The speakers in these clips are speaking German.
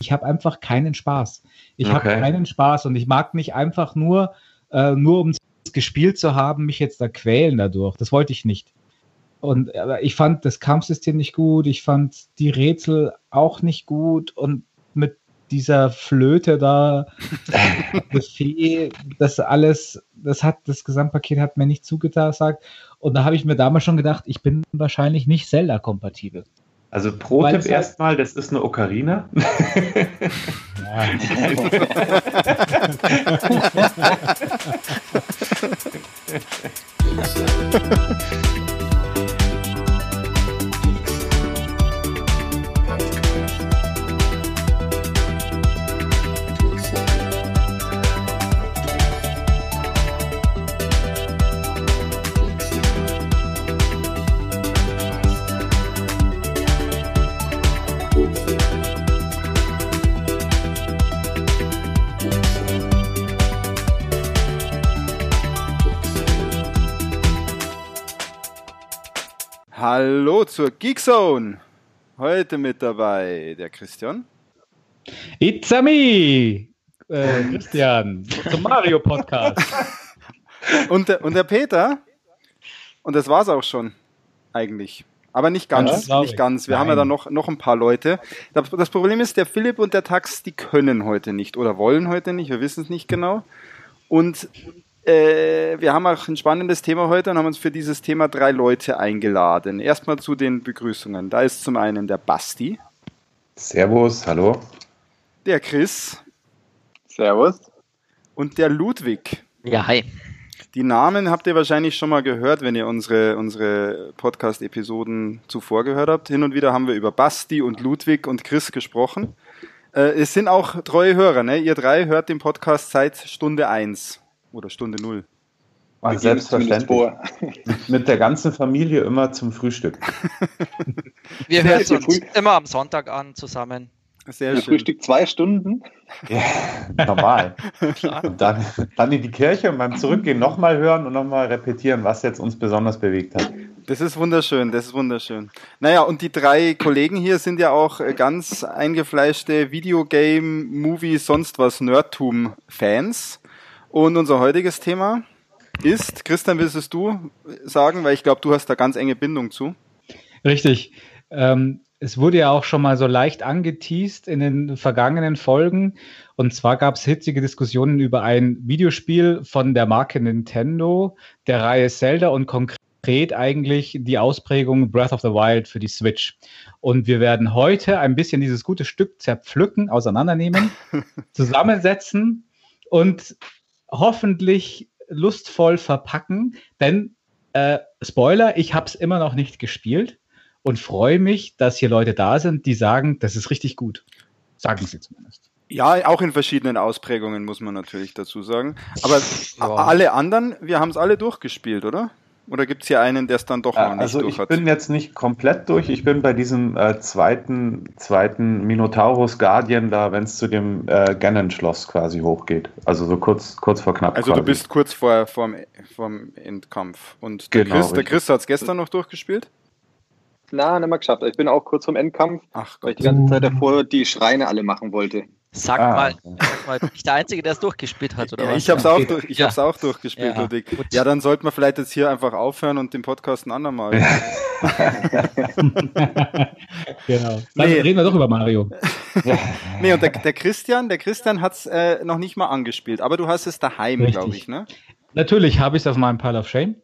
Ich habe einfach keinen Spaß. Ich okay. habe keinen Spaß und ich mag nicht einfach nur, äh, nur um es gespielt zu haben, mich jetzt da quälen dadurch. Das wollte ich nicht. Und aber ich fand das Kampfsystem nicht gut, ich fand die Rätsel auch nicht gut und mit dieser Flöte da, das Fee, das alles, das hat, das Gesamtpaket hat mir nicht zugesagt. Und da habe ich mir damals schon gedacht, ich bin wahrscheinlich nicht Zelda-kompatibel. Also Pro-Tipp erstmal, das ist eine Ocarina. Ja. zur Geekzone. Heute mit dabei der Christian. It's a me, äh, Christian, zum Mario Podcast. und, der, und der Peter. Und das war's auch schon, eigentlich. Aber nicht ganz, ja, nicht ganz. Wir Nein. haben ja da noch, noch ein paar Leute. Das Problem ist, der Philipp und der Tax, die können heute nicht oder wollen heute nicht, wir wissen es nicht genau. Und äh, wir haben auch ein spannendes Thema heute und haben uns für dieses Thema drei Leute eingeladen. Erstmal zu den Begrüßungen. Da ist zum einen der Basti. Servus, hallo. Der Chris. Servus. Und der Ludwig. Ja, hi. Die Namen habt ihr wahrscheinlich schon mal gehört, wenn ihr unsere, unsere Podcast-Episoden zuvor gehört habt. Hin und wieder haben wir über Basti und Ludwig und Chris gesprochen. Äh, es sind auch treue Hörer, ne? Ihr drei hört den Podcast seit Stunde eins oder Stunde Null? Wir selbstverständlich. Mit der ganzen Familie immer zum Frühstück. Wir hören uns immer am Sonntag an zusammen. Sehr schön. Frühstück zwei Stunden? Ja, normal. und dann, dann in die Kirche und beim Zurückgehen nochmal hören und nochmal repetieren, was jetzt uns besonders bewegt hat. Das ist wunderschön, das ist wunderschön. Naja, und die drei Kollegen hier sind ja auch ganz eingefleischte Videogame, Movie, sonst was Nerdtum-Fans. Und unser heutiges Thema ist, Christian, willst du sagen, weil ich glaube, du hast da ganz enge Bindung zu. Richtig. Ähm, es wurde ja auch schon mal so leicht angeteased in den vergangenen Folgen. Und zwar gab es hitzige Diskussionen über ein Videospiel von der Marke Nintendo, der Reihe Zelda und konkret eigentlich die Ausprägung Breath of the Wild für die Switch. Und wir werden heute ein bisschen dieses gute Stück zerpflücken, auseinandernehmen, zusammensetzen und hoffentlich lustvoll verpacken, denn äh, Spoiler, ich habe es immer noch nicht gespielt und freue mich, dass hier Leute da sind, die sagen, das ist richtig gut. Sagen sie zumindest. Ja, auch in verschiedenen Ausprägungen muss man natürlich dazu sagen. Aber ja. alle anderen, wir haben es alle durchgespielt, oder? Oder gibt es hier einen, der es dann doch noch nicht also durch hat? Ich bin jetzt nicht komplett durch. Ich bin bei diesem äh, zweiten, zweiten Minotaurus Guardian da, wenn es zu dem äh, Ganon-Schloss quasi hochgeht. Also so kurz, kurz vor knapp. Also quasi. du bist kurz vor vorm, vorm Endkampf. Und der genau, Chris, der Chris hat es gestern noch durchgespielt? Na, nicht mal geschafft. Ich bin auch kurz vorm Endkampf, Ach Gott. weil ich die ganze Zeit davor die Schreine alle machen wollte. Sag, ah, mal, sag mal, bin ich der Einzige, der es durchgespielt hat, oder ja, was? Ich habe es auch, durch, ich ja. auch durchgespielt, ja, Ludwig. Ja, dann sollten wir vielleicht jetzt hier einfach aufhören und den Podcast ein andermal. genau. Dann nee. reden wir doch über Mario. nee, und der, der, Christian, der Christian hat es äh, noch nicht mal angespielt, aber du hast es daheim, glaube ich, ne? Natürlich habe ich es auf meinem Pile of Shame.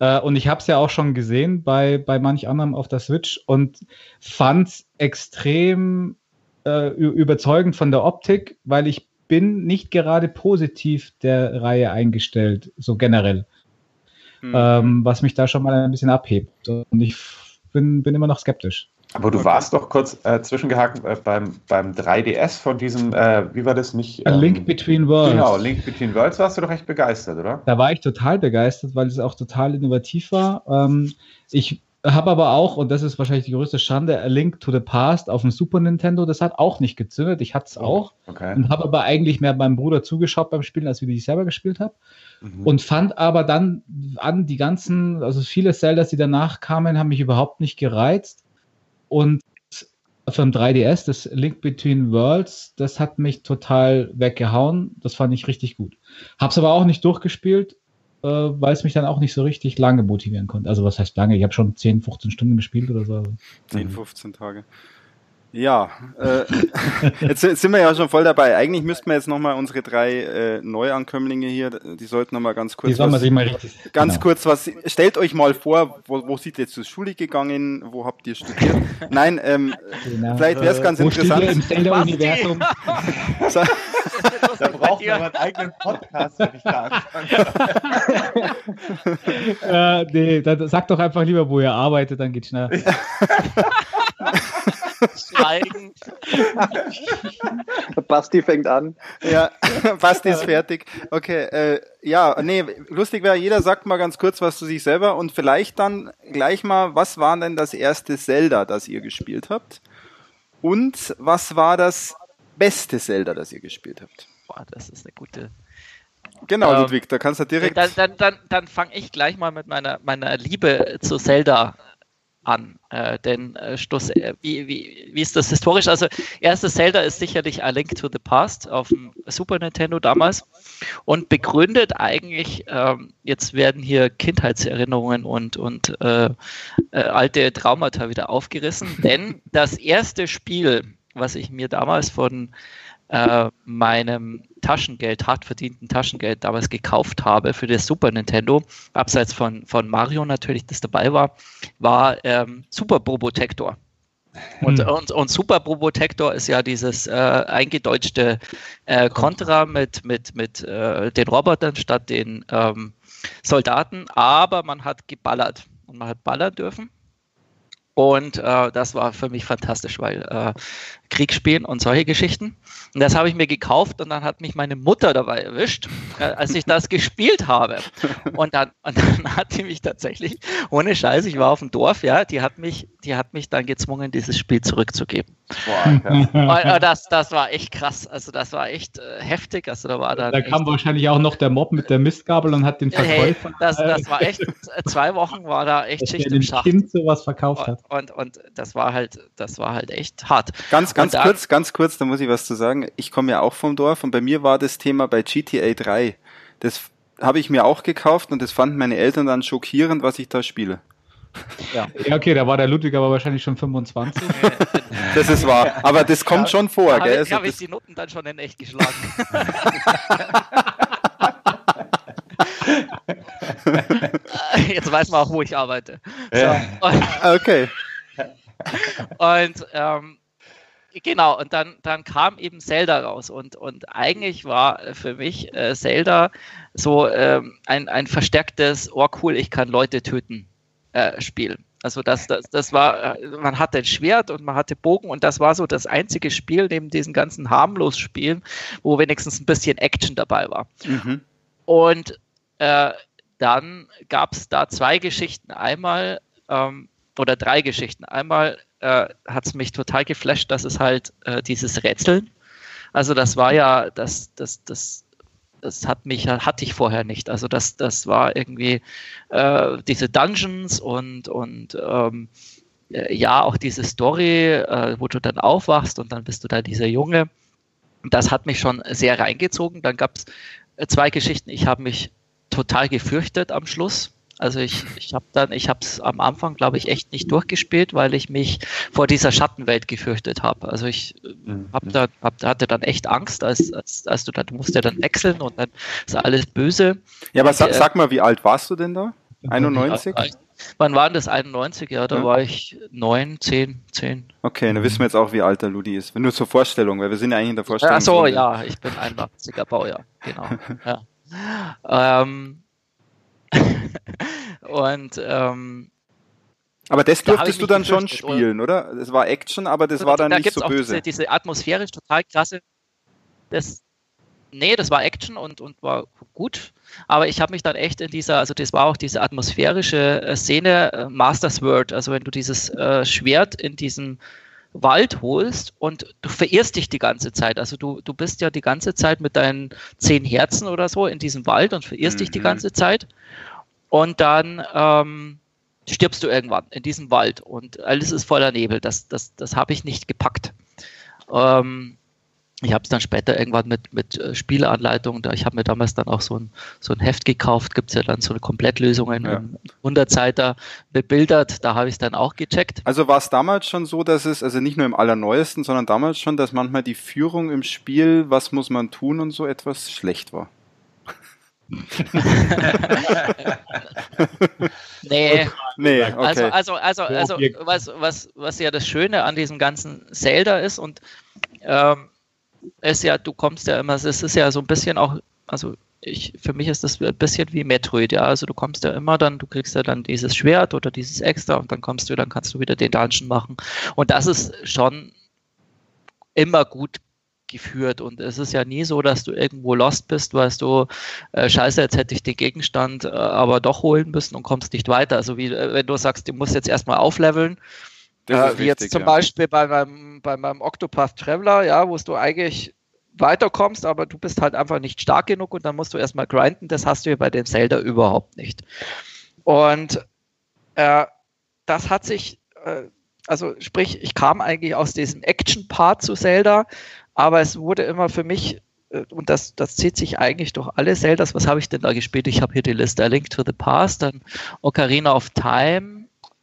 Äh, und ich habe es ja auch schon gesehen bei, bei manch anderem auf der Switch und fand es extrem äh, überzeugend von der Optik, weil ich bin nicht gerade positiv der Reihe eingestellt, so generell. Mhm. Ähm, was mich da schon mal ein bisschen abhebt. Und ich bin, bin immer noch skeptisch. Aber du okay. warst doch kurz äh, zwischengehakt äh, beim, beim 3DS von diesem, äh, wie war das nicht? Ähm, Link Between Worlds. Genau, Link Between Worlds warst du doch echt begeistert, oder? Da war ich total begeistert, weil es auch total innovativ war. Ähm, ich habe aber auch, und das ist wahrscheinlich die größte Schande, A Link to the Past auf dem Super Nintendo, das hat auch nicht gezündet. Ich hatte es oh, auch okay. und habe aber eigentlich mehr meinem Bruder zugeschaut beim Spielen, als wie ich selber gespielt habe. Mhm. Und fand aber dann an die ganzen, also viele Zeldas, die danach kamen, haben mich überhaupt nicht gereizt. Und für ein 3DS, das Link Between Worlds, das hat mich total weggehauen. Das fand ich richtig gut. Hab's aber auch nicht durchgespielt, äh, weil es mich dann auch nicht so richtig lange motivieren konnte. Also was heißt lange? Ich habe schon 10, 15 Stunden gespielt oder so. 10, 15 Tage. Ja, äh, jetzt, sind wir ja schon voll dabei. Eigentlich müssten wir jetzt nochmal unsere drei äh, Neuankömmlinge hier, die sollten nochmal ganz kurz. Die sollen was, sich mal richtig. Ganz genau. kurz was. Stellt euch mal vor, wo, wo seid ihr zur Schule gegangen? Wo habt ihr studiert? Nein, ähm, genau. vielleicht wäre es ganz äh, interessant. Im Zelda-Universum. da braucht man einen eigenen Podcast, wenn ich da äh, nee, dann sag doch einfach lieber, wo ihr arbeitet, dann geht's schnell. Schweigen. Basti fängt an. Ja, Basti ist fertig. Okay, äh, ja, nee, lustig wäre, jeder sagt mal ganz kurz was zu sich selber und vielleicht dann gleich mal, was war denn das erste Zelda, das ihr gespielt habt? Und was war das beste Zelda, das ihr gespielt habt? Boah, das ist eine gute. Genau, ähm, Ludwig, da kannst du direkt. Dann, dann, dann, dann fange ich gleich mal mit meiner, meiner Liebe zu Zelda an. Äh, denn äh, Stoß, äh, wie, wie, wie ist das historisch? Also, erstes Zelda ist sicherlich A Link to the Past auf dem Super Nintendo damals und begründet eigentlich, ähm, jetzt werden hier Kindheitserinnerungen und, und äh, äh alte Traumata wieder aufgerissen, denn das erste Spiel, was ich mir damals von äh, meinem Taschengeld, hart verdienten Taschengeld damals gekauft habe für das Super Nintendo, abseits von, von Mario natürlich, das dabei war, war ähm, Super Probotector. Und, hm. und, und Super Probotector ist ja dieses äh, eingedeutschte äh, Contra mit, mit, mit äh, den Robotern statt den ähm, Soldaten, aber man hat geballert und man hat ballern dürfen. Und äh, das war für mich fantastisch, weil äh, Krieg spielen und solche Geschichten. Und das habe ich mir gekauft und dann hat mich meine Mutter dabei erwischt, äh, als ich das gespielt habe. Und dann, und dann hat die mich tatsächlich, ohne Scheiß, ich war auf dem Dorf, ja, die hat mich, die hat mich dann gezwungen, dieses Spiel zurückzugeben. Boah, und, das, das war echt krass. Also das war echt äh, heftig. Also da war dann da kam wahrscheinlich auch noch der Mob mit der Mistgabel und hat den Verkäufer. Hey, das, das war echt, zwei Wochen war da echt Schicht im Schacht. Kind sowas verkauft hat. Und, und, und das war halt, das war halt echt hart. Ganz, ganz dann, kurz, ganz kurz, da muss ich was zu sagen. Ich komme ja auch vom Dorf und bei mir war das Thema bei GTA 3. Das habe ich mir auch gekauft und das fanden meine Eltern dann schockierend, was ich da spiele. Ja. ja, okay, da war der Ludwig aber wahrscheinlich schon 25. das ist wahr, aber das kommt ja, schon vor. Da habe also hab ich die Noten dann schon in echt geschlagen. Jetzt weiß man auch, wo ich arbeite. Ja. So. okay. Und ähm, genau, und dann, dann kam eben Zelda raus. Und, und eigentlich war für mich äh, Zelda so ähm, ein, ein verstärktes, oh cool, ich kann Leute töten äh, Spiel. Also das, das, das war, äh, man hatte ein Schwert und man hatte Bogen und das war so das einzige Spiel neben diesen ganzen harmlos Spielen, wo wenigstens ein bisschen Action dabei war. Mhm. Und äh, dann gab es da zwei Geschichten. Einmal, ähm, oder drei Geschichten. Einmal äh, hat es mich total geflasht, dass es halt äh, dieses Rätseln, also das war ja, das, das, das, das hat mich, hatte ich vorher nicht. Also das, das war irgendwie äh, diese Dungeons und, und ähm, äh, ja, auch diese Story, äh, wo du dann aufwachst und dann bist du da dieser Junge. Das hat mich schon sehr reingezogen. Dann gab es äh, zwei Geschichten. Ich habe mich total gefürchtet am Schluss. Also ich, ich habe dann, ich habe es am Anfang, glaube ich, echt nicht durchgespielt, weil ich mich vor dieser Schattenwelt gefürchtet habe. Also ich mhm. hab da, hab, hatte dann echt Angst, als, als, als du da, du musst ja dann wechseln und dann ist alles böse. Ja, aber sag, sag mal, wie alt warst du denn da? 91? Wann war denn das 91? Ja, da ja. war ich 9, 10, 10. Okay, dann wissen wir jetzt auch, wie alt der Ludi ist. Nur zur Vorstellung, weil wir sind ja eigentlich in der Vorstellung. Ach so, ja, ich bin 81er Baujahr, genau. ja. ähm, und ähm, aber das durftest da du dann schon spielen, oder? Es war Action, aber das war dann da nicht so böse. Diese, diese atmosphärisch total krasse. Das, nee, das war Action und, und war gut. Aber ich habe mich dann echt in dieser, also das war auch diese atmosphärische äh, Szene, äh, Master's Word, also wenn du dieses äh, Schwert in diesem Wald holst und du verirrst dich die ganze Zeit. Also du, du bist ja die ganze Zeit mit deinen zehn Herzen oder so in diesem Wald und verirrst mhm. dich die mhm. ganze Zeit. Und dann ähm, stirbst du irgendwann in diesem Wald und alles ist voller Nebel. Das, das, das habe ich nicht gepackt. Ähm, ich habe es dann später irgendwann mit, mit äh, Spielanleitung, da ich habe mir damals dann auch so ein, so ein Heft gekauft, gibt es ja dann so eine Komplettlösung in ja. 100 Seiten bebildert, da habe ich es dann auch gecheckt. Also war es damals schon so, dass es, also nicht nur im allerneuesten, sondern damals schon, dass manchmal die Führung im Spiel, was muss man tun und so etwas schlecht war? nee. nee okay. Also, also, also, also was, was, was ja das Schöne an diesem ganzen Zelda ist und ähm, ist ja, du kommst ja immer, es ist ja so ein bisschen auch, also ich, für mich ist das ein bisschen wie Metroid, ja. Also du kommst ja immer dann, du kriegst ja dann dieses Schwert oder dieses Extra und dann kommst du, dann kannst du wieder den Dungeon machen. Und das ist schon immer gut geführt. Und es ist ja nie so, dass du irgendwo lost bist, weißt du, äh, scheiße, jetzt hätte ich den Gegenstand äh, aber doch holen müssen und kommst nicht weiter. Also wie äh, wenn du sagst, du musst jetzt erstmal aufleveln. Äh, wie jetzt zum ja. Beispiel bei meinem, bei meinem Octopath Traveler, ja, wo du eigentlich weiterkommst, aber du bist halt einfach nicht stark genug und dann musst du erstmal grinden. Das hast du ja bei dem Zelda überhaupt nicht. Und äh, das hat sich, äh, also sprich, ich kam eigentlich aus diesem Action-Part zu Zelda aber es wurde immer für mich, äh, und das, das zieht sich eigentlich durch alle Zeldas, was habe ich denn da gespielt? Ich habe hier die Liste, A Link to the Past, dann Ocarina of Time,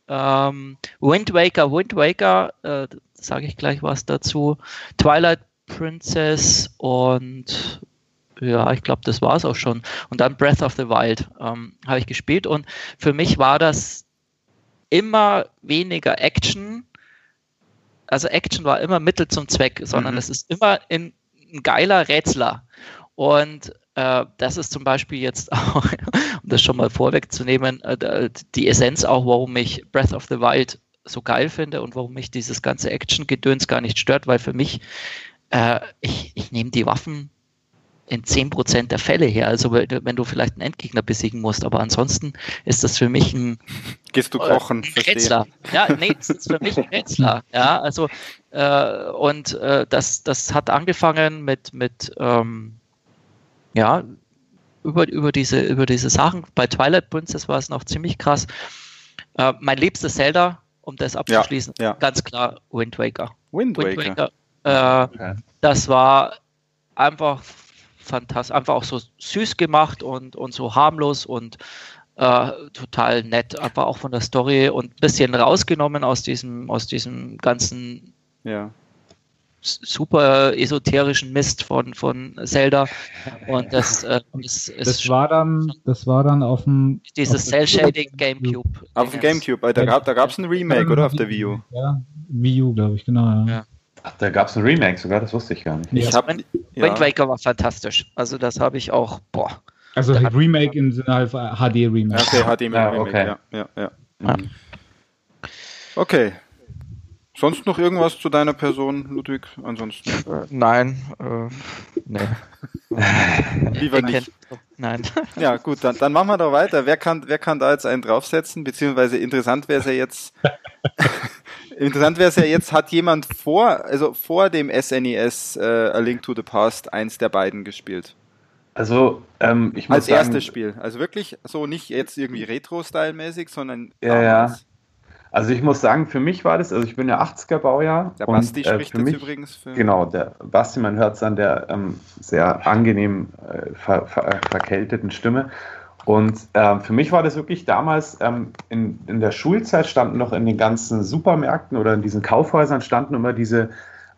ähm, Wind Waker, Wind Waker, äh, sage ich gleich was dazu, Twilight Princess und ja, ich glaube, das war es auch schon. Und dann Breath of the Wild ähm, habe ich gespielt und für mich war das immer weniger Action also Action war immer Mittel zum Zweck, sondern mhm. es ist immer in, ein geiler Rätsler. Und das ist zum Beispiel jetzt auch, um das schon mal vorwegzunehmen, äh, die Essenz auch, warum ich Breath of the Wild so geil finde und warum mich dieses ganze Action-Gedöns gar nicht stört, weil für mich, äh, ich, ich nehme die Waffen in 10% der Fälle her. Also wenn du vielleicht einen Endgegner besiegen musst, aber ansonsten ist das für mich ein Gehst du kochen? Äh, Rätsler. Ja, nee, das ist für mich ein Rätsler. Ja, also äh, und äh, das, das hat angefangen mit, mit ähm, ja, über, über, diese, über diese Sachen. Bei Twilight Princess war es noch ziemlich krass. Äh, mein liebstes Zelda, um das abzuschließen, ja, ja. ganz klar Wind Waker. Wind Waker. Wind Waker äh, okay. Das war einfach fantastisch, einfach auch so süß gemacht und, und so harmlos und äh, total nett, einfach auch von der Story und ein bisschen rausgenommen aus diesem, aus diesem ganzen ja. Super esoterischen Mist von, von Zelda. Und das, äh, das, das war dann, das war dann auf dem dieses Cell Shading Gamecube. Auf dem Gamecube, da gab da gab's ein Remake, oder? Auf der Wii U. Ja, Wii U, glaube ich, genau. Ja. ja. Ach, da gab es ein Remake sogar, das wusste ich gar nicht. Ich hab, Wind, ja. Wind Waker war fantastisch. Also das habe ich auch, boah. Also Remake im Sinne halt HD Remake. Okay, HD ja, Remake, okay. ja, ja, ja. Okay. Sonst noch irgendwas zu deiner Person, Ludwig? Ansonsten? Äh, nein, äh, nee. Lieber nicht. Nein. Ja, gut, dann, dann machen wir da weiter. Wer kann, wer kann da jetzt einen draufsetzen? Beziehungsweise interessant wäre es ja jetzt, Interessant wäre es ja jetzt, hat jemand vor, also vor dem SNES äh, A Link to the Past eins der beiden gespielt? Also, ähm, ich muss Als sagen, erstes Spiel. Also wirklich so nicht jetzt irgendwie Retro-Style-mäßig, sondern. Ja, ja. Also ich muss sagen, für mich war das, also ich bin ja 80er Baujahr. Der Basti und, äh, spricht jetzt mich, übrigens für. Genau, der Basti, man hört es an der ähm, sehr angenehm äh, ver, ver, verkälteten Stimme. Und ähm, für mich war das wirklich damals, ähm, in, in der Schulzeit standen noch in den ganzen Supermärkten oder in diesen Kaufhäusern standen immer diese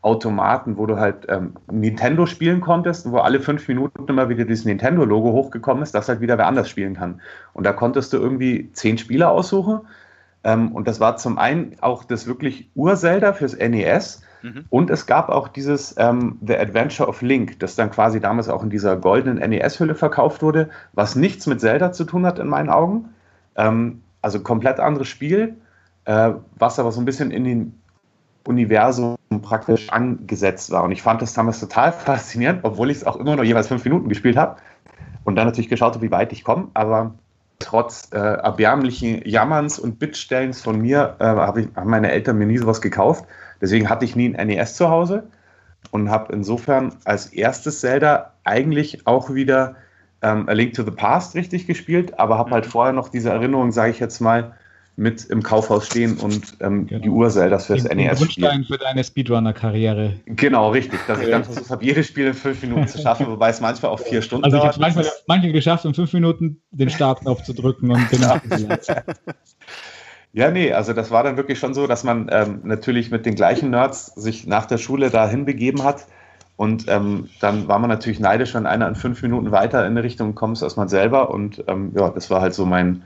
Automaten, wo du halt ähm, Nintendo spielen konntest, wo alle fünf Minuten immer wieder dieses Nintendo-Logo hochgekommen ist, dass halt wieder wer anders spielen kann. Und da konntest du irgendwie zehn Spieler aussuchen. Ähm, und das war zum einen auch das wirklich Ur-Zelda fürs NES. Mhm. Und es gab auch dieses ähm, The Adventure of Link, das dann quasi damals auch in dieser goldenen NES-Hülle verkauft wurde, was nichts mit Zelda zu tun hat in meinen Augen. Ähm, also komplett anderes Spiel, äh, was aber so ein bisschen in den Universum praktisch angesetzt war. Und ich fand das damals total faszinierend, obwohl ich es auch immer nur jeweils fünf Minuten gespielt habe und dann natürlich geschaut habe, wie weit ich komme. Aber trotz äh, erbärmlichen Jammerns und Bittstellens von mir äh, haben meine Eltern mir nie sowas gekauft. Deswegen hatte ich nie ein NES zu Hause und habe insofern als erstes Zelda eigentlich auch wieder ähm, A Link to the Past richtig gespielt, aber habe halt mhm. vorher noch diese Erinnerung, sage ich jetzt mal, mit im Kaufhaus stehen und ähm, genau. die Urzeldas fürs Den NES Grundstein für deine Speedrunner-Karriere. Genau, richtig. Dass ich dann versucht habe, jedes Spiel in fünf Minuten zu schaffen, wobei es manchmal auch vier Stunden also dauert. Also ich habe manchmal manche geschafft, in fünf Minuten den Startknopf zu drücken und bin Ja, nee, also das war dann wirklich schon so, dass man ähm, natürlich mit den gleichen Nerds sich nach der Schule dahin begeben hat. Und ähm, dann war man natürlich neidisch, wenn einer in fünf Minuten weiter in eine Richtung kommt als man selber. Und ähm, ja, das war halt so mein,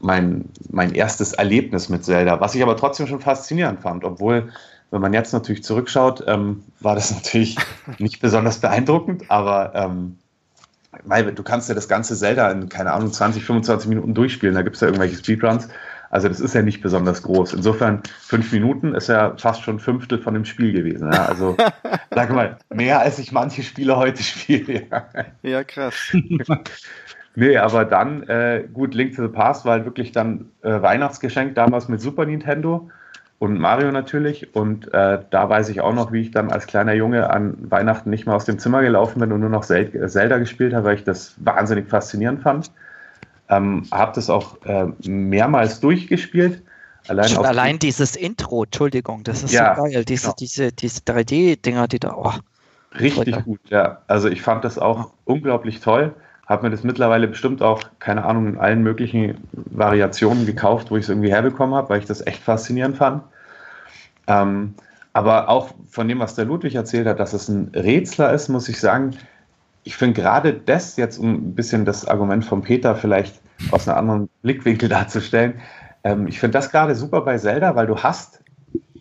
mein, mein erstes Erlebnis mit Zelda, was ich aber trotzdem schon faszinierend fand, obwohl, wenn man jetzt natürlich zurückschaut, ähm, war das natürlich nicht besonders beeindruckend, aber ähm, weil du kannst ja das ganze Zelda in, keine Ahnung, 20, 25 Minuten durchspielen, da gibt es ja irgendwelche Speedruns. Also das ist ja nicht besonders groß. Insofern, fünf Minuten ist ja fast schon ein Fünftel von dem Spiel gewesen. Ja? Also, sag mal, mehr als ich manche Spiele heute spiele. Ja, ja krass. Nee, aber dann, äh, gut, Link to the Past war halt wirklich dann äh, Weihnachtsgeschenk damals mit Super Nintendo und Mario natürlich. Und äh, da weiß ich auch noch, wie ich dann als kleiner Junge an Weihnachten nicht mehr aus dem Zimmer gelaufen bin und nur noch Zelda gespielt habe, weil ich das wahnsinnig faszinierend fand. Ähm, habe das auch äh, mehrmals durchgespielt. Allein, Schon allein dieses Intro, Entschuldigung, das ist ja, so geil. Diese, genau. diese, diese 3D-Dinger, die da. Oh, Richtig gut, ja. Also ich fand das auch unglaublich toll habe mir das mittlerweile bestimmt auch, keine Ahnung, in allen möglichen Variationen gekauft, wo ich es irgendwie herbekommen habe, weil ich das echt faszinierend fand. Ähm, aber auch von dem, was der Ludwig erzählt hat, dass es ein Rätsler ist, muss ich sagen, ich finde gerade das jetzt, um ein bisschen das Argument von Peter vielleicht aus einem anderen Blickwinkel darzustellen, ähm, ich finde das gerade super bei Zelda, weil du hast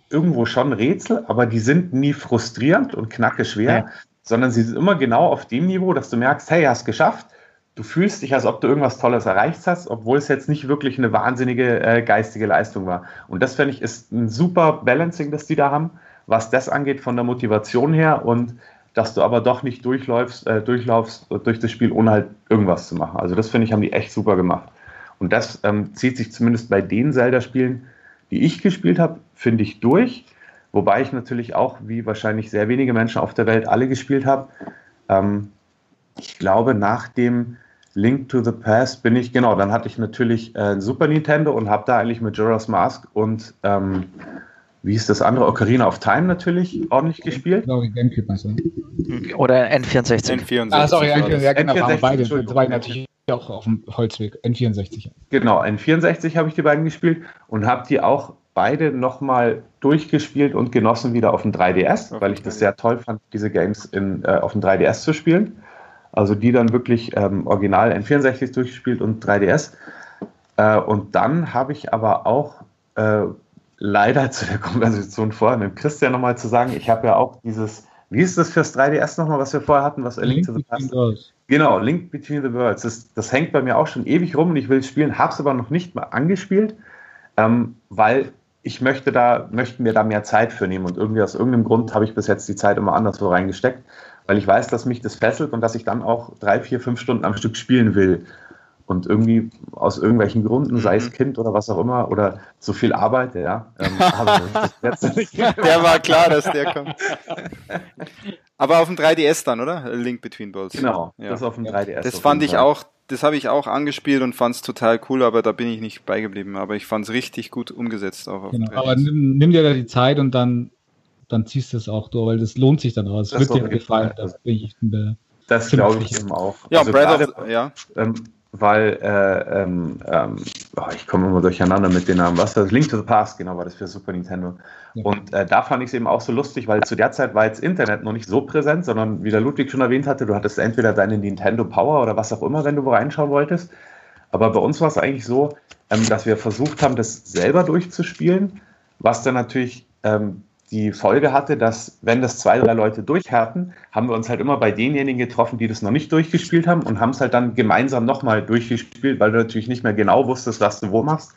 irgendwo schon Rätsel, aber die sind nie frustrierend und knacke schwer, ja. sondern sie sind immer genau auf dem Niveau, dass du merkst, hey, hast geschafft, du fühlst dich, als ob du irgendwas Tolles erreicht hast, obwohl es jetzt nicht wirklich eine wahnsinnige äh, geistige Leistung war. Und das finde ich ist ein super Balancing, das die da haben, was das angeht von der Motivation her und dass du aber doch nicht durchläufst, äh, durchlaufst durch das Spiel, ohne halt irgendwas zu machen. Also das finde ich, haben die echt super gemacht. Und das ähm, zieht sich zumindest bei den Zelda-Spielen, die ich gespielt habe, finde ich durch. Wobei ich natürlich auch, wie wahrscheinlich sehr wenige Menschen auf der Welt alle gespielt habe, ähm, ich glaube, nach dem Link to the Past bin ich, genau, dann hatte ich natürlich äh, Super Nintendo und habe da eigentlich mit Jorah's Mask und ähm, wie ist das andere? Ocarina of Time natürlich ordentlich gespielt. Sorry, Gamecube meinst du? Oder N64. N64. Ah, sorry, N64, ja, genau, N64, beide. Zwei natürlich auch auf dem Holzweg. N64. Genau, N64 habe ich die beiden gespielt und habe die auch beide nochmal durchgespielt und genossen wieder auf dem 3DS, okay. weil ich das sehr toll fand, diese Games in, äh, auf dem 3DS zu spielen. Also die dann wirklich ähm, original N64 durchgespielt und 3DS. Äh, und dann habe ich aber auch äh, leider zu der Konversation vorher mit Christian nochmal zu sagen, ich habe ja auch dieses, wie ist das fürs 3DS nochmal, was wir vorher hatten, was Link, Link to the Past? Genau, Link Between the Worlds. Das, das, hängt bei mir auch schon ewig rum und ich will es spielen, habe es aber noch nicht mal angespielt, ähm, weil ich möchte da, möchte mir da mehr Zeit für nehmen und irgendwie aus irgendeinem Grund habe ich bis jetzt die Zeit immer anders so reingesteckt weil ich weiß, dass mich das fesselt und dass ich dann auch drei, vier, fünf Stunden am Stück spielen will. Und irgendwie aus irgendwelchen Gründen, sei es mhm. Kind oder was auch immer, oder so viel Arbeit, ja. Ähm, der war klar, dass der kommt. Aber auf dem 3DS dann, oder? Link Between Balls. Genau, ja. das auf dem 3DS. Das fand ich auch, das habe ich auch angespielt und fand es total cool, aber da bin ich nicht beigeblieben. Aber ich fand es richtig gut umgesetzt. Auch genau, aber nimm, nimm, dir da die Zeit und dann dann ziehst du es auch durch, weil das lohnt sich dann raus. Das wird dir gefallen. Das, das glaube ich eben auch. Ja, also Breath of, ja. Ähm, weil äh, ähm, ähm, oh, ich komme immer durcheinander mit den Namen. Was das? Link to the Past, genau, war das für Super Nintendo. Ja. Und äh, da fand ich es eben auch so lustig, weil zu der Zeit war jetzt Internet noch nicht so präsent, sondern wie der Ludwig schon erwähnt hatte, du hattest entweder deine Nintendo Power oder was auch immer, wenn du wo reinschauen wolltest. Aber bei uns war es eigentlich so, ähm, dass wir versucht haben, das selber durchzuspielen, was dann natürlich ähm, die Folge hatte, dass wenn das zwei, drei Leute durchhärten, haben wir uns halt immer bei denjenigen getroffen, die das noch nicht durchgespielt haben und haben es halt dann gemeinsam nochmal durchgespielt, weil du natürlich nicht mehr genau wusstest, was du wo machst.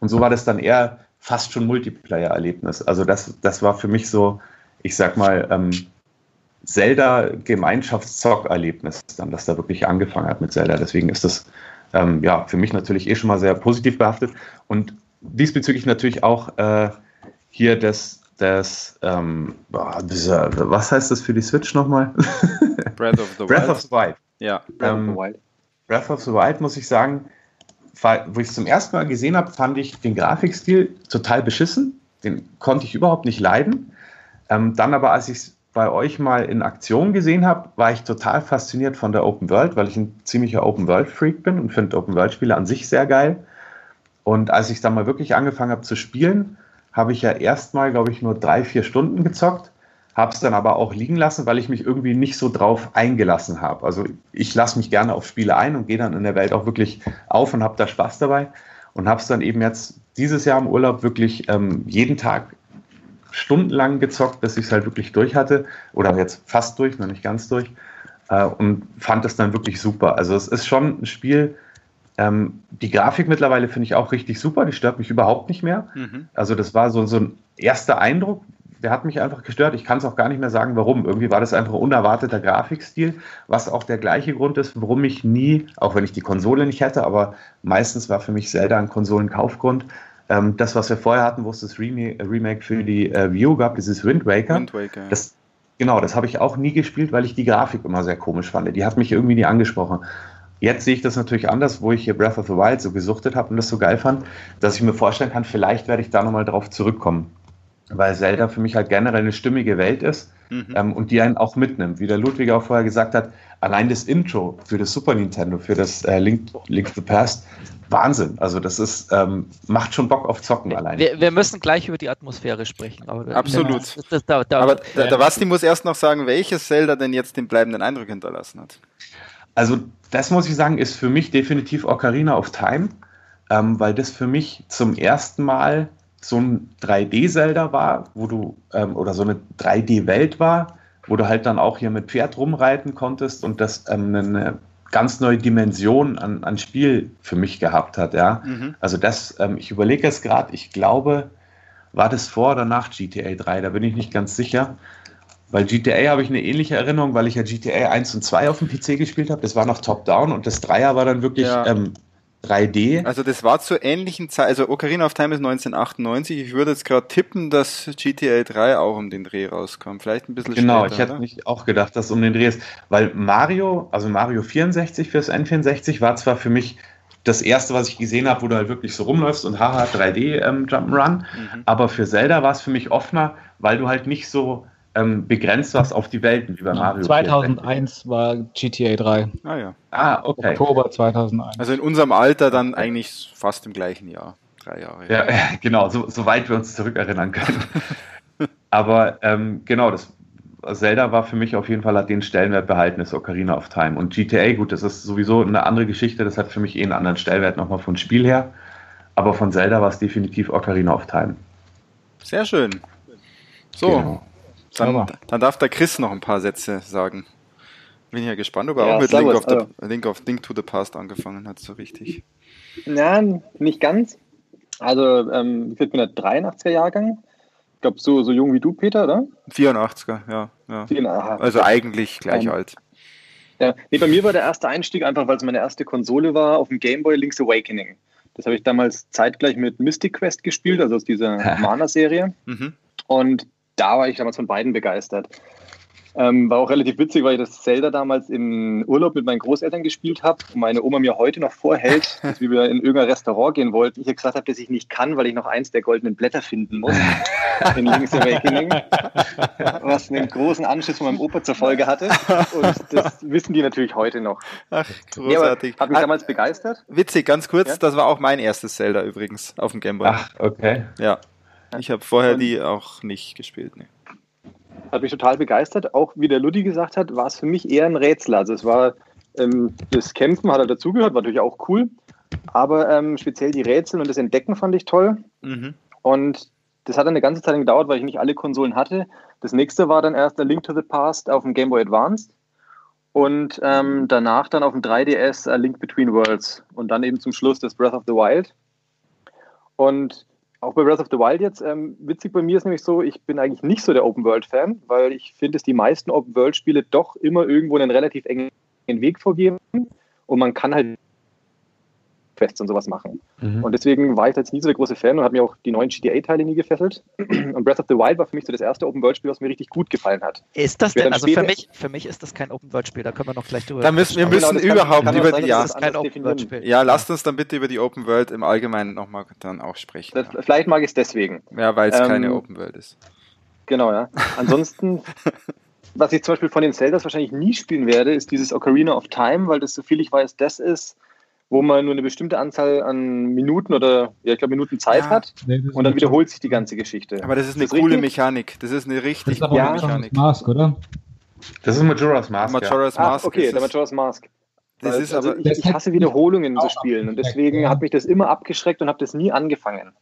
Und so war das dann eher fast schon Multiplayer-Erlebnis. Also das, das war für mich so, ich sag mal, ähm, Zelda-Gemeinschaftszock-Erlebnis, dann, dass da wirklich angefangen hat mit Zelda. Deswegen ist das ähm, ja für mich natürlich eh schon mal sehr positiv behaftet. Und diesbezüglich natürlich auch äh, hier das, das, ähm, dieser, was heißt das für die Switch nochmal? Breath of the Breath Wild. of the Wild. Ja, Breath ähm, of the Wild. Breath of the Wild, muss ich sagen, wo ich es zum ersten Mal gesehen habe, fand ich den Grafikstil total beschissen. Den konnte ich überhaupt nicht leiden. Ähm, dann aber, als ich es bei euch mal in Aktion gesehen habe, war ich total fasziniert von der Open World, weil ich ein ziemlicher Open World Freak bin und finde Open World Spiele an sich sehr geil. Und als ich dann mal wirklich angefangen habe zu spielen, habe ich ja erstmal, glaube ich, nur drei, vier Stunden gezockt, habe es dann aber auch liegen lassen, weil ich mich irgendwie nicht so drauf eingelassen habe. Also ich lasse mich gerne auf Spiele ein und gehe dann in der Welt auch wirklich auf und habe da Spaß dabei und habe es dann eben jetzt dieses Jahr im Urlaub wirklich ähm, jeden Tag stundenlang gezockt, bis ich es halt wirklich durch hatte. Oder jetzt fast durch, noch nicht ganz durch. Äh, und fand es dann wirklich super. Also es ist schon ein Spiel. Ähm, die Grafik mittlerweile finde ich auch richtig super. Die stört mich überhaupt nicht mehr. Mhm. Also das war so, so ein erster Eindruck. Der hat mich einfach gestört. Ich kann es auch gar nicht mehr sagen, warum. Irgendwie war das einfach ein unerwarteter Grafikstil, was auch der gleiche Grund ist, warum ich nie, auch wenn ich die Konsole nicht hätte, aber meistens war für mich Zelda ein Konsolenkaufgrund, ähm, das, was wir vorher hatten, wo es das Remake für die äh, View gab, dieses Wind Waker, Wind Waker das, genau, das habe ich auch nie gespielt, weil ich die Grafik immer sehr komisch fand. Die hat mich irgendwie nie angesprochen. Jetzt sehe ich das natürlich anders, wo ich hier Breath of the Wild so gesuchtet habe und das so geil fand, dass ich mir vorstellen kann, vielleicht werde ich da nochmal drauf zurückkommen. Weil Zelda für mich halt generell eine stimmige Welt ist mhm. ähm, und die einen auch mitnimmt. Wie der Ludwig auch vorher gesagt hat, allein das Intro für das Super Nintendo, für das äh, Link, Link to the Past, Wahnsinn. Also das ist, ähm, macht schon Bock auf Zocken allein. Wir, wir, müssen gleich über die Atmosphäre sprechen. Aber Absolut. Das, das, das, aber der, der Basti muss erst noch sagen, welches Zelda denn jetzt den bleibenden Eindruck hinterlassen hat. Also das muss ich sagen, ist für mich definitiv Ocarina of Time, ähm, weil das für mich zum ersten Mal so ein 3D-Zelda war, wo du, ähm, oder so eine 3D-Welt war, wo du halt dann auch hier mit Pferd rumreiten konntest und das ähm, eine ganz neue Dimension an, an Spiel für mich gehabt hat. Ja? Mhm. Also das, ähm, ich überlege es gerade, ich glaube, war das vor oder nach GTA 3, da bin ich nicht ganz sicher. Weil GTA habe ich eine ähnliche Erinnerung, weil ich ja GTA 1 und 2 auf dem PC gespielt habe. Das war noch Top-Down und das Dreier war dann wirklich ja. ähm, 3D. Also das war zur ähnlichen Zeit, also Ocarina of Time ist 1998. Ich würde jetzt gerade tippen, dass GTA 3 auch um den Dreh rauskam. Vielleicht ein bisschen genau, später. Genau, ich hätte nicht auch gedacht, dass es um den Dreh ist. Weil Mario, also Mario 64 fürs N64 war zwar für mich das erste, was ich gesehen habe, wo du halt wirklich so rumläufst und haha, 3D ähm, Jump'n'Run. Mhm. Aber für Zelda war es für mich offener, weil du halt nicht so ähm, begrenzt warst auf die Welten wie bei Mario. 2001 war GTA 3. Ah ja. Ah, okay. Oktober 2001. Also in unserem Alter dann eigentlich fast im gleichen Jahr. Drei Jahre. Ja, ja genau, so, soweit wir uns zurückerinnern können. Aber ähm, genau, das Zelda war für mich auf jeden Fall, hat den Stellenwert behalten, ist Ocarina of Time. Und GTA, gut, das ist sowieso eine andere Geschichte, das hat für mich eh einen anderen Stellwert nochmal von Spiel her. Aber von Zelda war es definitiv Ocarina of Time. Sehr schön. So, genau. Dann, dann, darf der Chris noch ein paar Sätze sagen. Bin ja gespannt, ob er ja, auch mit Link of, the, also, Link of Link to the Past angefangen hat, so richtig. Nein, nicht ganz. Also, ähm, ich bin der 83er Jahrgang. Ich glaube, so, so jung wie du, Peter, oder? 84er, ja. ja. Also eigentlich gleich um, ähm, alt. Ja, nee, bei mir war der erste Einstieg einfach, weil es meine erste Konsole war, auf dem Game Boy Link's Awakening. Das habe ich damals zeitgleich mit Mystic Quest gespielt, also aus dieser Mana-Serie. Mhm. Und da war ich damals von beiden begeistert. Ähm, war auch relativ witzig, weil ich das Zelda damals im Urlaub mit meinen Großeltern gespielt habe und meine Oma mir heute noch vorhält, dass wir in irgendein Restaurant gehen wollten. Ich gesagt habe, dass ich nicht kann, weil ich noch eins der goldenen Blätter finden muss in Link's Awakening, was einen großen Anschluss von meinem Opa zur Folge hatte. Und das wissen die natürlich heute noch. Ach, großartig. Ja, hat mich damals begeistert. Witzig, ganz kurz, ja? das war auch mein erstes Zelda übrigens auf dem Gameboy. Ach, okay. Ja. Ich habe vorher die auch nicht gespielt. Nee. Hat mich total begeistert. Auch wie der Ludi gesagt hat, war es für mich eher ein Rätsel. Also es war ähm, das Kämpfen hat halt dazugehört, war natürlich auch cool. Aber ähm, speziell die Rätsel und das Entdecken fand ich toll. Mhm. Und das hat eine ganze Zeit gedauert, weil ich nicht alle Konsolen hatte. Das nächste war dann erst der Link to the Past auf dem Game Boy Advanced. Und ähm, danach dann auf dem 3DS A Link Between Worlds. Und dann eben zum Schluss das Breath of the Wild. Und auch bei Breath of the Wild jetzt, ähm, witzig bei mir ist nämlich so, ich bin eigentlich nicht so der Open-World-Fan, weil ich finde, dass die meisten Open-World-Spiele doch immer irgendwo einen relativ engen Weg vorgeben und man kann halt Quests und sowas machen. Mhm. Und deswegen war ich jetzt nie so der große Fan und hat mir auch die neuen GTA-Teile nie gefesselt. Und Breath of the Wild war für mich so das erste Open-World-Spiel, was mir richtig gut gefallen hat. Ist das denn, also für mich, für mich ist das kein Open-World-Spiel, da können wir noch gleich drüber Da müssen wir müssen genau, überhaupt kann, kann über die, ja, kein Open-World-Spiel. Ja, lasst uns dann bitte über die Open-World im Allgemeinen nochmal dann auch sprechen. Das, ja. Vielleicht mag ich es deswegen. Ja, weil es ähm, keine Open-World ist. Genau, ja. Ansonsten was ich zum Beispiel von den Zeldas wahrscheinlich nie spielen werde, ist dieses Ocarina of Time, weil das, so viel ich weiß, das ist, wo man nur eine bestimmte Anzahl an Minuten oder, ja, ich glaube, Minuten Zeit ja, hat nee, und dann wiederholt sich die ganze Geschichte. Aber das ist eine das coole richtig? Mechanik. Das ist eine richtig das ist coole ja. Mechanik. Mask, oder? Das ist Majora's Mask. Majora's ja. Mask. Ah, okay, der Majora's Mask. Das ist also, aber, ich, ich hasse Wiederholungen in so Spielen und deswegen hat mich das immer abgeschreckt und habe das nie angefangen.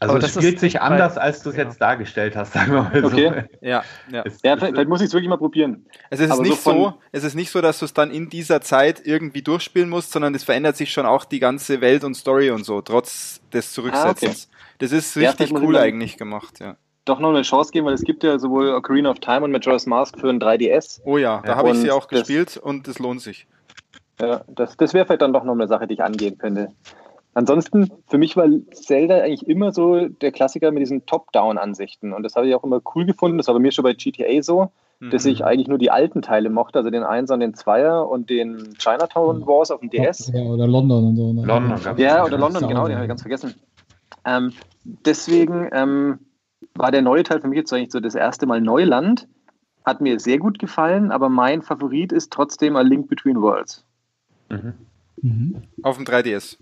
Also es spielt sich anders, als du es ja. jetzt dargestellt hast, sagen wir mal so. Okay. Ja, ja. Es, ja vielleicht, vielleicht, muss ich es wirklich mal probieren. Es ist, nicht so, so, es ist nicht so, dass du es dann in dieser Zeit irgendwie durchspielen musst, sondern es verändert sich schon auch die ganze Welt und Story und so, trotz des Zurücksetzens. Ah, okay. Das ist richtig ja, cool eigentlich gemacht, ja. Doch noch eine Chance geben, weil es gibt ja sowohl Ocarina of Time und Majora's Mask für ein 3DS. Oh ja, da habe ich sie auch gespielt und es lohnt sich. Ja, das, das wäre vielleicht dann doch noch eine Sache, die ich angehen könnte. Ansonsten, für mich war Zelda eigentlich immer so der Klassiker mit diesen Top-Down-Ansichten. Und das habe ich auch immer cool gefunden. Das war bei mir schon bei GTA so, mhm. dass ich eigentlich nur die alten Teile mochte, also den 1 und den 2er und den Chinatown Wars auf dem DS. Ja, oder London und so. Ne? London, ja, oder London, genau, den habe ich ganz vergessen. Ähm, deswegen ähm, war der neue Teil für mich jetzt eigentlich so das erste Mal Neuland. Hat mir sehr gut gefallen, aber mein Favorit ist trotzdem A Link Between Worlds. Mhm. Mhm. Auf dem 3DS.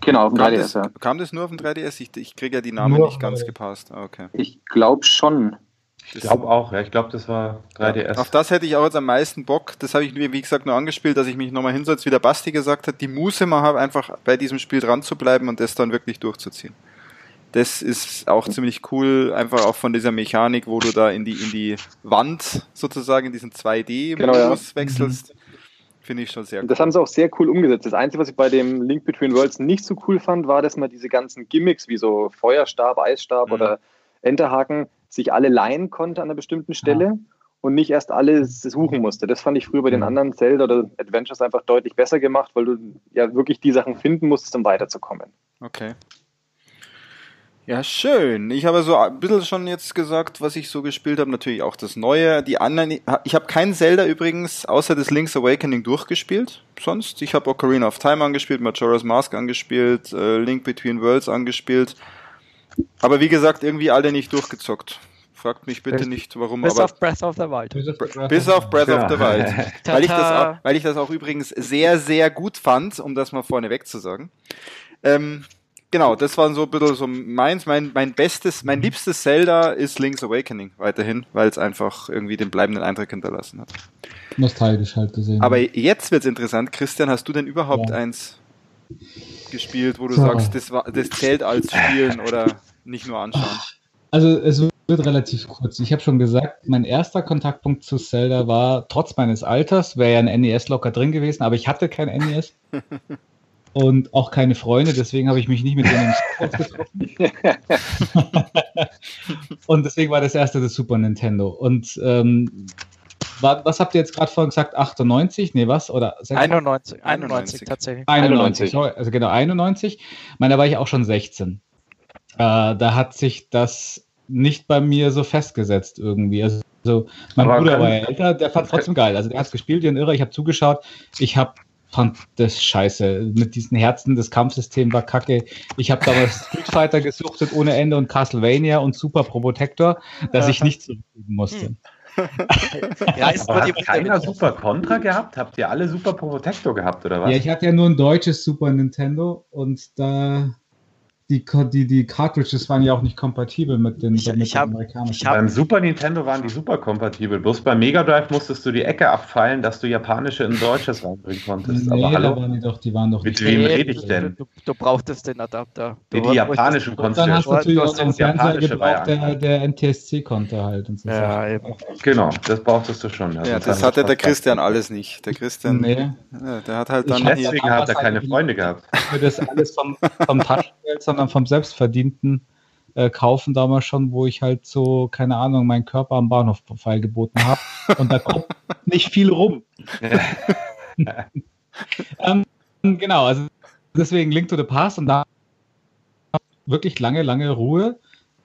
Genau, auf dem kam 3DS, das, ja. Kam das nur auf dem 3DS? Ich, ich kriege ja die Namen nur nicht ganz gepasst. Ah, okay. Ich glaube schon. Ich glaube auch, ja. Ich glaube, das war 3DS. Ja, auf das hätte ich auch jetzt am meisten Bock. Das habe ich, wie gesagt, nur angespielt, dass ich mich nochmal hinsetze, wie der Basti gesagt hat, die Muße mal habe, einfach bei diesem Spiel dran zu bleiben und das dann wirklich durchzuziehen. Das ist auch ziemlich cool, einfach auch von dieser Mechanik, wo du da in die, in die Wand sozusagen, in diesen 2D-Modus genau, ja. wechselst. Finde ich schon sehr cool. Das haben sie auch sehr cool umgesetzt. Das Einzige, was ich bei dem Link Between Worlds nicht so cool fand, war, dass man diese ganzen Gimmicks wie so Feuerstab, Eisstab mhm. oder Enterhaken sich alle leihen konnte an einer bestimmten Stelle ja. und nicht erst alles suchen musste. Das fand ich früher bei den mhm. anderen Zelda oder Adventures einfach deutlich besser gemacht, weil du ja wirklich die Sachen finden musstest, um weiterzukommen. Okay. Ja, schön. Ich habe so ein bisschen schon jetzt gesagt, was ich so gespielt habe. Natürlich auch das Neue. Die anderen, ich habe kein Zelda übrigens außer das Link's Awakening durchgespielt. Sonst, ich habe Ocarina of Time angespielt, Majora's Mask angespielt, äh, Link Between Worlds angespielt. Aber wie gesagt, irgendwie alle nicht durchgezockt. Fragt mich bitte nicht, warum. Bis aber auf Breath of the Wild. Bis auf Breath of the Wild. weil, ich das auch, weil ich das auch übrigens sehr, sehr gut fand, um das mal vorneweg zu sagen. Ähm, genau, das war so ein bisschen so meins. Mein, mein bestes, mein liebstes Zelda ist Link's Awakening weiterhin, weil es einfach irgendwie den bleibenden Eindruck hinterlassen hat. Nostalgisch halt gesehen. Aber jetzt wird's interessant. Christian, hast du denn überhaupt ja. eins gespielt, wo du so. sagst, das, war, das zählt als Spielen oder nicht nur anschauen? Also es wird relativ kurz. Ich habe schon gesagt, mein erster Kontaktpunkt zu Zelda war, trotz meines Alters, wäre ja ein NES locker drin gewesen, aber ich hatte kein NES. und auch keine Freunde, deswegen habe ich mich nicht mit denen getroffen. und deswegen war das erste das Super Nintendo. Und ähm, was habt ihr jetzt gerade vorhin gesagt? 98? Nee, was? Oder 91, 91, 91 tatsächlich. 91, 91. also genau, 91. Ich meine, da war ich auch schon 16. Äh, da hat sich das nicht bei mir so festgesetzt irgendwie. Also, mein Aber Bruder war ja älter, der fand es trotzdem geil. Also der hat es gespielt wie ein Irrer, ich habe zugeschaut. Ich habe fand das scheiße. Mit diesen Herzen, das Kampfsystem war kacke. Ich habe damals Street Fighter gesuchtet ohne Ende und Castlevania und Super Protector, dass ich nicht zurückgeben musste. Hm. ja, ist Aber hat keiner Super Contra gehabt? Habt ihr alle Super Protector gehabt oder was? Ja, ich hatte ja nur ein deutsches Super Nintendo und da die, die, die Cartridges waren ja auch nicht kompatibel mit den, ich, mit ich hab, amerikanischen. Hab, beim Super Nintendo waren die super kompatibel. Bloß beim Mega Drive musstest du die Ecke abfallen, dass du japanische in deutsches reinbringen konntest. Nee, Aber hallo? waren die doch, die waren doch Mit wem rede ich denn? Du, du, brauchtest den Adapter. Die, die japanischen konntest du Dann hast du natürlich auch einen Fernseher gebraucht, der, der NTSC konnte halt. Und so ja, eben. Genau, das brauchtest du schon. Also ja, das hatte der Christian alles nicht. Der Christian, nee. der hat halt dann... Deswegen hat er keine Freunde gehabt. Das alles vom, vom Taschengeld, sondern vom Selbstverdienst verdienten äh, kaufen damals schon, wo ich halt so, keine Ahnung, meinen Körper am Bahnhof feilgeboten habe. Und da kommt nicht viel rum. ähm, genau, also deswegen Link to the Past und da wirklich lange, lange Ruhe.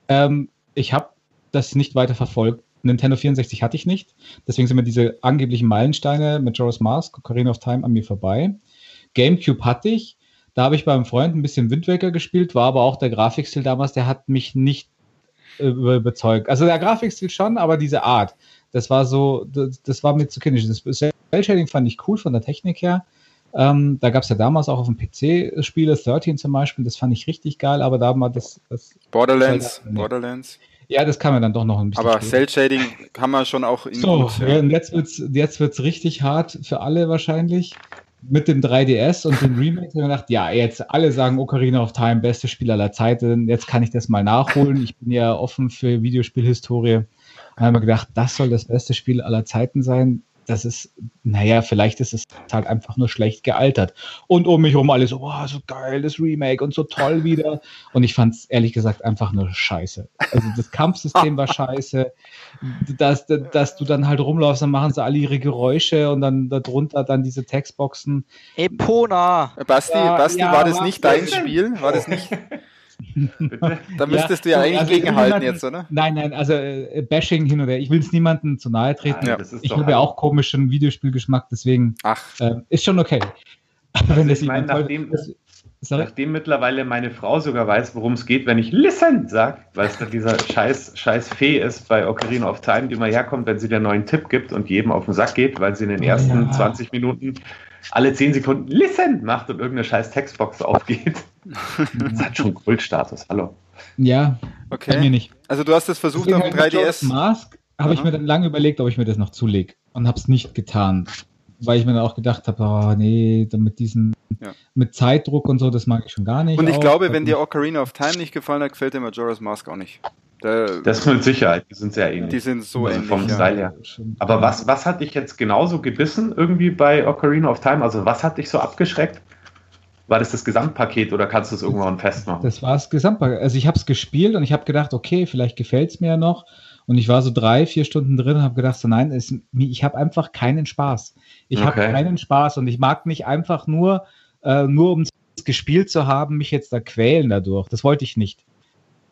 Ähm, ich habe das nicht weiter verfolgt. Nintendo 64 hatte ich nicht. Deswegen sind mir diese angeblichen Meilensteine mit Joris Mask, Ocarina of Time an mir vorbei. GameCube hatte ich. Da habe ich beim Freund ein bisschen Wind gespielt, war aber auch der Grafikstil damals, der hat mich nicht äh, überzeugt. Also der Grafikstil schon, aber diese Art, das war so, das, das war mir zu kindisch. Das Cell-Shading fand ich cool von der Technik her. Ähm, da gab es ja damals auch auf dem PC Spiele, 13 zum Beispiel, das fand ich richtig geil, aber da war das. das Borderlands, halt, nee. Borderlands. Ja, das kann man dann doch noch ein bisschen. Aber Cell-Shading kann man schon auch in. So, gut, ja. jetzt wird's, jetzt wird's richtig hart für alle wahrscheinlich. Mit dem 3DS und dem Remake habe ich gedacht, ja, jetzt alle sagen Ocarina of Time, beste Spiel aller Zeiten. Jetzt kann ich das mal nachholen. Ich bin ja offen für Videospielhistorie. Da haben wir gedacht, das soll das beste Spiel aller Zeiten sein das ist, naja, vielleicht ist es halt einfach nur schlecht gealtert. Und um mich herum alles so, oh, so geil, das Remake und so toll wieder. Und ich fand es ehrlich gesagt einfach nur scheiße. Also das Kampfsystem war scheiße. Dass, dass du dann halt rumläufst, dann machen sie alle ihre Geräusche und dann darunter dann diese Textboxen. Epona! Basti, ja, Basti, ja, war das nicht dein Spiel? War das nicht. da müsstest ja, du ja eigentlich also gegenhalten jetzt, oder? Nein, nein, also äh, Bashing hin oder her. Ich will es niemandem zu nahe treten. Ja, ich habe ja auch komischen Videospielgeschmack, deswegen äh, ist schon okay. Also ich meine, nachdem, nachdem mittlerweile meine Frau sogar weiß, worum es geht, wenn ich Listen sage, weil es dieser scheiß, scheiß Fee ist bei Ocarina of Time, die immer herkommt, wenn sie dir einen neuen Tipp gibt und jedem auf den Sack geht, weil sie in den ersten ja. 20 Minuten alle 10 Sekunden Listen macht und irgendeine scheiß Textbox aufgeht. Das hat schon Kultstatus, hallo. Ja, okay. mir nicht. Also du hast es versucht auf dem 3DS. Mask habe ich mir dann lange überlegt, ob ich mir das noch zulege und habe es nicht getan, weil ich mir dann auch gedacht habe, oh nee, mit diesen ja. mit Zeitdruck und so, das mag ich schon gar nicht. Und ich auch. glaube, wenn dir Ocarina of Time nicht gefallen hat, gefällt dir Majora's Mask auch nicht. Der, das mit Sicherheit, die sind sehr ähnlich. Die sind so also ähnlich. Vom ja. Style her. Aber was, was hat dich jetzt genauso gebissen irgendwie bei Ocarina of Time? Also was hat dich so abgeschreckt? War das das Gesamtpaket oder kannst du es irgendwann festmachen? Das war das Gesamtpaket. Also ich habe es gespielt und ich habe gedacht, okay, vielleicht gefällt es mir ja noch. Und ich war so drei, vier Stunden drin und habe gedacht, so nein, es, ich habe einfach keinen Spaß. Ich okay. habe keinen Spaß und ich mag nicht einfach nur, äh, nur um es gespielt zu haben, mich jetzt da quälen dadurch. Das wollte ich nicht.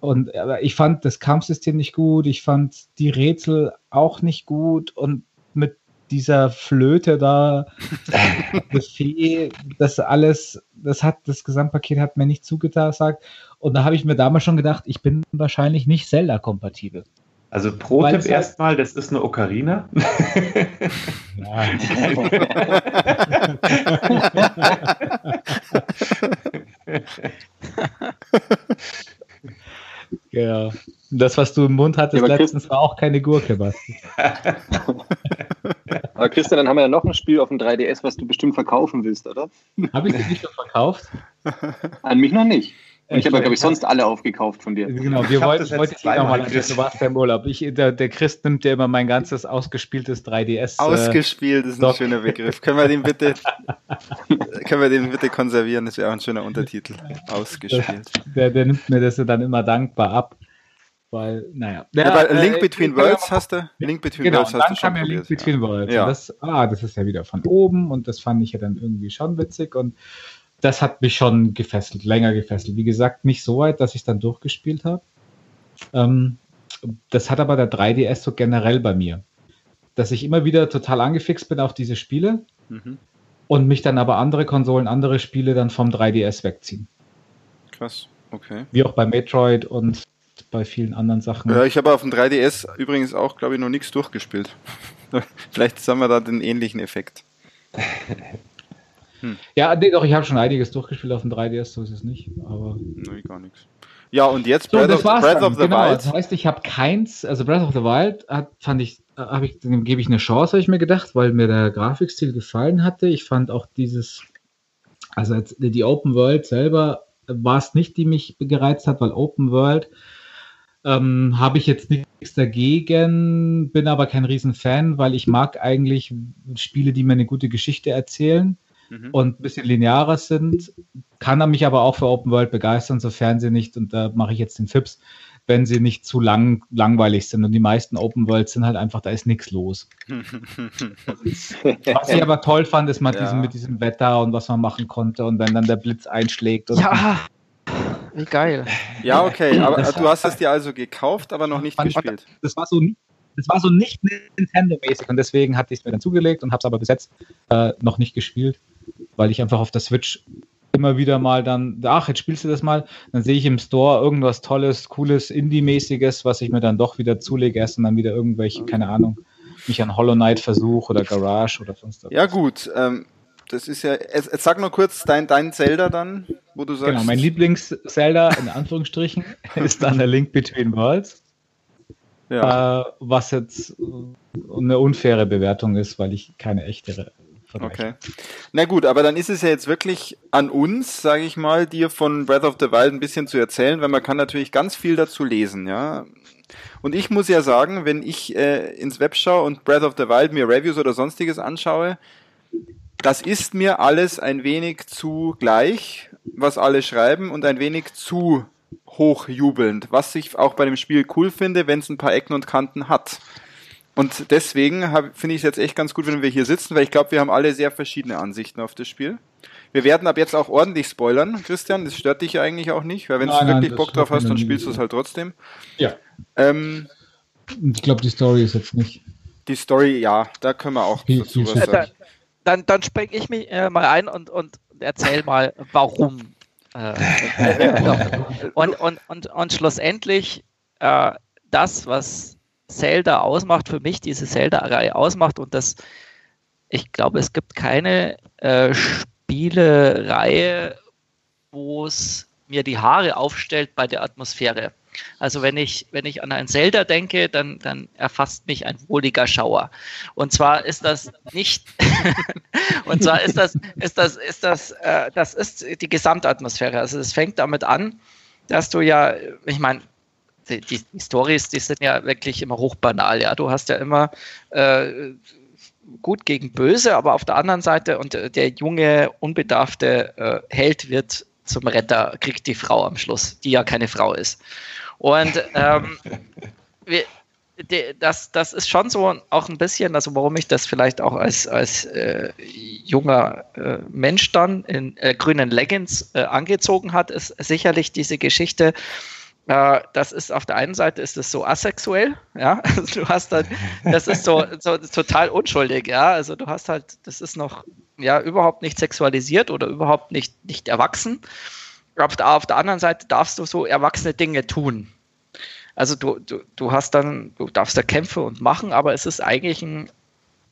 Und aber ich fand das Kampfsystem nicht gut, ich fand die Rätsel auch nicht gut und dieser Flöte da, das Fee, das alles, das hat, das Gesamtpaket hat mir nicht zugesagt. Und da habe ich mir damals schon gedacht, ich bin wahrscheinlich nicht Zelda-kompatibel. Also Pro-Tipp erstmal, das ist eine Ocarina. Ja. Ja. Das, was du im Mund hattest ja, letztens, war auch keine Gurke, Basti. aber Christian, dann haben wir ja noch ein Spiel auf dem 3DS, was du bestimmt verkaufen willst, oder? Habe ich dich nicht schon verkauft? An mich noch nicht. Ich habe, glaube ich, sonst alle aufgekauft von dir. Genau, wir wollten, ich wollte dich nochmal, du warst ja im Urlaub. Ich, der, der Christ nimmt ja immer mein ganzes ausgespieltes 3DS. Äh, Ausgespielt ist ein Doc. schöner Begriff. können wir den bitte, können wir den bitte konservieren? Das wäre auch ein schöner Untertitel. Ausgespielt. Der, der nimmt mir das dann immer dankbar ab. Weil, naja. Ja, aber äh, Link Between Worlds hast du? Link Between genau, Worlds hast du schon kam ja Link Between Worlds. Ja. Das, ah, das ist ja wieder von oben und das fand ich ja dann irgendwie schon witzig und das hat mich schon gefesselt, länger gefesselt. Wie gesagt, nicht so weit, dass ich dann durchgespielt habe. Ähm, das hat aber der 3DS so generell bei mir. Dass ich immer wieder total angefixt bin auf diese Spiele mhm. und mich dann aber andere Konsolen, andere Spiele dann vom 3DS wegziehen. Krass, okay. Wie auch bei Metroid und bei vielen anderen Sachen. Ja, ich habe auf dem 3DS übrigens auch, glaube ich, noch nichts durchgespielt. Vielleicht haben wir da den ähnlichen Effekt. Hm. Ja, nee, doch, ich habe schon einiges durchgespielt auf dem 3DS, so ist es nicht. Aber nee, gar nichts. Ja, und jetzt so, Breath, of, Breath of, the genau, Wild. Das heißt, ich habe keins, also Breath of the Wild hat, fand ich, äh, habe ich, dem gebe ich eine Chance, habe ich mir gedacht, weil mir der Grafikstil gefallen hatte. Ich fand auch dieses, also die Open World selber war es nicht, die mich gereizt hat, weil Open World ähm, habe ich jetzt nichts dagegen, bin aber kein Riesenfan, weil ich mag eigentlich Spiele, die mir eine gute Geschichte erzählen mhm. und ein bisschen linearer sind. Kann er mich aber auch für Open World begeistern, sofern sie nicht, und da mache ich jetzt den Fips, wenn sie nicht zu lang, langweilig sind. Und die meisten Open Worlds sind halt einfach, da ist nichts los. was ich aber toll fand, ist mal ja. diesen, mit diesem Wetter und was man machen konnte und wenn dann der Blitz einschlägt. ja, wie geil. Ja, okay, aber das du hast es dir also gekauft, aber noch nicht gespielt. Das war so das war so nicht Nintendo-mäßig und deswegen hatte ich es mir dann zugelegt und habe es aber bis jetzt äh, noch nicht gespielt, weil ich einfach auf der Switch immer wieder mal dann, ach, jetzt spielst du das mal, dann sehe ich im Store irgendwas Tolles, Cooles, Indie-mäßiges, was ich mir dann doch wieder zulege, erst und dann wieder irgendwelche, keine Ahnung, mich an Hollow Knight versuche oder Garage oder sonst was. Ja, gut, ähm, das ist ja, jetzt, jetzt, sag nur kurz dein, dein Zelda dann, wo du sagst. Genau, mein Lieblings-Zelda in Anführungsstrichen ist dann der Link Between Worlds. Ja. Äh, was jetzt eine unfaire Bewertung ist, weil ich keine echte Okay. Na gut, aber dann ist es ja jetzt wirklich an uns, sage ich mal, dir von Breath of the Wild ein bisschen zu erzählen, weil man kann natürlich ganz viel dazu lesen, ja. Und ich muss ja sagen, wenn ich äh, ins Web schaue und Breath of the Wild mir Reviews oder sonstiges anschaue, das ist mir alles ein wenig zu gleich, was alle schreiben und ein wenig zu hochjubelnd, was ich auch bei dem Spiel cool finde, wenn es ein paar Ecken und Kanten hat. Und deswegen finde ich es jetzt echt ganz gut, wenn wir hier sitzen, weil ich glaube, wir haben alle sehr verschiedene Ansichten auf das Spiel. Wir werden ab jetzt auch ordentlich spoilern, Christian. Das stört dich ja eigentlich auch nicht, weil wenn du wirklich Bock drauf hast, dann spielst du es halt trotzdem. Ja. Ähm, ich glaube, die Story ist jetzt nicht. Die Story, ja, da können wir auch dazu was sagen. Dann, dann spring ich mich äh, mal ein und, und erzähl mal, warum äh, und, und, und, und schlussendlich äh, das, was Zelda ausmacht, für mich diese Zelda-Reihe ausmacht und das, ich glaube, es gibt keine äh, Spielereihe, wo es mir die Haare aufstellt bei der Atmosphäre. Also wenn ich, wenn ich an ein Zelda denke, dann, dann erfasst mich ein wohliger Schauer. Und zwar ist das nicht, und zwar ist das, ist das, ist das, äh, das ist die Gesamtatmosphäre. Also es fängt damit an, dass du ja, ich meine, die, die, die Stories, die sind ja wirklich immer hochbanal, ja. Du hast ja immer äh, gut gegen böse, aber auf der anderen Seite und äh, der junge, unbedarfte äh, Held wird zum Retter, kriegt die Frau am Schluss, die ja keine Frau ist. Und ähm, wir, das, das ist schon so auch ein bisschen, also warum ich das vielleicht auch als, als äh, junger äh, Mensch dann in äh, grünen Leggings äh, angezogen hat, ist sicherlich diese Geschichte. Äh, das ist auf der einen Seite ist es so asexuell, ja, also du hast dann, das ist so, so total unschuldig, ja, also du hast halt, das ist noch ja überhaupt nicht sexualisiert oder überhaupt nicht, nicht erwachsen auf der, auf der anderen Seite darfst du so erwachsene Dinge tun. Also du, du, du hast dann, du darfst da Kämpfe und machen, aber es ist eigentlich ein,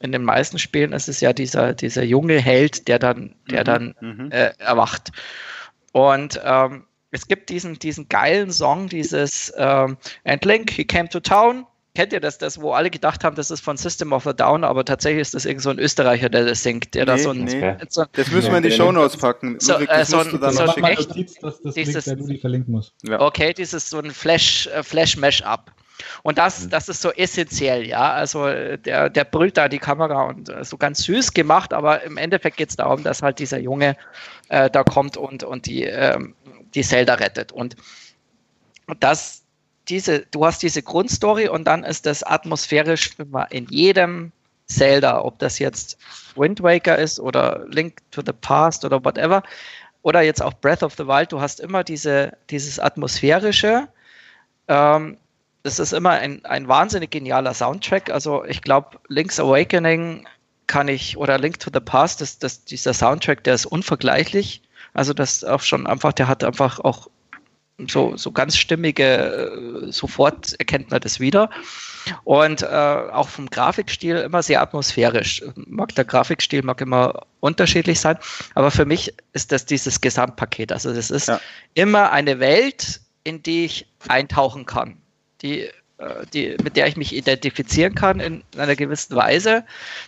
in den meisten Spielen ist es ja dieser, dieser junge Held, der dann, der mhm, dann mhm. äh, erwacht. Und ähm, es gibt diesen, diesen geilen Song, dieses ähm, And Link, he came to town, kennt ihr das, das, wo alle gedacht haben, das ist von System of a Down, aber tatsächlich ist das irgend so ein Österreicher, der das singt, der nee, da so ein. Nee. So, das müssen wir in die Shownotes packen. So, äh, so ein, so ein echt, Notiz, dass das dieses, Link, der verlinken muss. Ja. Okay, dieses so ein Flash, äh, Flash Mash-up. Und das, mhm. das ist so essentiell, ja. Also der, der brüllt da die Kamera und äh, so ganz süß gemacht, aber im Endeffekt geht es darum, dass halt dieser Junge äh, da kommt und, und die, ähm, die Zelda rettet. Und das, diese, du hast diese Grundstory und dann ist das atmosphärisch immer in jedem Zelda, ob das jetzt Wind Waker ist oder Link to the Past oder whatever, oder jetzt auch Breath of the Wild, du hast immer diese, dieses atmosphärische. Ähm, das ist immer ein, ein wahnsinnig genialer Soundtrack. Also ich glaube, Link's Awakening kann ich, oder Link to the Past, das, das, dieser Soundtrack, der ist unvergleichlich. Also das auch schon einfach, der hat einfach auch so, so ganz stimmige, äh, sofort erkennt man das wieder. Und äh, auch vom Grafikstil immer sehr atmosphärisch. Mag der Grafikstil mag immer unterschiedlich sein, aber für mich ist das dieses Gesamtpaket. Also das ist ja. immer eine Welt, in die ich eintauchen kann, die, äh, die, mit der ich mich identifizieren kann in einer gewissen Weise,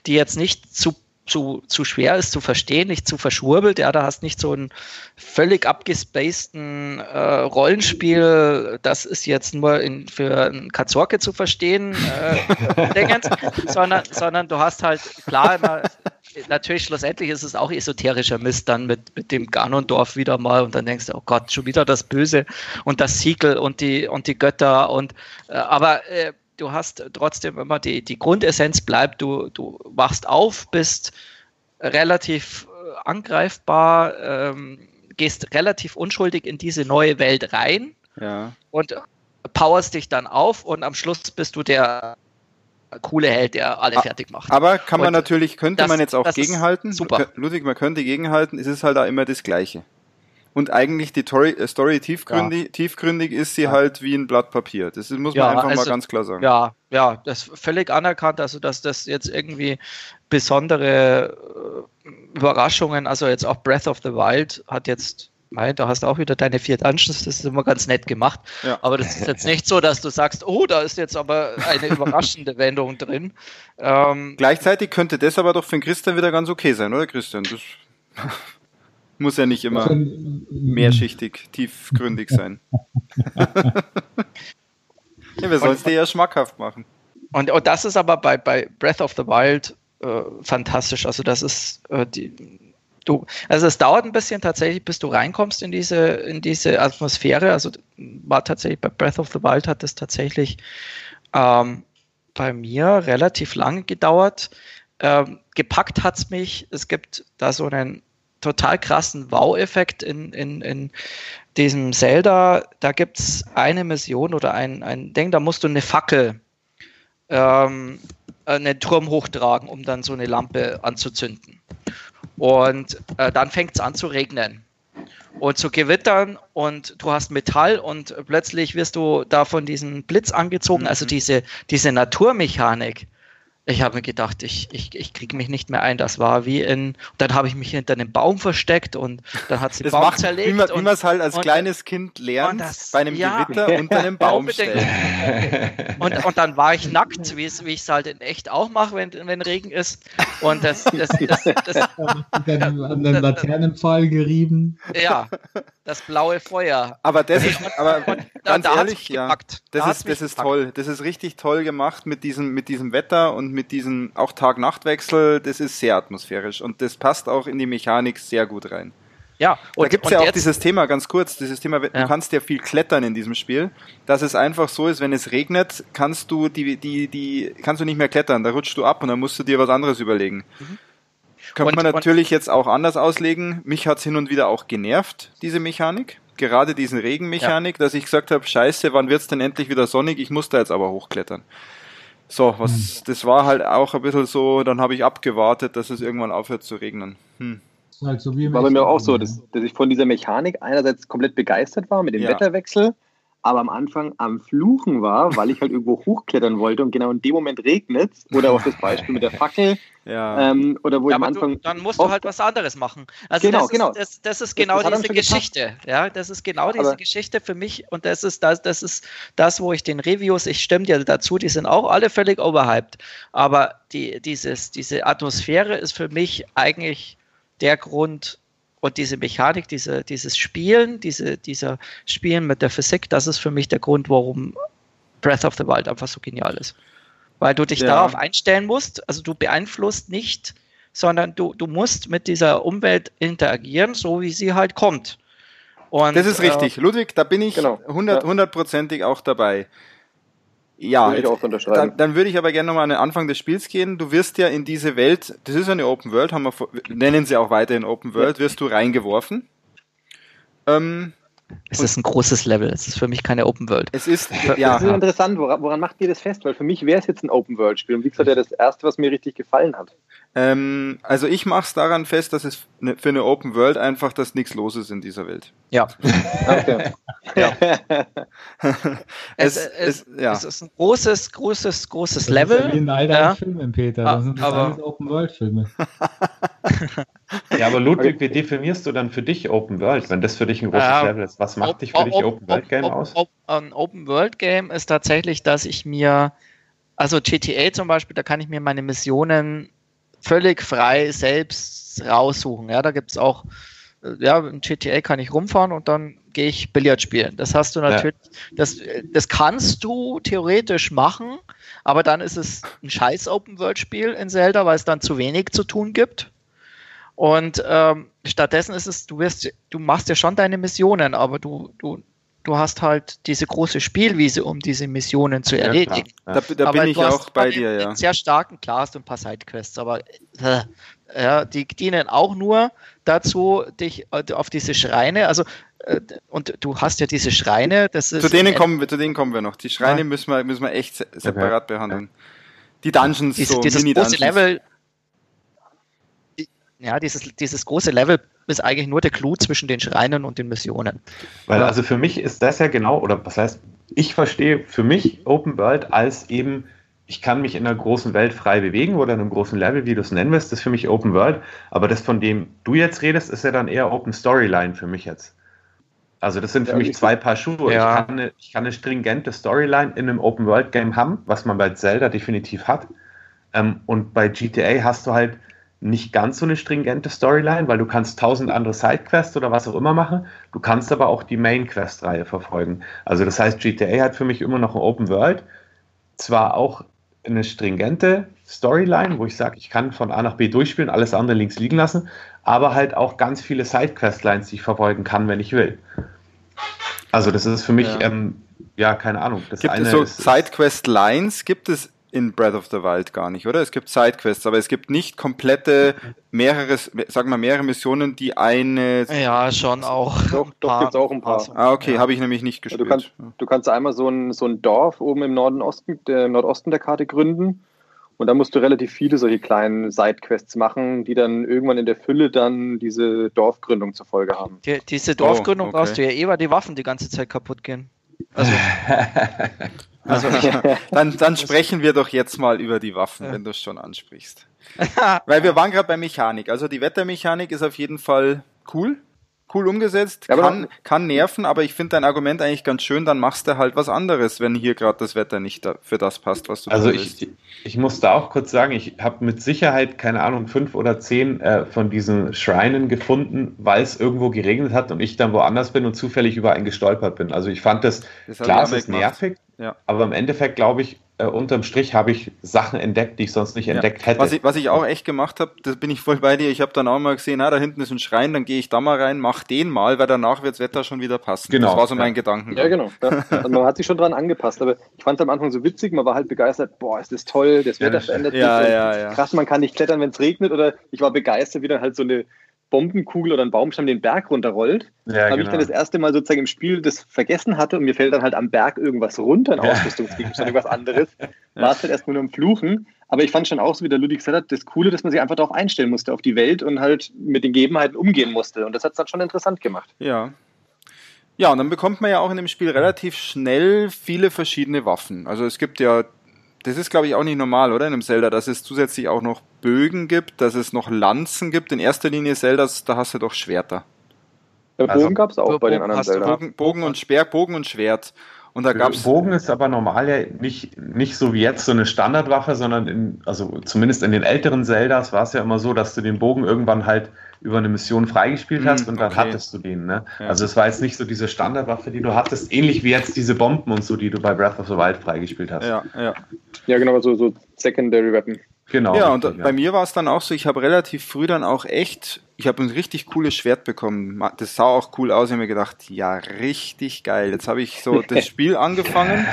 die jetzt nicht zu zu, zu schwer ist zu verstehen, nicht zu verschwurbelt. Ja, da hast nicht so einen völlig abgespaceden äh, Rollenspiel, das ist jetzt nur in, für einen Kazorke zu verstehen, äh, sondern, sondern du hast halt klar immer natürlich schlussendlich ist es auch esoterischer Mist dann mit, mit dem Ganondorf wieder mal und dann denkst du, oh Gott, schon wieder das Böse und das Siegel und die, und die Götter und äh, aber äh, du hast trotzdem immer die, die Grundessenz bleibt, du, du wachst auf, bist relativ äh, angreifbar, ähm, gehst relativ unschuldig in diese neue Welt rein ja. und powerst dich dann auf und am Schluss bist du der coole Held, der alle fertig macht. Aber kann man und natürlich, könnte das, man jetzt auch gegenhalten. Super. Ludwig, man könnte gegenhalten, es ist halt auch immer das Gleiche. Und eigentlich die Story, äh, Story tiefgründig, ja. tiefgründig ist sie ja. halt wie ein Blatt Papier. Das muss man ja, einfach also, mal ganz klar sagen. Ja, ja, das ist völlig anerkannt, also dass das jetzt irgendwie besondere äh, Überraschungen, also jetzt auch Breath of the Wild hat jetzt Nein, da hast du auch wieder deine vier Dungeons, das ist immer ganz nett gemacht. Ja. Aber das ist jetzt nicht so, dass du sagst, oh, da ist jetzt aber eine überraschende Wendung drin. Ähm, Gleichzeitig könnte das aber doch für den Christian wieder ganz okay sein, oder Christian? Das muss ja nicht immer mehrschichtig, tiefgründig sein. ja, wir sollen es dir ja schmackhaft machen. Und, und, das ist aber bei, bei Breath of the Wild äh, fantastisch. Also das ist äh, die, du, also es dauert ein bisschen tatsächlich, bis du reinkommst in diese, in diese Atmosphäre. Also war tatsächlich bei Breath of the Wild hat es tatsächlich ähm, bei mir relativ lange gedauert. Ähm, gepackt hat es mich. Es gibt da so einen total krassen Wow-Effekt in, in, in diesem Zelda. Da gibt es eine Mission oder ein, ein Ding, da musst du eine Fackel, ähm, einen Turm hochtragen, um dann so eine Lampe anzuzünden. Und äh, dann fängt es an zu regnen und zu gewittern und du hast Metall und plötzlich wirst du da von diesem Blitz angezogen. Also mhm. diese, diese Naturmechanik, ich habe mir gedacht, ich, ich, ich kriege mich nicht mehr ein. Das war wie in. Dann habe ich mich hinter einem Baum versteckt und dann hat sie den Baum macht, zerlegt. Wie man es halt als und, kleines Kind lernt, das, bei einem ja, Gewitter unter einem Baum stellen. Und, und dann war ich nackt, wie ich es halt in echt auch mache, wenn, wenn Regen ist. Und das. das, das, das, an den Laternenpfahl gerieben. Ja, das blaue Feuer. Aber das ist. Aber ganz da ehrlich, ja. Das ist, das ist toll. Das ist richtig toll gemacht mit diesem, mit diesem Wetter und mit diesem auch Tag-Nacht-Wechsel, das ist sehr atmosphärisch und das passt auch in die Mechanik sehr gut rein. Ja, und, da gibt es ja auch dieses Thema, ganz kurz, dieses Thema, du ja. kannst ja viel klettern in diesem Spiel, dass es einfach so ist, wenn es regnet, kannst du die, die, die, kannst du nicht mehr klettern, da rutschst du ab und dann musst du dir was anderes überlegen. Mhm. Könnte man natürlich jetzt auch anders auslegen. Mich hat es hin und wieder auch genervt, diese Mechanik. Gerade diesen Regenmechanik, ja. dass ich gesagt habe, scheiße, wann wird es denn endlich wieder sonnig? Ich muss da jetzt aber hochklettern. So, was, hm. das war halt auch ein bisschen so, dann habe ich abgewartet, dass es irgendwann aufhört zu regnen. Hm. Halt so war bei mir auch so, dass, dass, ich von dieser Mechanik einerseits komplett begeistert war mit dem ja. Wetterwechsel, aber am Anfang am Fluchen war, weil ich halt irgendwo hochklettern wollte und genau in dem Moment regnet oder auch das Beispiel mit der Fackel, ja. Ähm, oder wo ja, am Anfang. Du, dann musst du halt was anderes machen. Also genau, das, ist, genau. Das, das ist genau das, diese Geschichte. Ja, das ist genau diese Aber Geschichte für mich und das ist das, das ist das, wo ich den Reviews, ich stimme dir dazu, die sind auch alle völlig overhyped. Aber die, dieses, diese Atmosphäre ist für mich eigentlich der Grund, und diese Mechanik, diese, dieses Spielen, diese, dieser Spielen mit der Physik, das ist für mich der Grund, warum Breath of the Wild einfach so genial ist weil du dich ja. darauf einstellen musst. Also du beeinflusst nicht, sondern du, du musst mit dieser Umwelt interagieren, so wie sie halt kommt. Und, das ist richtig. Äh, Ludwig, da bin ich genau. hundertprozentig ja. auch dabei. Ja, jetzt, dann, dann, würde ich aber gerne nochmal an den Anfang des Spiels gehen. Du wirst ja in diese Welt, das ist eine Open World, haben wir, nennen sie auch weiterhin Open World, wirst du reingeworfen. Ähm, es ist ein großes Level. Es ist für mich keine Open World. Es ist, ja. Das ist interessant. Woran, woran macht ihr das fest? Weil für mich wäre es jetzt ein Open World Spiel. Und wie gesagt, ja das erste, was mir richtig gefallen hat. Ähm, also ich mache es daran fest, dass es ne, für eine Open World einfach, dass nichts los ist in dieser Welt. Ja. Okay. ja. es, es, es, ja. es, ist ein großes, großes, großes das Level. Ist wie in all deinen ja. Filmen, Peter. Das sind aber, alles Open World Filme. ja, aber Ludwig, wie definierst du dann für dich Open World, wenn das für dich ein großes uh, Level ist? Was macht dich für dich Open World Game aus? ein Open World Game ist tatsächlich, dass ich mir, also GTA zum Beispiel, da kann ich mir meine Missionen völlig frei selbst raussuchen. Ja, da gibt es auch ja, in GTA kann ich rumfahren und dann gehe ich Billard spielen. Das hast du natürlich, ja. das, das kannst du theoretisch machen, aber dann ist es ein scheiß Open-World-Spiel in Zelda, weil es dann zu wenig zu tun gibt. Und ähm, stattdessen ist es, du wirst, du machst ja schon deine Missionen, aber du, du, du hast halt diese große Spielwiese, um diese Missionen zu erledigen. Ja, da, da bin ich auch bei dir, ja. Sehr starken Class und ein paar Sidequests, aber äh, ja, die dienen auch nur dazu, dich äh, auf diese Schreine, also äh, und du hast ja diese Schreine, das ist. Zu denen kommen wir, zu denen kommen wir noch. Die Schreine ja. müssen wir, müssen wir echt separat okay. behandeln. Die Dungeons, so dieses große Level, ja, dieses, dieses große Level ist eigentlich nur der Clou zwischen den Schreinen und den Missionen. Weil also für mich ist das ja genau, oder was heißt, ich verstehe für mich Open World als eben ich kann mich in einer großen Welt frei bewegen oder in einem großen Level, wie du es nennen willst, das ist für mich Open World. Aber das, von dem du jetzt redest, ist ja dann eher Open Storyline für mich jetzt. Also das sind für ja, mich zwei Paar Schuhe. Ja. Ich, kann eine, ich, kann eine, stringente Storyline in einem Open World Game haben, was man bei Zelda definitiv hat. Ähm, und bei GTA hast du halt nicht ganz so eine stringente Storyline, weil du kannst tausend andere Sidequests oder was auch immer machen. Du kannst aber auch die Main Quest Reihe verfolgen. Also das heißt, GTA hat für mich immer noch ein Open World. Zwar auch eine stringente Storyline, wo ich sage, ich kann von A nach B durchspielen, alles andere links liegen lassen, aber halt auch ganz viele Sidequest-Lines, die ich verfolgen kann, wenn ich will. Also das ist für mich, ja, ähm, ja keine Ahnung. Das gibt es so Sidequest-Lines gibt es in Breath of the Wild gar nicht, oder? Es gibt Sidequests, aber es gibt nicht komplette mehrere, sagen wir mehrere Missionen, die eine. Ja, schon auch. Doch, doch gibt es auch ein paar. Ah, okay, ja. habe ich nämlich nicht gespielt. Du kannst, du kannst einmal so ein, so ein Dorf oben im Norden Osten, der Nordosten der Karte gründen. Und da musst du relativ viele solche kleinen Sidequests machen, die dann irgendwann in der Fülle dann diese Dorfgründung zur Folge haben. Die, diese Dorfgründung oh, okay. brauchst du ja eh, weil die Waffen die ganze Zeit kaputt gehen. Also, also dann, dann sprechen wir doch jetzt mal über die Waffen, wenn du es schon ansprichst. Weil wir waren gerade bei Mechanik. Also die Wettermechanik ist auf jeden Fall cool. Cool umgesetzt, ja, kann, kann nerven, aber ich finde dein Argument eigentlich ganz schön, dann machst du halt was anderes, wenn hier gerade das Wetter nicht da, für das passt, was du Also ich, ich muss da auch kurz sagen, ich habe mit Sicherheit, keine Ahnung, fünf oder zehn äh, von diesen Schreinen gefunden, weil es irgendwo geregnet hat und ich dann woanders bin und zufällig über einen gestolpert bin. Also ich fand das, das klar, es ist nervig, ja. aber im Endeffekt glaube ich, äh, unterm Strich habe ich Sachen entdeckt, die ich sonst nicht ja. entdeckt hätte. Was ich, was ich auch echt gemacht habe, das bin ich voll bei dir. Ich habe dann auch mal gesehen, na, da hinten ist ein Schrein, dann gehe ich da mal rein, mach den mal, weil danach wird das Wetter schon wieder passen. Genau. Das war so ja. mein Gedanken. Ja, genau. Ja. Also man hat sich schon dran angepasst, aber ich fand es am Anfang so witzig, man war halt begeistert, boah, ist das toll, das Wetter verändert sich. Ja, ja, ja. Krass, man kann nicht klettern, wenn es regnet oder ich war begeistert, wie dann halt so eine Bombenkugel oder ein Baumstamm den Berg runterrollt. Ja, habe genau. ich dann das erste Mal sozusagen im Spiel das vergessen hatte und mir fällt dann halt am Berg irgendwas runter, ein. Ausrüstungsgegenstand, irgendwas anderes. War es halt erstmal nur im Fluchen. Aber ich fand schon auch, so wie der Ludwig gesagt hat, das Coole, dass man sich einfach darauf einstellen musste, auf die Welt und halt mit den Gegebenheiten umgehen musste. Und das hat es dann schon interessant gemacht. Ja. Ja, und dann bekommt man ja auch in dem Spiel relativ schnell viele verschiedene Waffen. Also es gibt ja das ist, glaube ich, auch nicht normal, oder? In einem Zelda, dass es zusätzlich auch noch Bögen gibt, dass es noch Lanzen gibt. In erster Linie Zeldas, da hast du doch Schwerter. Ja, Bogen also, gab es auch Bogen bei den anderen Zelda. Bogen, Bogen, und Speer, Bogen und Schwert. Und da gab's Bogen ist aber normal ja nicht, nicht so wie jetzt so eine Standardwaffe, sondern in, also zumindest in den älteren Zeldas war es ja immer so, dass du den Bogen irgendwann halt über eine Mission freigespielt hast mm, und dann okay. hattest du den. Ne? Ja. Also es war jetzt nicht so diese Standardwaffe, die du hattest, ähnlich wie jetzt diese Bomben und so, die du bei Breath of the Wild freigespielt hast. Ja, ja. ja genau, so, so Secondary Weapon. Genau. Ja, richtig, und ja. bei mir war es dann auch so, ich habe relativ früh dann auch echt, ich habe ein richtig cooles Schwert bekommen. Das sah auch cool aus. Ich habe mir gedacht, ja, richtig geil. Jetzt habe ich so das Spiel angefangen,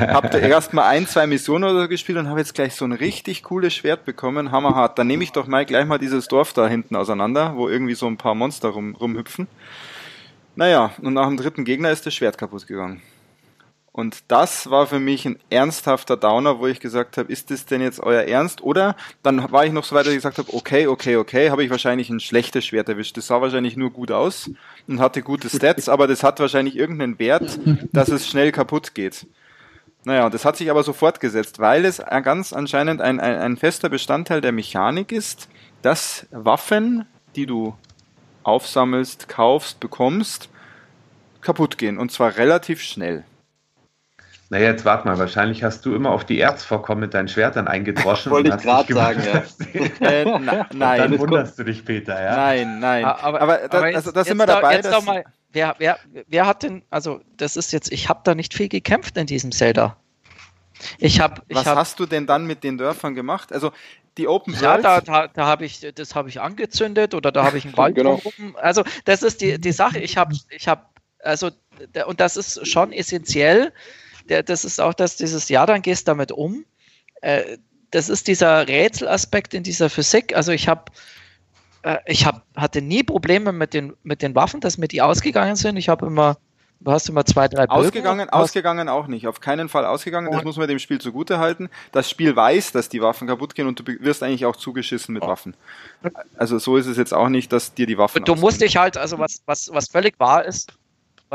habe da erst mal ein, zwei Missionen oder so gespielt und habe jetzt gleich so ein richtig cooles Schwert bekommen. Hammerhart. Dann nehme ich doch mal gleich mal dieses Dorf da hinten auseinander, wo irgendwie so ein paar Monster rum, rumhüpfen. Naja, und nach dem dritten Gegner ist das Schwert kaputt gegangen. Und das war für mich ein ernsthafter Downer, wo ich gesagt habe, ist das denn jetzt euer Ernst? Oder dann war ich noch so weit, dass ich gesagt habe, okay, okay, okay, habe ich wahrscheinlich ein schlechtes Schwert erwischt. Das sah wahrscheinlich nur gut aus und hatte gute Stats, aber das hat wahrscheinlich irgendeinen Wert, dass es schnell kaputt geht. Naja, das hat sich aber so fortgesetzt, weil es ganz anscheinend ein, ein, ein fester Bestandteil der Mechanik ist, dass Waffen, die du aufsammelst, kaufst, bekommst, kaputt gehen. Und zwar relativ schnell. Naja, jetzt warte mal, wahrscheinlich hast du immer auf die Erzvorkommen mit deinen Schwertern eingedroschen. Wollte ich gerade sagen, ja. äh, na, nein. Dann wunderst du dich, Peter, ja. Nein, nein. Aber, aber, da, aber also, da sind wir dabei. Jetzt doch mal, wer, wer, wer hat denn, also das ist jetzt, ich habe da nicht viel gekämpft in diesem Zelda. Ich habe. Was hab, hast du denn dann mit den Dörfern gemacht? Also die Open World. Ja, da, da, da habe ich, das habe ich angezündet oder da habe ich einen Wald genau. Also das ist die, die Sache. Ich habe, ich habe, also und das ist schon essentiell. Der, das ist auch das, dieses Jahr, dann gehst damit um. Äh, das ist dieser Rätselaspekt in dieser Physik. Also ich habe äh, ich hab, hatte nie Probleme mit den, mit den Waffen, dass mir die ausgegangen sind. Ich habe immer Du hast immer zwei, drei Bögen. Ausgegangen, ausgegangen auch nicht. Auf keinen Fall ausgegangen. Das muss man dem Spiel zugute halten. Das Spiel weiß, dass die Waffen kaputt gehen und du wirst eigentlich auch zugeschissen mit Waffen. Also so ist es jetzt auch nicht, dass dir die Waffen. Du musst dich halt, also was, was, was völlig wahr ist,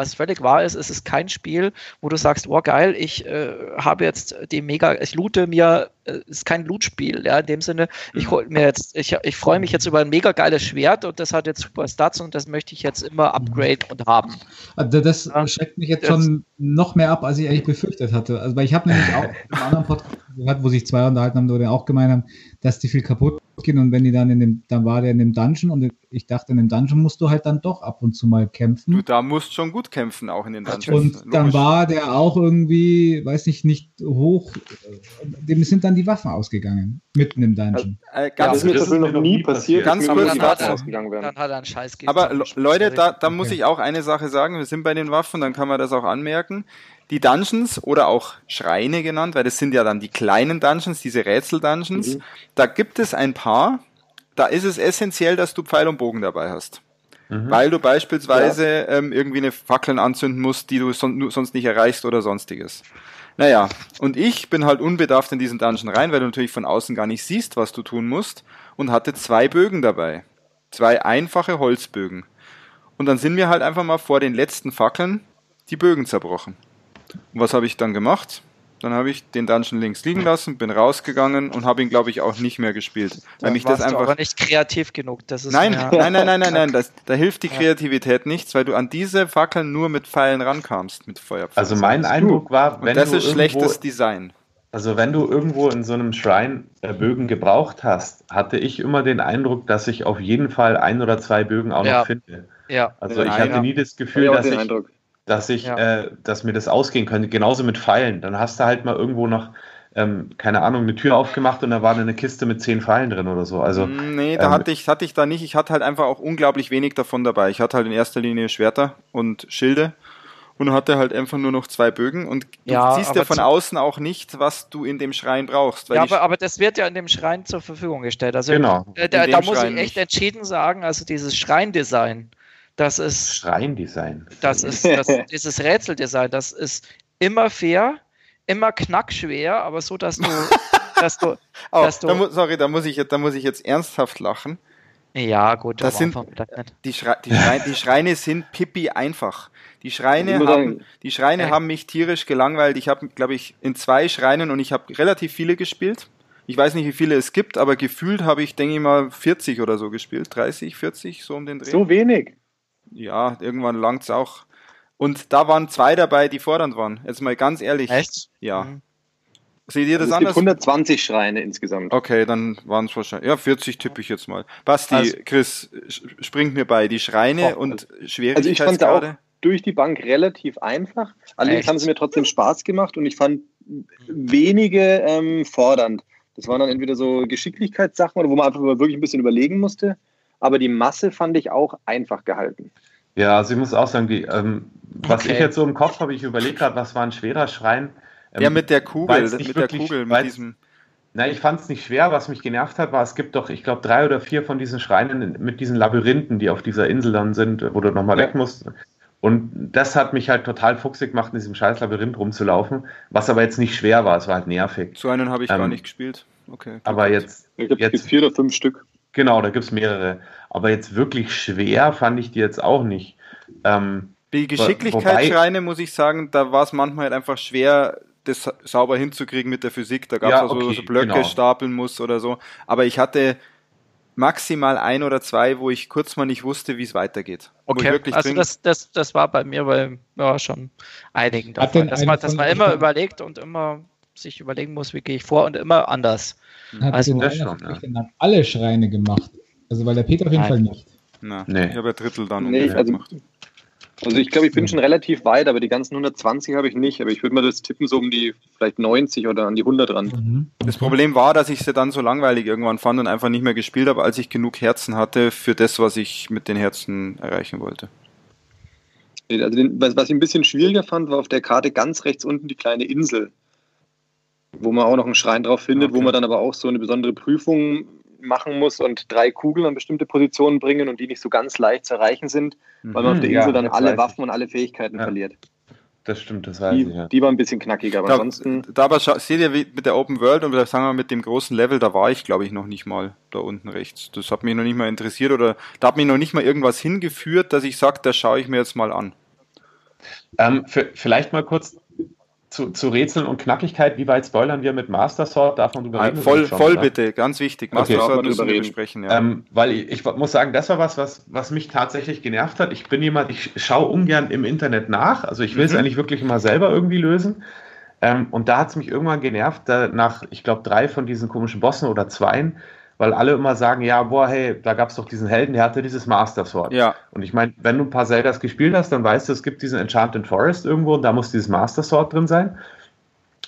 was völlig wahr ist, es ist kein Spiel, wo du sagst, oh geil, ich äh, habe jetzt die mega, ich loote mir, es äh, ist kein Loot-Spiel, ja, in dem Sinne, ich hol mir jetzt, ich, ich freue mich jetzt über ein mega geiles Schwert und das hat jetzt super Stats und das möchte ich jetzt immer upgrade und haben. Also das ja, schreckt mich jetzt schon noch mehr ab, als ich eigentlich befürchtet hatte. Also weil ich habe nämlich auch im anderen Podcast gehört, wo sich zwei unterhalten haben, wo die auch gemeint haben, dass die viel kaputt gehen und wenn die dann in dem, dann war der in dem Dungeon und ich dachte, in dem Dungeon musst du halt dann doch ab und zu mal kämpfen. Du da musst schon gut kämpfen, auch in den Dungeons. Und Logisch. dann war der auch irgendwie, weiß nicht, nicht hoch, dem sind dann die Waffen ausgegangen, mitten im Dungeon. Äh, äh, ganz ja, das ist mir noch nie passiert, ganz kurz dann, hat er, dann hat er einen Scheiß Aber Leute, da, da muss ich auch eine Sache sagen, wir sind bei den Waffen, dann kann man das auch anmerken die Dungeons oder auch Schreine genannt, weil das sind ja dann die kleinen Dungeons, diese Rätsel-Dungeons. Mhm. Da gibt es ein paar, da ist es essentiell, dass du Pfeil und Bogen dabei hast. Mhm. Weil du beispielsweise ja. ähm, irgendwie eine Fackeln anzünden musst, die du son sonst nicht erreichst oder sonstiges. Naja, und ich bin halt unbedarft in diesen Dungeon rein, weil du natürlich von außen gar nicht siehst, was du tun musst, und hatte zwei Bögen dabei. Zwei einfache Holzbögen. Und dann sind mir halt einfach mal vor den letzten Fackeln die Bögen zerbrochen. Und was habe ich dann gemacht? Dann habe ich den Dungeon links liegen lassen, bin rausgegangen und habe ihn, glaube ich, auch nicht mehr gespielt. Weil da mich das einfach. aber nicht kreativ genug. Das ist nein, nein, nein, nein, nein, nein, das, da hilft die Kreativität nichts, weil du an diese Fackeln nur mit Pfeilen rankamst, mit Feuerpfeilen. Also mein Eindruck war, wenn und das du ist schlechtes Design. Also wenn du irgendwo in so einem Schrein äh, Bögen gebraucht hast, hatte ich immer den Eindruck, dass ich auf jeden Fall ein oder zwei Bögen auch ja. noch finde. Ja. Also ich hatte nie das Gefühl, dass ich, Eindruck dass ich, ja. äh, dass mir das ausgehen könnte. Genauso mit Pfeilen. Dann hast du halt mal irgendwo noch, ähm, keine Ahnung, eine Tür aufgemacht und da war eine Kiste mit zehn Pfeilen drin oder so. Also, mm, nee, da ähm, hatte ich, hatte ich da nicht. Ich hatte halt einfach auch unglaublich wenig davon dabei. Ich hatte halt in erster Linie Schwerter und Schilde und hatte halt einfach nur noch zwei Bögen und du ja, siehst ja von außen auch nicht, was du in dem Schrein brauchst. ja, aber, aber das wird ja in dem Schrein zur Verfügung gestellt. Also genau. Äh, da, da muss ich echt nicht. entschieden sagen, also dieses Schreindesign, das ist. Schreindesign. Das ist das, dieses Rätseldesign. Das ist immer fair, immer knackschwer, aber so, dass du. dass du, oh, dass du da sorry, da muss, ich, da muss ich jetzt ernsthaft lachen. Ja, gut. Das sind, die, Schre die, Schreine, die Schreine sind pipi einfach. Die Schreine, haben, die Schreine haben mich tierisch gelangweilt. Ich habe, glaube ich, in zwei Schreinen und ich habe relativ viele gespielt. Ich weiß nicht, wie viele es gibt, aber gefühlt habe ich, denke ich mal, 40 oder so gespielt. 30, 40, so um den Dreh. So wenig? Ja, irgendwann langt es auch. Und da waren zwei dabei, die fordernd waren. Jetzt mal ganz ehrlich. Echt? Ja. Mhm. Seht ihr das also es anders? Gibt 120 Schreine insgesamt. Okay, dann waren es wahrscheinlich. Ja, 40 tippe ich jetzt mal. Basti, also, Chris, springt mir bei. Die Schreine oh, und Schwierigkeitsgrade. Also ich fand auch durch die Bank relativ einfach. Allerdings Echt? haben sie mir trotzdem Spaß gemacht und ich fand wenige ähm, fordernd. Das waren dann entweder so Geschicklichkeitssachen oder wo man einfach wirklich ein bisschen überlegen musste aber die Masse fand ich auch einfach gehalten. Ja, also ich muss auch sagen, die, ähm, was okay. ich jetzt so im Kopf habe, ich überlegt gerade, was war ein schwerer Schrein. Ähm, ja, mit der Kugel, mit wirklich, der Kugel, mit diesem. Na, ich fand es nicht schwer. Was mich genervt hat, war, es gibt doch, ich glaube, drei oder vier von diesen Schreinen mit diesen Labyrinthen, die auf dieser Insel dann sind, wo du nochmal ja. weg musst. Und das hat mich halt total fuchsig gemacht, in diesem scheiß Labyrinth rumzulaufen, was aber jetzt nicht schwer war, es war halt nervig. So einen habe ich ähm, gar nicht gespielt. Okay. Aber jetzt. Ich glaube, es gibt vier oder fünf Stück. Genau, da gibt es mehrere. Aber jetzt wirklich schwer fand ich die jetzt auch nicht. Ähm, die Geschicklichkeitsschreine, muss ich sagen, da war es manchmal halt einfach schwer, das sauber hinzukriegen mit der Physik. Da gab es ja, also okay, so Blöcke genau. stapeln muss oder so. Aber ich hatte maximal ein oder zwei, wo ich kurz mal nicht wusste, wie es weitergeht. Okay, also das, das, das war bei mir bei ja, schon einigen davon, dass man, dass man immer überlegt und immer sich überlegen muss, wie gehe ich vor und immer anders. Hat also das schon, ja. alle Schreine gemacht. Also weil der Peter auf jeden Nein. Fall nicht. Na, nee. Ich habe ein Drittel dann nee, also, gemacht. Also ich glaube, ich bin schon relativ weit, aber die ganzen 120 habe ich nicht. Aber ich würde mal das tippen so um die vielleicht 90 oder an die 100 ran. Mhm. Das Problem war, dass ich sie dann so langweilig irgendwann fand und einfach nicht mehr gespielt habe, als ich genug Herzen hatte für das, was ich mit den Herzen erreichen wollte. Also den, was, was ich ein bisschen schwieriger fand, war auf der Karte ganz rechts unten die kleine Insel, wo man auch noch einen Schrein drauf findet, okay. wo man dann aber auch so eine besondere Prüfung machen muss und drei Kugeln an bestimmte Positionen bringen und die nicht so ganz leicht zu erreichen sind, weil man auf der mhm. Insel ja, dann alle Waffen und alle Fähigkeiten ja. verliert. Das stimmt, das weiß die, ich. Ja. Die war ein bisschen knackiger, aber da, ansonsten. Da aber seht ihr mit der Open World und sagen wir mit dem großen Level, da war ich glaube ich noch nicht mal da unten rechts. Das hat mich noch nicht mal interessiert oder da hat mich noch nicht mal irgendwas hingeführt, dass ich sage, das schaue ich mir jetzt mal an. Ähm, für, vielleicht mal kurz zu, zu Rätseln und Knackigkeit, wie weit spoilern wir mit Master Sword? Darf man drüber reden? Voll, schon, voll bitte, ganz wichtig. Master okay. Sword müssen wir besprechen, ja. Ähm, weil ich, ich, muss sagen, das war was, was, was mich tatsächlich genervt hat. Ich bin jemand, ich schaue ungern im Internet nach. Also ich will es mhm. eigentlich wirklich immer selber irgendwie lösen. Ähm, und da hat es mich irgendwann genervt, da nach, ich glaube, drei von diesen komischen Bossen oder zweien, weil alle immer sagen, ja, boah, hey, da gab es doch diesen Helden, der hatte dieses Master Sword. Ja. Und ich meine, wenn du ein paar Zeldas gespielt hast, dann weißt du, es gibt diesen Enchanted Forest irgendwo und da muss dieses Master Sword drin sein.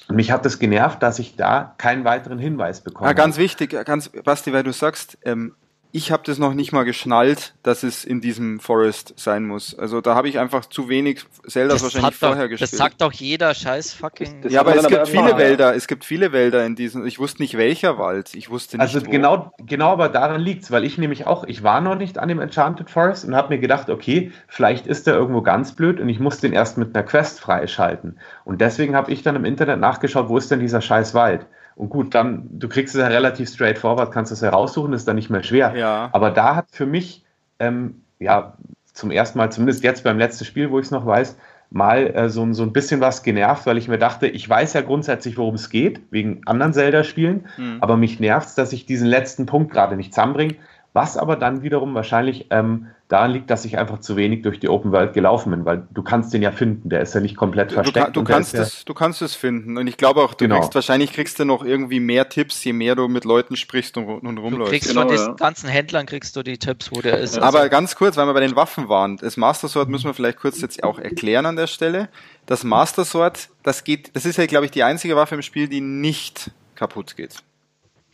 Und mich hat das genervt, dass ich da keinen weiteren Hinweis bekomme. Ja, ganz wichtig, ganz, Basti, weil du sagst, ähm, ich habe das noch nicht mal geschnallt, dass es in diesem Forest sein muss. Also da habe ich einfach zu wenig Zelda wahrscheinlich vorher doch, gespielt. Das sagt doch jeder scheiß fucking. Das ja, aber es gibt viele Wälder, es gibt viele Wälder in diesem. Ich wusste nicht welcher Wald. Ich wusste nicht. Also wo. genau, genau, aber daran liegt's, weil ich nämlich auch, ich war noch nicht an dem Enchanted Forest und habe mir gedacht, okay, vielleicht ist der irgendwo ganz blöd und ich muss den erst mit einer Quest freischalten. Und deswegen habe ich dann im Internet nachgeschaut, wo ist denn dieser scheiß Wald? Und gut, dann, du kriegst es ja relativ straightforward, kannst es heraussuchen, ist dann nicht mehr schwer. Ja. Aber da hat für mich, ähm, ja, zum ersten Mal, zumindest jetzt beim letzten Spiel, wo ich es noch weiß, mal äh, so, so ein bisschen was genervt, weil ich mir dachte, ich weiß ja grundsätzlich, worum es geht, wegen anderen Zelda-Spielen, mhm. aber mich nervt es, dass ich diesen letzten Punkt gerade nicht zusammenbringe, was aber dann wiederum wahrscheinlich ähm, daran liegt, dass ich einfach zu wenig durch die Open World gelaufen bin, weil du kannst den ja finden, der ist ja nicht komplett du, versteckt. Du, du kannst es, ja du kannst es finden und ich glaube auch, du genau. kriegst, wahrscheinlich kriegst du noch irgendwie mehr Tipps, je mehr du mit Leuten sprichst und, und rumläufst. Du kriegst genau, von diesen ja. ganzen Händlern kriegst du die Tipps, wo der ist. Aber also. ganz kurz, weil wir bei den Waffen waren, das Master Sword müssen wir vielleicht kurz jetzt auch erklären an der Stelle. Das Master Sword, das geht, das ist ja glaube ich die einzige Waffe im Spiel, die nicht kaputt geht.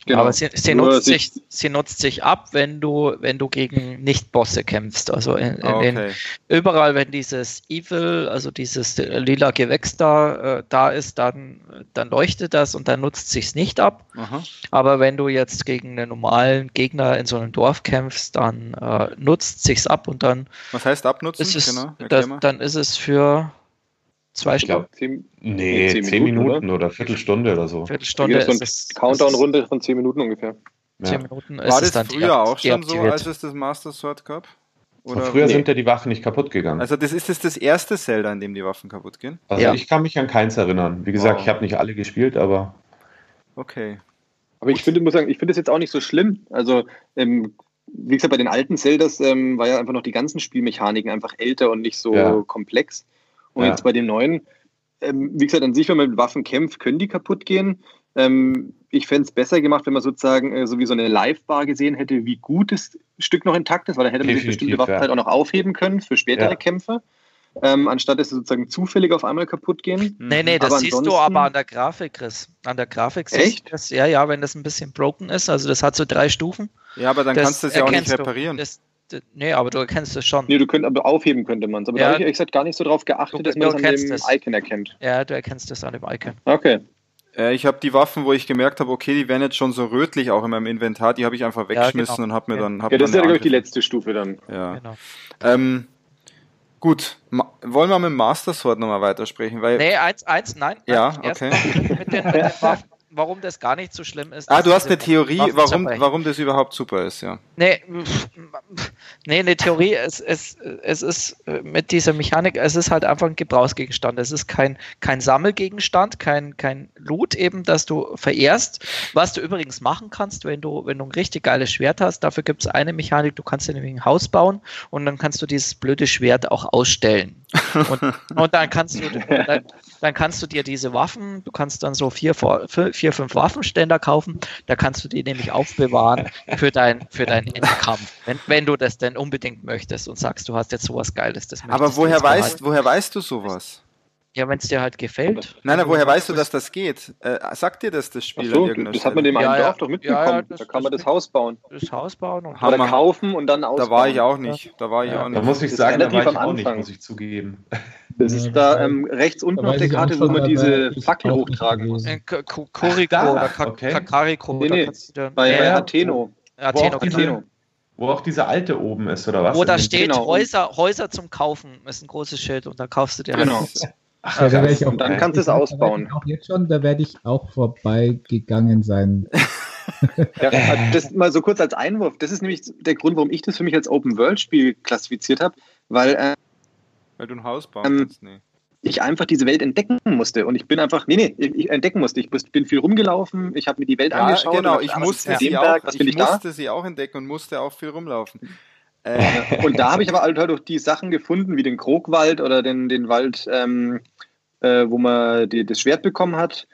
Genau. Aber sie, sie nutzt sich, sie nutzt sich ab, wenn du, wenn du gegen Nicht-Bosse kämpfst. Also in, in okay. den, überall, wenn dieses Evil, also dieses lila Gewächs da, äh, da ist, dann, dann leuchtet das und dann nutzt sich's nicht ab. Aha. Aber wenn du jetzt gegen einen normalen Gegner in so einem Dorf kämpfst, dann äh, nutzt sich's ab und dann. Was heißt abnutzen? Ist es, genau, das, dann ist es für Zwei Stunden? Zehn, nee, zehn, zehn Minuten, Minuten, oder? oder Viertelstunde oder so. Viertelstunde ist so eine Countdown-Runde von zehn Minuten ungefähr. Ja. Zehn Minuten ist War das dann früher auch schon so, als es das Master Sword gab? Oder früher nee. sind ja die Waffen nicht kaputt gegangen. Also das ist das, das erste Zelda, in dem die Waffen kaputt gehen? Also ja. ich kann mich an keins erinnern. Wie gesagt, oh. ich habe nicht alle gespielt, aber... Okay. Aber ich finde, muss sagen, ich finde es jetzt auch nicht so schlimm. Also ähm, wie gesagt, bei den alten Zeldas ähm, war ja einfach noch die ganzen Spielmechaniken einfach älter und nicht so ja. komplex. Und ja. jetzt bei den neuen, ähm, wie gesagt, an sich, wenn man mit Waffen kämpft, können die kaputt gehen. Ähm, ich fände es besser gemacht, wenn man sozusagen äh, so wie so eine Live-Bar gesehen hätte, wie gut das Stück noch intakt ist, weil dann hätte man sich bestimmte Waffen ja. halt auch noch aufheben können für spätere ja. Kämpfe. Ähm, anstatt dass sie sozusagen zufällig auf einmal kaputt gehen. Nee, nee, das siehst du aber an der Grafik, Chris. An der Grafik siehst du das, ja, ja, wenn das ein bisschen broken ist, also das hat so drei Stufen. Ja, aber dann das kannst du es ja auch nicht reparieren. Du. Das, Nee, aber du erkennst es schon. Nee, du könnt, aber aufheben könnte man es. Aber ja. da habe ich ehrlich gesagt gar nicht so drauf geachtet, du, dass man es an dem es. Icon erkennt. Ja, du erkennst es an dem Icon. Okay. Äh, ich habe die Waffen, wo ich gemerkt habe, okay, die werden jetzt schon so rötlich auch in meinem Inventar, die habe ich einfach weggeschmissen ja, genau. und habe mir ja. dann. Hab ja, das ist ja, glaube ich, die letzte Stufe dann. Ja. Genau. Ähm, gut, Ma wollen wir mit dem Master Sword nochmal weitersprechen? Weil nee, eins, eins, nein. Ja, okay. Mit den, mit den Waffen. Warum das gar nicht so schlimm ist. Ah, du hast eine Theorie, warum, warum das überhaupt super ist, ja. Nee, nee eine Theorie, es, es, es ist äh, mit dieser Mechanik, es ist halt einfach ein Gebrauchsgegenstand. Es ist kein, kein Sammelgegenstand, kein, kein Loot eben, das du verehrst. Was du übrigens machen kannst, wenn du, wenn du ein richtig geiles Schwert hast, dafür gibt es eine Mechanik, du kannst dir nämlich ein Haus bauen und dann kannst du dieses blöde Schwert auch ausstellen. Und, und dann kannst du dann, dann, kannst du dir diese Waffen, du kannst dann so vier, vier, fünf Waffenständer kaufen, da kannst du die nämlich aufbewahren für dein, für deinen Endkampf, wenn, wenn du das denn unbedingt möchtest und sagst, du hast jetzt sowas Geiles. Das Aber woher weißt, woher weißt du sowas? Ja, wenn es dir halt gefällt. Nein, nein, woher weißt du, dass das geht? Äh, sagt dir das das Spiel so, Das hat man dem ja, Dorf doch mitbekommen. Ja, ja, das, da kann man das, Haus bauen. Das Haus bauen und oder kaufen und dann ausbauen. Da war ich auch nicht. Da war ich auch nicht. Da muss ich sagen, da war ich auch nicht, muss ich zugeben. Das ist da ähm, ähm, unten auf der Karte, wo man diese Fackel hochtragen muss. Koriko oder Kakariko. Nee, nee, bei Atheno. Atheno, Wo auch diese alte oben ist, oder was? Wo da steht, genau. Häuser, Häuser zum Kaufen, ist ein großes Schild und da kaufst du dir genau. Ach, ja, da ich auch, und dann kannst du es ausbauen. Auch jetzt schon, da werde ich auch vorbeigegangen sein. ja, also das mal so kurz als Einwurf. Das ist nämlich der Grund, warum ich das für mich als Open-World-Spiel klassifiziert habe, weil, äh, weil du ein Haus bauen ähm, kannst, nee. ich einfach diese Welt entdecken musste. Und ich bin einfach, nee, nee, ich entdecken musste. Ich bin viel rumgelaufen, ich habe mir die Welt ja, angeschaut. Genau, ich musste, sie auch, ich, ich musste sie auch entdecken und musste auch viel rumlaufen. Äh, und da habe ich aber halt auch die Sachen gefunden, wie den Krogwald oder den, den Wald, ähm, äh, wo man die, das Schwert bekommen hat.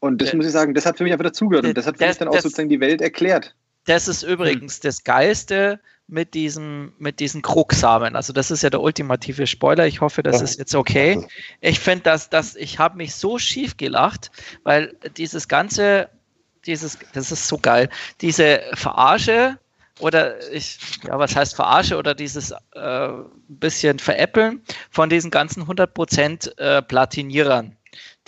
Und das ja. muss ich sagen, das hat für mich einfach dazugehört. Und das hat für das, mich dann auch das, sozusagen die Welt erklärt. Das ist übrigens hm. das Geiste mit diesem, mit diesen Krugsamen. Also das ist ja der ultimative Spoiler. Ich hoffe, das ist jetzt okay. Ich finde, dass, dass ich habe mich so schief gelacht, weil dieses ganze, dieses, das ist so geil, diese Verarsche oder ich, ja, was heißt verarsche oder dieses äh, bisschen veräppeln von diesen ganzen 100% äh, Platinierern,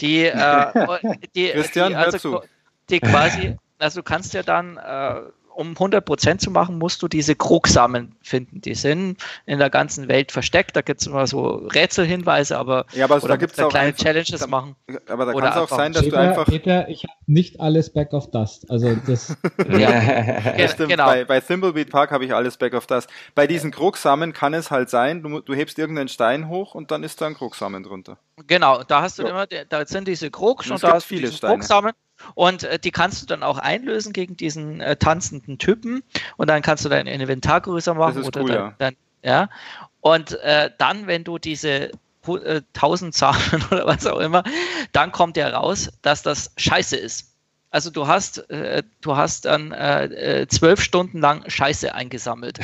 die, äh, die, Christian, die, also, die quasi, also du kannst ja dann äh, um 100% zu machen, musst du diese Krugsamen finden. Die sind in der ganzen Welt versteckt. Da gibt es immer so Rätselhinweise, aber, ja, aber da gibt's auch kleine einfach, Challenges da, machen. Aber da kann es auch sein, dass Peter, du einfach. Peter, ich habe nicht alles Back of Dust. Also das. ja, stimmt. Genau. Bei, bei Thimbleweed Park habe ich alles Back of Dust. Bei diesen Krugsamen kann es halt sein, du, du hebst irgendeinen Stein hoch und dann ist da ein Krugsamen drunter. Genau, da hast du ja. immer, da sind diese Krugs und, und da hast viele Steine. Krugsamen und äh, die kannst du dann auch einlösen gegen diesen äh, tanzenden Typen. Und dann kannst du dein Inventar größer machen. Das ist oder cool, dann, ja. Dann, ja. Und äh, dann, wenn du diese 1000 äh, Samen oder was auch immer, dann kommt ja raus, dass das scheiße ist. Also du hast, äh, du hast dann äh, äh, zwölf Stunden lang Scheiße eingesammelt.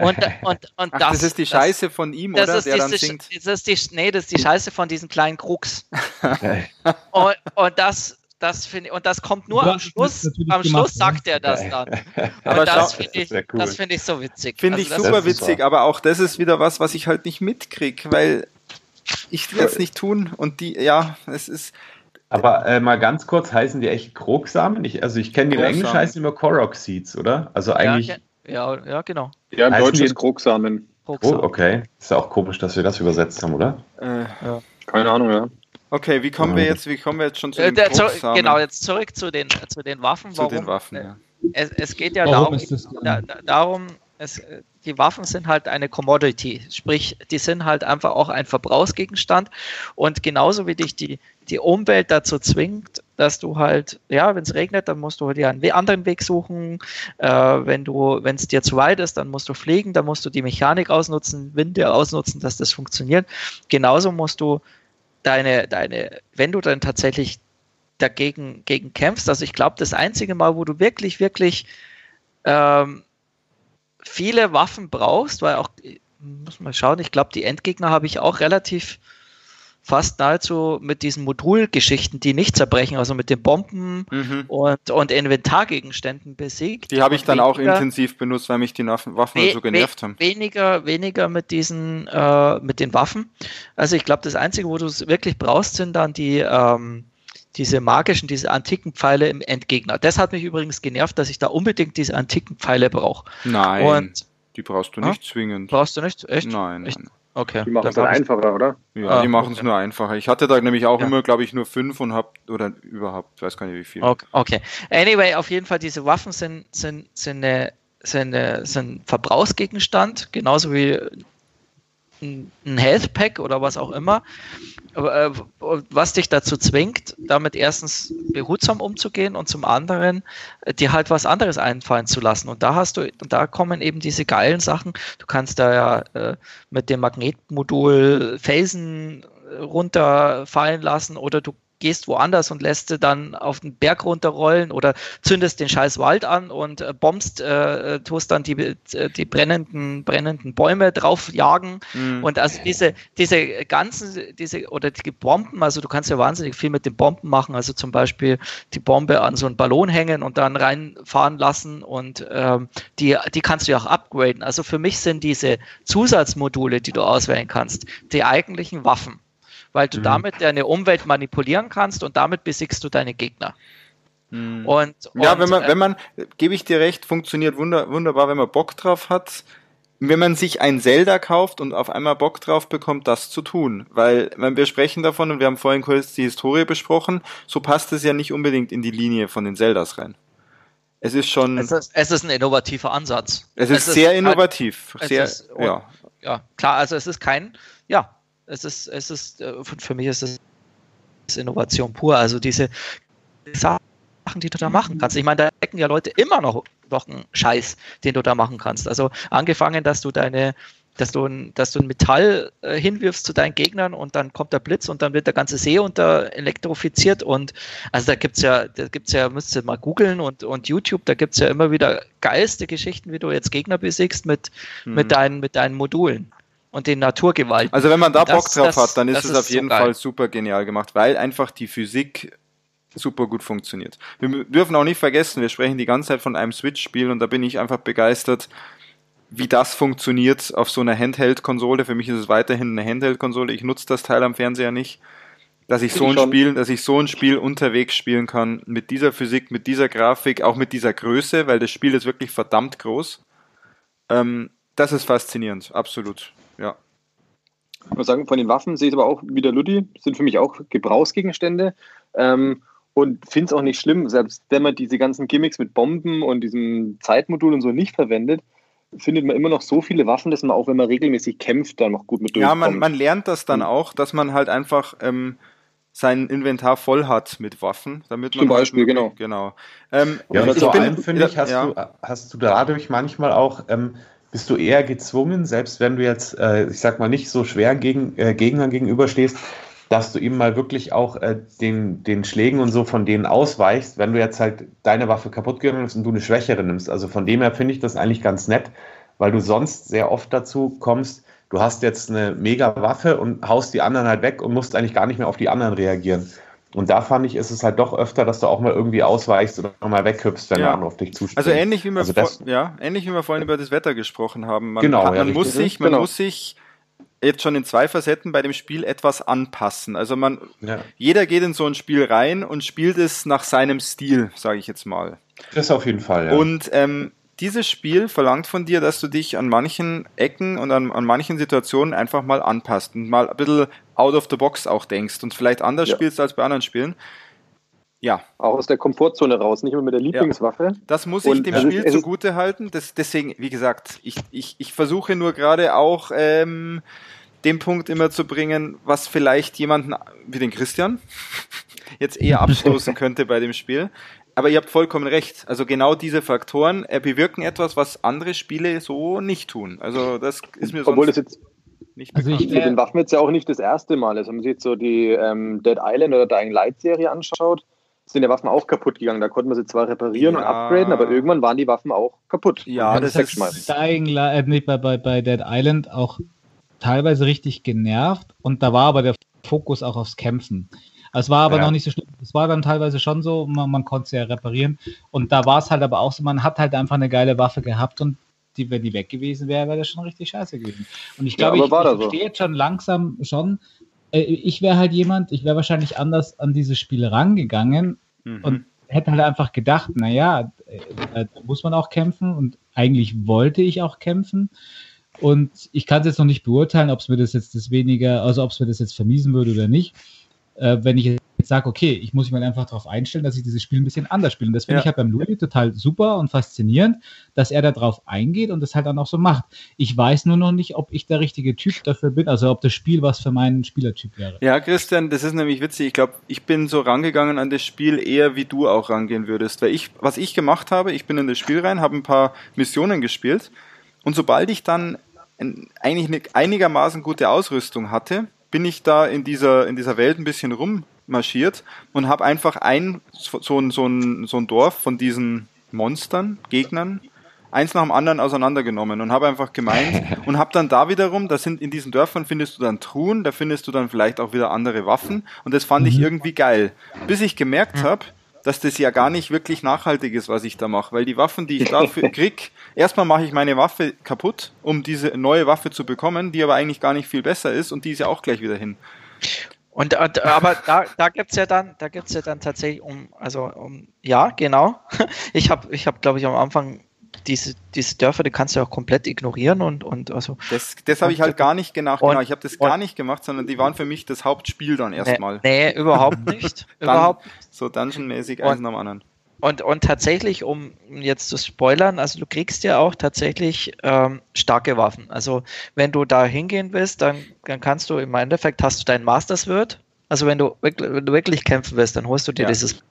Und, und, und Ach, das, das, ist die Scheiße das, von ihm, oder? der dann singt. Das ist die, nee, das ist die Scheiße von diesen kleinen Krux. und, und das, das finde und das kommt nur am Schluss. Am Schluss sagt er das dann. Aber das finde ich, cool. find ich so witzig. Finde also ich super witzig, aber auch das ist wieder was, was ich halt nicht mitkriege, weil ich will es nicht tun und die, ja, es ist. Aber äh, mal ganz kurz, heißen die echt Krogsamen? Ich, also ich kenne die in Englisch heißen immer Korok Seeds, oder? Also eigentlich. Ja, ja, ja genau. Ja, im Deutschen ist Krogsamen. Oh, okay. Ist ja auch komisch, dass wir das übersetzt haben, oder? Äh, ja. Keine Ahnung, ja. Okay, wie kommen wir jetzt, wie kommen wir jetzt schon zu äh, den zu, Genau, jetzt zurück zu den, zu den Waffen. Zu Warum? den Waffen, ja. Es, es geht ja Warum darum, da, darum es, die Waffen sind halt eine Commodity, sprich, die sind halt einfach auch ein Verbrauchsgegenstand und genauso wie dich die, die Umwelt dazu zwingt, dass du halt, ja, wenn es regnet, dann musst du halt ja einen anderen Weg suchen, äh, wenn du, wenn es dir zu weit ist, dann musst du fliegen, dann musst du die Mechanik ausnutzen, Winde ausnutzen, dass das funktioniert. Genauso musst du deine, deine, wenn du dann tatsächlich dagegen gegen kämpfst, also ich glaube, das einzige Mal, wo du wirklich, wirklich ähm, viele Waffen brauchst, weil auch, muss man schauen, ich glaube, die Endgegner habe ich auch relativ fast nahezu mit diesen Modulgeschichten, die nicht zerbrechen, also mit den Bomben mhm. und, und Inventargegenständen besiegt. Die habe ich dann weniger, auch intensiv benutzt, weil mich die Waffen we so genervt haben. Weniger, weniger mit diesen, äh, mit den Waffen. Also ich glaube, das Einzige, wo du es wirklich brauchst, sind dann die, ähm, diese magischen, diese antiken Pfeile im Endgegner. Das hat mich übrigens genervt, dass ich da unbedingt diese antiken Pfeile brauche. Nein. Und, die braust du nicht ja? zwingend. Brauchst du nicht? Echt? Nein. Echt? nein. Okay. Die machen es dann einfacher, oder? Ja, ah, die machen es okay. nur einfacher. Ich hatte da nämlich auch ja. immer, glaube ich, nur fünf und hab, oder überhaupt, weiß gar nicht wie viel. Okay. okay. Anyway, auf jeden Fall, diese Waffen sind, sind, sind, eine, sind, eine, sind Verbrauchsgegenstand, genauso wie ein Health Pack oder was auch immer, äh, was dich dazu zwingt, damit erstens behutsam umzugehen und zum anderen äh, dir halt was anderes einfallen zu lassen. Und da hast du, und da kommen eben diese geilen Sachen. Du kannst da ja äh, mit dem Magnetmodul Felsen runterfallen lassen oder du gehst woanders und lässt sie dann auf den Berg runterrollen oder zündest den scheiß Wald an und äh, bombst, äh, tust dann die, äh, die brennenden, brennenden Bäume draufjagen. Mhm. Und also diese, diese ganzen, diese, oder die Bomben, also du kannst ja wahnsinnig viel mit den Bomben machen, also zum Beispiel die Bombe an so einen Ballon hängen und dann reinfahren lassen und ähm, die, die kannst du ja auch upgraden. Also für mich sind diese Zusatzmodule, die du auswählen kannst, die eigentlichen Waffen weil du mhm. damit deine Umwelt manipulieren kannst und damit besiegst du deine Gegner. Mhm. Und, ja, wenn man, äh, wenn man, gebe ich dir recht, funktioniert wunder, wunderbar, wenn man Bock drauf hat. Wenn man sich ein Zelda kauft und auf einmal Bock drauf bekommt, das zu tun. Weil, wenn wir sprechen davon und wir haben vorhin kurz die Historie besprochen, so passt es ja nicht unbedingt in die Linie von den Zeldas rein. Es ist schon. Es ist, es ist ein innovativer Ansatz. Es ist es sehr ist, innovativ. Sehr, ist, ja. ja, klar, also es ist kein, ja, es ist, es ist, äh, für mich ist es Innovation pur. Also diese Sachen, die du da machen kannst. Ich meine, da decken ja Leute immer noch, noch einen Scheiß, den du da machen kannst. Also angefangen, dass du deine, dass du ein, dass du ein Metall äh, hinwirfst zu deinen Gegnern und dann kommt der Blitz und dann wird der ganze See unter elektrifiziert und also da gibt's ja, da gibt's ja, müsst ihr mal googeln und, und YouTube, da gibt's ja immer wieder geilste Geschichten, wie du jetzt Gegner besiegst mit, hm. mit deinen, mit deinen Modulen und den Naturgewalten. Also wenn man da Bock drauf das, hat, dann ist es auf jeden so Fall super genial gemacht, weil einfach die Physik super gut funktioniert. Wir dürfen auch nicht vergessen, wir sprechen die ganze Zeit von einem Switch-Spiel und da bin ich einfach begeistert, wie das funktioniert auf so einer Handheld-Konsole. Für mich ist es weiterhin eine Handheld-Konsole. Ich nutze das Teil am Fernseher nicht. Dass ich so ein Spiel, dass ich so ein Spiel unterwegs spielen kann, mit dieser Physik, mit dieser Grafik, auch mit dieser Größe, weil das Spiel ist wirklich verdammt groß. Ähm, das ist faszinierend, absolut. Ja. Ich muss sagen, von den Waffen sehe ich aber auch wie der Ludi, sind für mich auch Gebrauchsgegenstände. Ähm, und finde es auch nicht schlimm, selbst wenn man diese ganzen Gimmicks mit Bomben und diesem Zeitmodul und so nicht verwendet, findet man immer noch so viele Waffen, dass man auch, wenn man regelmäßig kämpft, dann noch gut mit durchkommt. Ja, man, man lernt das dann auch, dass man halt einfach ähm, sein Inventar voll hat mit Waffen, damit man zum halt Beispiel halt, genau genau. Ähm, ja, aber vor allem finde ich, hast ja. du hast du dadurch manchmal auch ähm, bist du eher gezwungen, selbst wenn du jetzt, äh, ich sag mal, nicht so schwer gegen, äh, Gegnern gegenüberstehst, dass du ihm mal wirklich auch äh, den, den Schlägen und so von denen ausweichst, wenn du jetzt halt deine Waffe kaputt nimmst und du eine schwächere nimmst. Also von dem her finde ich das eigentlich ganz nett, weil du sonst sehr oft dazu kommst, du hast jetzt eine mega Waffe und haust die anderen halt weg und musst eigentlich gar nicht mehr auf die anderen reagieren. Und da fand ich, ist es halt doch öfter, dass du auch mal irgendwie ausweichst oder mal weghüpfst, wenn ja. der andere auf dich zuspringt. Also ähnlich wie wir, also vor, ja, ähnlich wie wir vorhin über das Wetter gesprochen haben. Man, genau, hat, man ja, muss sich, man genau. muss sich jetzt schon in zwei Facetten bei dem Spiel etwas anpassen. Also man, ja. jeder geht in so ein Spiel rein und spielt es nach seinem Stil, sage ich jetzt mal. Das auf jeden Fall. Ja. Und ähm, dieses Spiel verlangt von dir, dass du dich an manchen Ecken und an, an manchen Situationen einfach mal anpasst und mal ein bisschen out of the box auch denkst und vielleicht anders ja. spielst als bei anderen Spielen. Ja. Auch aus der Komfortzone raus, nicht mehr mit der Lieblingswaffe. Ja. Das muss ich und dem Spiel zugute halten. Das, deswegen, wie gesagt, ich, ich, ich versuche nur gerade auch ähm, den Punkt immer zu bringen, was vielleicht jemanden wie den Christian jetzt eher abstoßen könnte bei dem Spiel aber ihr habt vollkommen recht. Also genau diese Faktoren äh, bewirken etwas, was andere Spiele so nicht tun. Also das ist mir Obwohl das jetzt nicht also bekannt. Ich, äh, den Waffen jetzt ja auch nicht das erste Mal. Also wenn man sich jetzt so die ähm, Dead Island oder Dying Light Serie anschaut, sind die Waffen auch kaputt gegangen. Da konnten wir sie zwar reparieren ja. und upgraden, aber irgendwann waren die Waffen auch kaputt. Ja, das, das ist Dying Light, äh, bei, bei, bei Dead Island auch teilweise richtig genervt und da war aber der Fokus auch aufs Kämpfen. Es war aber ja. noch nicht so schlimm. Es war dann teilweise schon so, man, man konnte es ja reparieren. Und da war es halt aber auch so, man hat halt einfach eine geile Waffe gehabt und die, wenn die weg gewesen wäre, wäre das schon richtig scheiße gewesen. Und ich glaube, ja, ich, ich so. stehe jetzt schon langsam schon. Äh, ich wäre halt jemand, ich wäre wahrscheinlich anders an dieses Spiel rangegangen mhm. und hätte halt einfach gedacht, naja, äh, da muss man auch kämpfen und eigentlich wollte ich auch kämpfen. Und ich kann es jetzt noch nicht beurteilen, ob es mir das jetzt das weniger, also ob es mir das jetzt vermiesen würde oder nicht. Äh, wenn ich jetzt sage, okay, ich muss mich mal einfach darauf einstellen, dass ich dieses Spiel ein bisschen anders spiele. Und das finde ja. ich halt beim Louis total super und faszinierend, dass er da drauf eingeht und das halt dann auch so macht. Ich weiß nur noch nicht, ob ich der richtige Typ dafür bin, also ob das Spiel was für meinen Spielertyp wäre. Ja, Christian, das ist nämlich witzig. Ich glaube, ich bin so rangegangen an das Spiel eher, wie du auch rangehen würdest. Weil ich, was ich gemacht habe, ich bin in das Spiel rein, habe ein paar Missionen gespielt und sobald ich dann eigentlich eine einigermaßen gute Ausrüstung hatte, bin ich da in dieser, in dieser Welt ein bisschen rum marschiert und habe einfach ein so, ein, so, ein, so ein Dorf von diesen Monstern, Gegnern, eins nach dem anderen auseinandergenommen und habe einfach gemeint und habe dann da wiederum, da sind in diesen Dörfern findest du dann Truhen, da findest du dann vielleicht auch wieder andere Waffen und das fand mhm. ich irgendwie geil, bis ich gemerkt habe, dass das ja gar nicht wirklich nachhaltig ist, was ich da mache, weil die Waffen, die ich dafür krieg, erstmal mache ich meine Waffe kaputt, um diese neue Waffe zu bekommen, die aber eigentlich gar nicht viel besser ist und die ist ja auch gleich wieder hin. Und, und aber da, da gibt's ja dann, da gibt's ja dann tatsächlich um, also um, ja, genau. Ich habe, ich habe, glaube ich, am Anfang diese, diese Dörfer, die kannst du auch komplett ignorieren und, und also. Das, das habe ich halt gar nicht gemacht, genau. Ich habe das gar nicht gemacht, sondern die waren für mich das Hauptspiel dann erstmal. Nee, nee, überhaupt nicht. überhaupt. So dungeonmäßig eins nach dem anderen. Und, und tatsächlich, um jetzt zu spoilern, also du kriegst ja auch tatsächlich ähm, starke Waffen. Also wenn du da hingehen willst, dann, dann kannst du im Endeffekt hast du deinen Masters Word. Also wenn du, wenn du wirklich kämpfen willst, dann holst du dir ja. dieses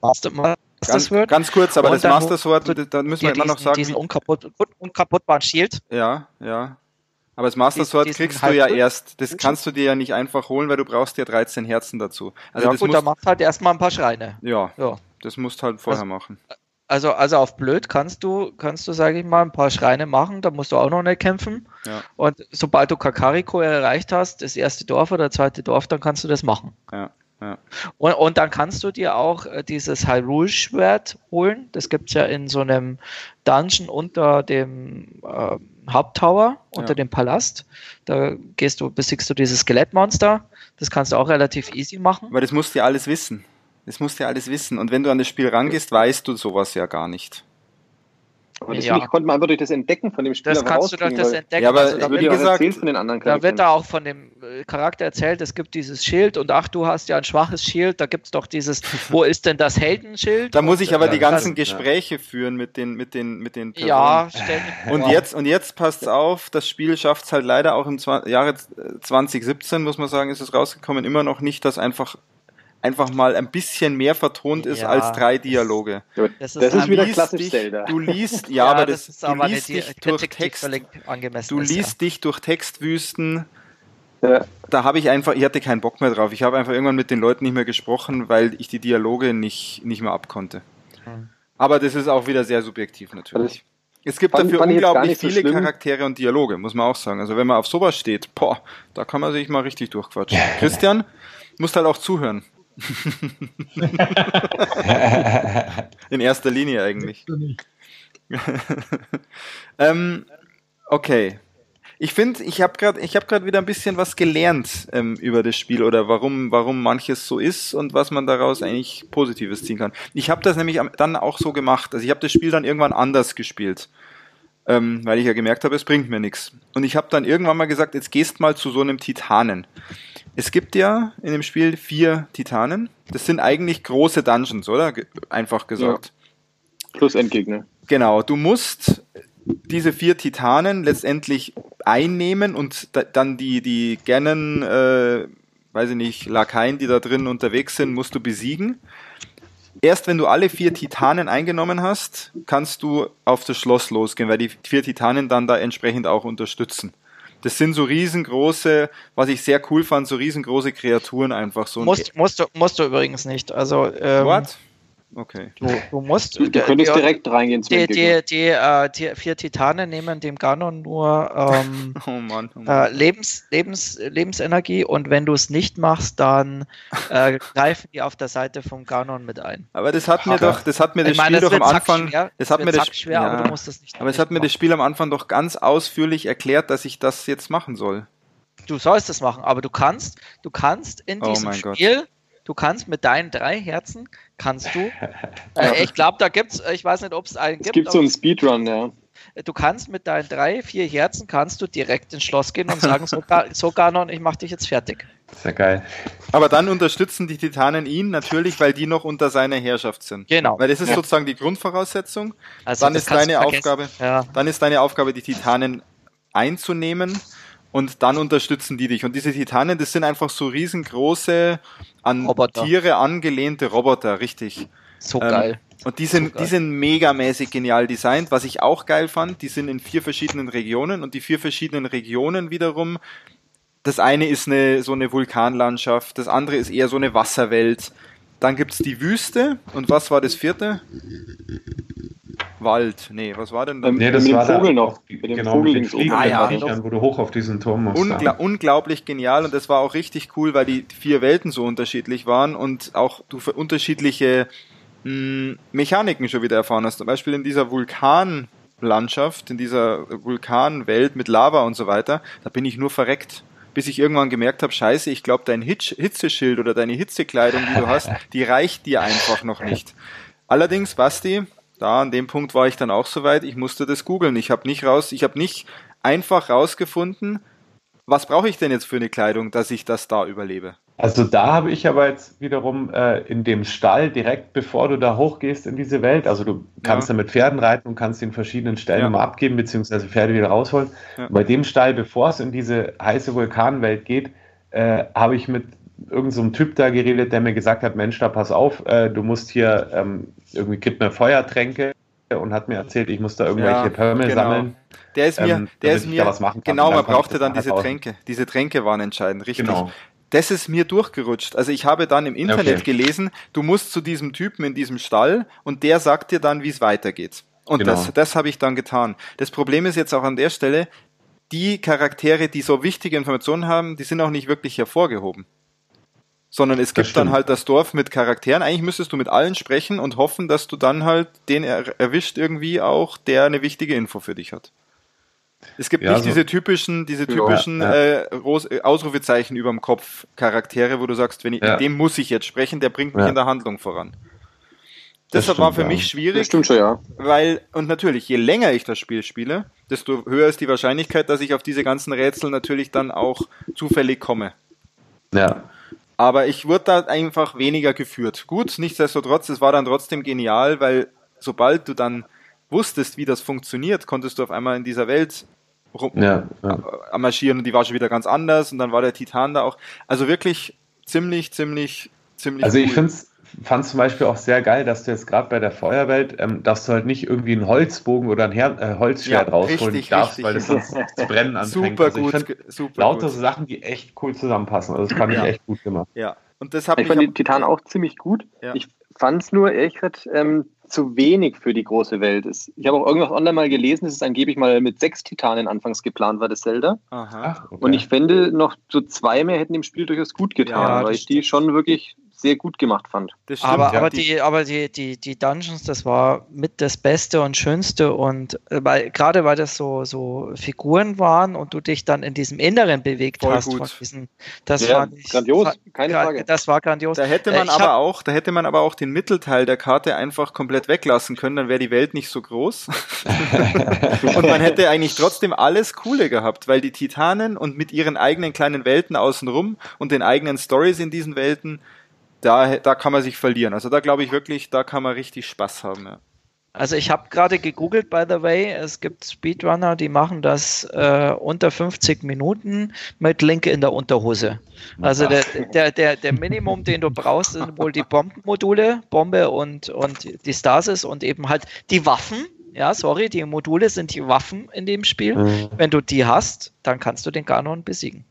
Master, Masters Word. Ganz kurz, aber das Master Sword, da müssen wir immer noch sagen. Diesen unkaputt, unkaputtbaren Shield. Ja, ja. Aber das Master Sword kriegst du ja erst. Das kannst du dir ja nicht einfach holen, weil du brauchst ja 13 Herzen dazu. Also ja gut, da machst halt erstmal ein paar Schreine. Ja. ja. Das musst du halt vorher also, machen. Also, also auf blöd kannst du, kannst du, sage ich mal, ein paar Schreine machen, da musst du auch noch nicht kämpfen. Ja. Und sobald du Kakariko erreicht hast, das erste Dorf oder das zweite Dorf, dann kannst du das machen. Ja. Ja. Und, und dann kannst du dir auch äh, dieses Hyrule-Schwert holen. Das gibt es ja in so einem Dungeon unter dem äh, Haupttower, unter ja. dem Palast. Da gehst du, besiegst du dieses Skelettmonster. Das kannst du auch relativ easy machen. Weil das musst du ja alles wissen. Das musst du ja alles wissen. Und wenn du an das Spiel rangehst, weißt du sowas ja gar nicht. Aber das ja. ich, konnte man einfach durch das Entdecken von dem Spieler Das kannst du durch das Entdecken. Ja, aber also, da wird gesagt, von den anderen da wird da auch von dem äh, Charakter erzählt, es gibt dieses Schild und ach, du hast ja ein schwaches Schild, da gibt es doch dieses, wo ist denn das Heldenschild? Da muss ich aber die ganzen Gespräche führen mit den, mit den, mit den Personen. Ja, ständig. Und jetzt, und jetzt passt's auf, das Spiel schafft es halt leider auch im Jahre 2017, muss man sagen, ist es rausgekommen, immer noch nicht, dass einfach einfach mal ein bisschen mehr vertont ist ja, als drei Dialoge. Das ist, das ist wieder klassisch dich, Zelda. Du liest, ja, ja aber das, das du liest dich durch Text, du liest ja. dich durch Textwüsten. Da habe ich einfach, ich hatte keinen Bock mehr drauf. Ich habe einfach irgendwann mit den Leuten nicht mehr gesprochen, weil ich die Dialoge nicht, nicht mehr abkonnte. Hm. Aber das ist auch wieder sehr subjektiv natürlich. Es gibt fand, dafür fand unglaublich viele so Charaktere und Dialoge, muss man auch sagen. Also wenn man auf sowas steht, boah, da kann man sich mal richtig durchquatschen. Christian, musst halt auch zuhören. In erster Linie eigentlich. ähm, okay. Ich finde, ich habe gerade, ich gerade wieder ein bisschen was gelernt ähm, über das Spiel oder warum, warum manches so ist und was man daraus eigentlich Positives ziehen kann. Ich habe das nämlich dann auch so gemacht. Also ich habe das Spiel dann irgendwann anders gespielt, ähm, weil ich ja gemerkt habe, es bringt mir nichts. Und ich habe dann irgendwann mal gesagt, jetzt gehst mal zu so einem Titanen. Es gibt ja in dem Spiel vier Titanen. Das sind eigentlich große Dungeons, oder? Einfach gesagt. Ja. Plus Endgegner. Genau. Du musst diese vier Titanen letztendlich einnehmen und dann die, die Gernen, äh, weiß ich nicht, Lakaien, die da drin unterwegs sind, musst du besiegen. Erst wenn du alle vier Titanen eingenommen hast, kannst du auf das Schloss losgehen, weil die vier Titanen dann da entsprechend auch unterstützen. Das sind so riesengroße, was ich sehr cool fand, so riesengroße Kreaturen einfach so. Musst, musst, du, musst du übrigens nicht. Also, ähm, What? Okay. Du, du musst. Du, du könntest die, direkt reingehen. Die, die, die, äh, die, vier Titanen nehmen dem Ganon nur ähm, oh Mann, oh Mann. Äh, Lebens, Lebens, Lebensenergie und wenn du es nicht machst, dann äh, greifen die auf der Seite vom Ganon mit ein. Aber das hat mir doch, das hat mir das meine, Spiel das doch am Anfang, schwer, das hat mir das schwer, ja, aber du musst das nicht. Aber es hat mir das Spiel am Anfang doch ganz ausführlich erklärt, dass ich das jetzt machen soll. Du sollst es machen, aber du kannst, du kannst in oh diesem oh Spiel Gott du kannst mit deinen drei Herzen, kannst du, äh, ich glaube, da gibt es, ich weiß nicht, ob es einen gibt. Es gibt so einen Speedrun, ja. du kannst mit deinen drei, vier Herzen kannst du direkt ins Schloss gehen und sagen, so, so Ganon, ich mach dich jetzt fertig. Sehr geil. Aber dann unterstützen die Titanen ihn natürlich, weil die noch unter seiner Herrschaft sind. Genau. Weil das ist ja. sozusagen die Grundvoraussetzung. Also dann ist deine Aufgabe, ja. dann ist deine Aufgabe, die Titanen einzunehmen und dann unterstützen die dich. Und diese Titanen, das sind einfach so riesengroße, an Roboter. Tiere angelehnte Roboter, richtig. So ähm, geil. Und die sind, so die sind megamäßig genial designt. Was ich auch geil fand, die sind in vier verschiedenen Regionen und die vier verschiedenen Regionen wiederum das eine ist eine, so eine Vulkanlandschaft, das andere ist eher so eine Wasserwelt. Dann gibt es die Wüste. Und was war das vierte? Wald. Nee, was war denn da? Nee, das mit war dem Vogel noch. Mit dem genau, Vogel mit den ah, ja. wo du hoch auf diesen Turm musst. Ungla unglaublich genial und das war auch richtig cool, weil die vier Welten so unterschiedlich waren und auch du für unterschiedliche mh, hm, Mechaniken schon wieder erfahren hast. Zum Beispiel in dieser Vulkanlandschaft, in dieser Vulkanwelt mit Lava und so weiter, da bin ich nur verreckt bis ich irgendwann gemerkt habe, scheiße, ich glaube, dein Hitz Hitzeschild oder deine Hitzekleidung, die du hast, die reicht dir einfach noch nicht. Allerdings, Basti, da an dem Punkt war ich dann auch soweit, ich musste das googeln. Ich habe nicht raus, ich habe nicht einfach rausgefunden, was brauche ich denn jetzt für eine Kleidung, dass ich das da überlebe. Also da habe ich aber jetzt wiederum äh, in dem Stall direkt bevor du da hochgehst in diese Welt, also du kannst ja. da mit Pferden reiten und kannst den verschiedenen Stellen ja. mal abgeben, beziehungsweise Pferde wieder rausholen. Ja. Bei dem Stall, bevor es in diese heiße Vulkanwelt geht, äh, habe ich mit irgendeinem so Typ da geredet, der mir gesagt hat, Mensch, da pass auf, äh, du musst hier ähm, irgendwie gibt mir Feuertränke und hat mir erzählt, ich muss da irgendwelche ja, Pörmel genau. sammeln. Der ist mir, ähm, der ist mir, genau, man brauchte dann diese Tränke. Diese Tränke waren entscheidend, richtig. Genau das ist mir durchgerutscht. Also ich habe dann im Internet okay. gelesen, du musst zu diesem Typen in diesem Stall und der sagt dir dann, wie es weitergeht. Und genau. das, das habe ich dann getan. Das Problem ist jetzt auch an der Stelle, die Charaktere, die so wichtige Informationen haben, die sind auch nicht wirklich hervorgehoben. Sondern es gibt dann halt das Dorf mit Charakteren. Eigentlich müsstest du mit allen sprechen und hoffen, dass du dann halt den er erwischt irgendwie auch, der eine wichtige Info für dich hat. Es gibt ja, nicht so diese typischen, diese typischen ja, ja. Äh, äh Ausrufezeichen über dem Kopf Charaktere, wo du sagst, wenn ich, mit dem muss ich jetzt sprechen, der bringt mich in der Handlung voran. Das Deshalb war für mich schwierig. Das stimmt schon, ja. Weil, und natürlich, je länger ich das Spiel spiele, desto höher ist die Wahrscheinlichkeit, dass ich auf diese ganzen Rätsel natürlich dann auch zufällig komme. Ja. Aber ich wurde da einfach weniger geführt. Gut, nichtsdestotrotz, es war dann trotzdem genial, weil sobald du dann wusstest, wie das funktioniert, konntest du auf einmal in dieser Welt rum ja, ja. marschieren und die war schon wieder ganz anders und dann war der Titan da auch. Also wirklich ziemlich, ziemlich, ziemlich. Also cool. ich finde fand zum Beispiel auch sehr geil, dass du jetzt gerade bei der Feuerwelt, ähm, darfst du halt nicht irgendwie einen Holzbogen oder ein Her äh, Holzschwert ja, rausholen richtig, darfst, richtig. weil das sonst zu brennen anfängt. Super also gut, super lauter gut. Sachen, die echt cool zusammenpassen. Also das fand ja. ich echt gut gemacht. Ja, und das ich fand den Titan auch ziemlich gut. Ja. Ich fand es nur, ehrlich gesagt, ähm, zu wenig für die große Welt ist. Ich habe auch irgendwas online mal gelesen, dass es angeblich mal mit sechs Titanen anfangs geplant war, das Zelda. Aha. Okay. Und ich fände, noch so zwei mehr hätten dem Spiel durchaus gut getan, ja, weil ich die schon wirklich sehr gut gemacht fand. Stimmt, aber, ja. aber, die, aber die, die, die Dungeons, das war mit das Beste und Schönste und äh, weil, gerade weil das so, so Figuren waren und du dich dann in diesem Inneren bewegt Voll hast von diesen, das ja, ich, grandios, keine Frage. Das war grandios. Da hätte man äh, aber auch, da hätte man aber auch den Mittelteil der Karte einfach komplett weglassen können, dann wäre die Welt nicht so groß. und man hätte eigentlich trotzdem alles Coole gehabt, weil die Titanen und mit ihren eigenen kleinen Welten außenrum und den eigenen Stories in diesen Welten da, da kann man sich verlieren. Also da glaube ich wirklich, da kann man richtig Spaß haben. Ja. Also ich habe gerade gegoogelt, by the way, es gibt Speedrunner, die machen das äh, unter 50 Minuten mit Link in der Unterhose. Also der, der, der, der Minimum, den du brauchst, sind wohl die Bombenmodule, Bombe und, und die Stasis und eben halt die Waffen. Ja, sorry, die Module sind die Waffen in dem Spiel. Mhm. Wenn du die hast, dann kannst du den Ganon besiegen.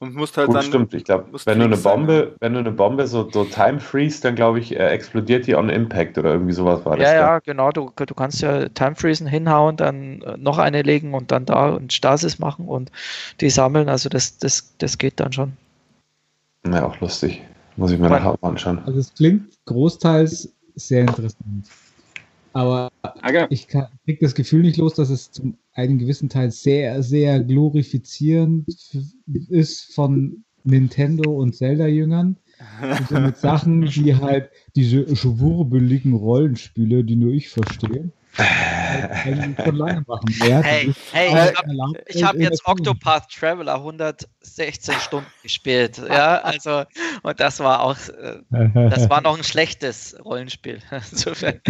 Und musst halt Gut, dann. Stimmt, ich glaube, wenn du eine Bombe, sein, wenn du eine Bombe so, so time freeze, dann glaube ich, äh, explodiert die on Impact oder irgendwie sowas war das. Ja, ja, genau. Du, du kannst ja time freezen, hinhauen, dann äh, noch eine legen und dann da und Stasis machen und die sammeln. Also das, das, das geht dann schon. Ja, auch lustig. Muss ich mir nachher mal anschauen. Also es klingt großteils sehr interessant. Aber okay. ich kriege das Gefühl nicht los, dass es zum einen gewissen Teil sehr, sehr glorifizierend ist von Nintendo und Zelda-Jüngern. mit Sachen, die halt diese schwurbeligen Rollenspiele, die nur ich verstehe. lange machen. hey, hey, ich habe hab jetzt Octopath Traveler 116 Stunden gespielt. Ja, also, und das war auch, äh, das war noch ein schlechtes Rollenspiel. Insofern.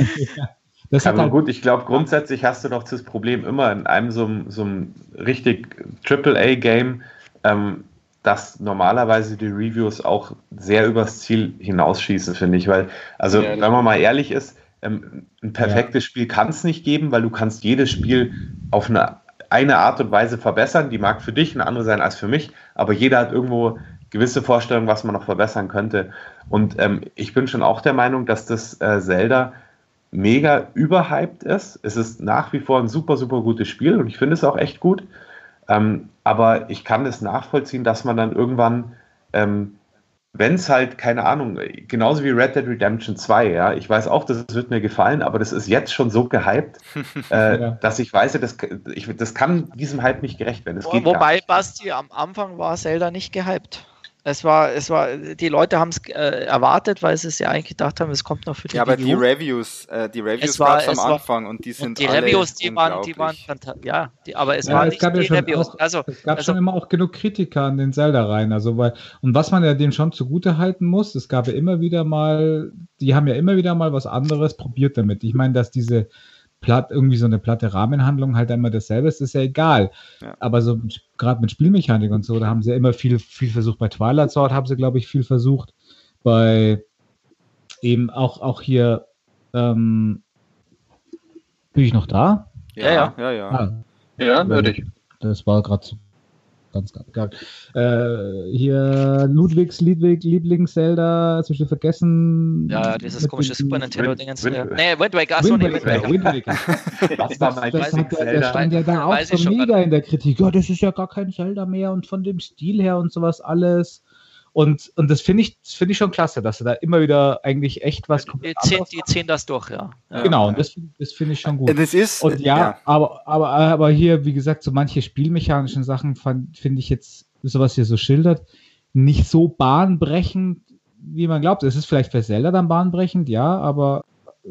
Das aber halt gut, ich glaube, grundsätzlich hast du doch das Problem immer in einem so, so einem richtig AAA-Game, ähm, dass normalerweise die Reviews auch sehr übers Ziel hinausschießen, finde ich. Weil, also, ja, wenn man mal ehrlich ist, ähm, ein perfektes ja. Spiel kann es nicht geben, weil du kannst jedes Spiel auf eine, eine Art und Weise verbessern. Die mag für dich eine andere sein als für mich, aber jeder hat irgendwo gewisse Vorstellungen, was man noch verbessern könnte. Und ähm, ich bin schon auch der Meinung, dass das äh, Zelda mega überhyped ist. Es ist nach wie vor ein super, super gutes Spiel und ich finde es auch echt gut. Ähm, aber ich kann es nachvollziehen, dass man dann irgendwann, ähm, wenn es halt, keine Ahnung, genauso wie Red Dead Redemption 2, ja, ich weiß auch, das wird mir gefallen, aber das ist jetzt schon so gehypt, äh, ja. dass ich weiß, das, ich, das kann diesem Hype nicht gerecht werden. Wobei, Basti, am Anfang war Zelda nicht gehypt. Es war, es war, die Leute haben es äh, erwartet, weil sie es ja eigentlich gedacht haben, es kommt noch für die Ja, aber die Reviews, äh, die Reviews gab es am Anfang und die sind und Die Reviews, die waren, die waren ja, die, aber es ja, war es nicht gab die ja Reviews. Auch, also, es gab also, schon immer auch genug Kritiker an den Zelda rein. Also, weil, und was man ja dem schon zugute halten muss, es gab ja immer wieder mal, die haben ja immer wieder mal was anderes probiert damit. Ich meine, dass diese platt, irgendwie so eine platte Rahmenhandlung halt immer dasselbe ist, ist ja egal. Ja. Aber so gerade mit Spielmechanik und so, da haben sie ja immer viel, viel versucht. Bei Twilight Sword haben sie, glaube ich, viel versucht. Bei eben auch, auch hier, ähm, bin ich noch da? Ja, ja, ja, ja. Ah, ja, würde ich. Das war gerade ganz, ganz geil. Äh, hier Ludwigs Ludwig, Lieblings-Zelda, hast du vergessen? Ja, dieses komische Super Nintendo-Dingens. Nee, Wind Waker, achso, nee, Wind Waker. Wind Waker. das war mein das hat, der stand ja da auch so mega in der Kritik. Ja, das ist ja gar kein Zelda mehr und von dem Stil her und sowas alles. Und, und das finde ich, find ich schon klasse, dass sie da immer wieder eigentlich echt was die ziehen, die ziehen das durch, ja. ja. Genau, und das, das finde ich schon gut. Das ist, und ja, ja, Aber, aber, aber hier, wie gesagt, so manche spielmechanischen Sachen finde ich jetzt, sowas hier so schildert, nicht so bahnbrechend, wie man glaubt. Es ist vielleicht für Zelda dann bahnbrechend, ja, aber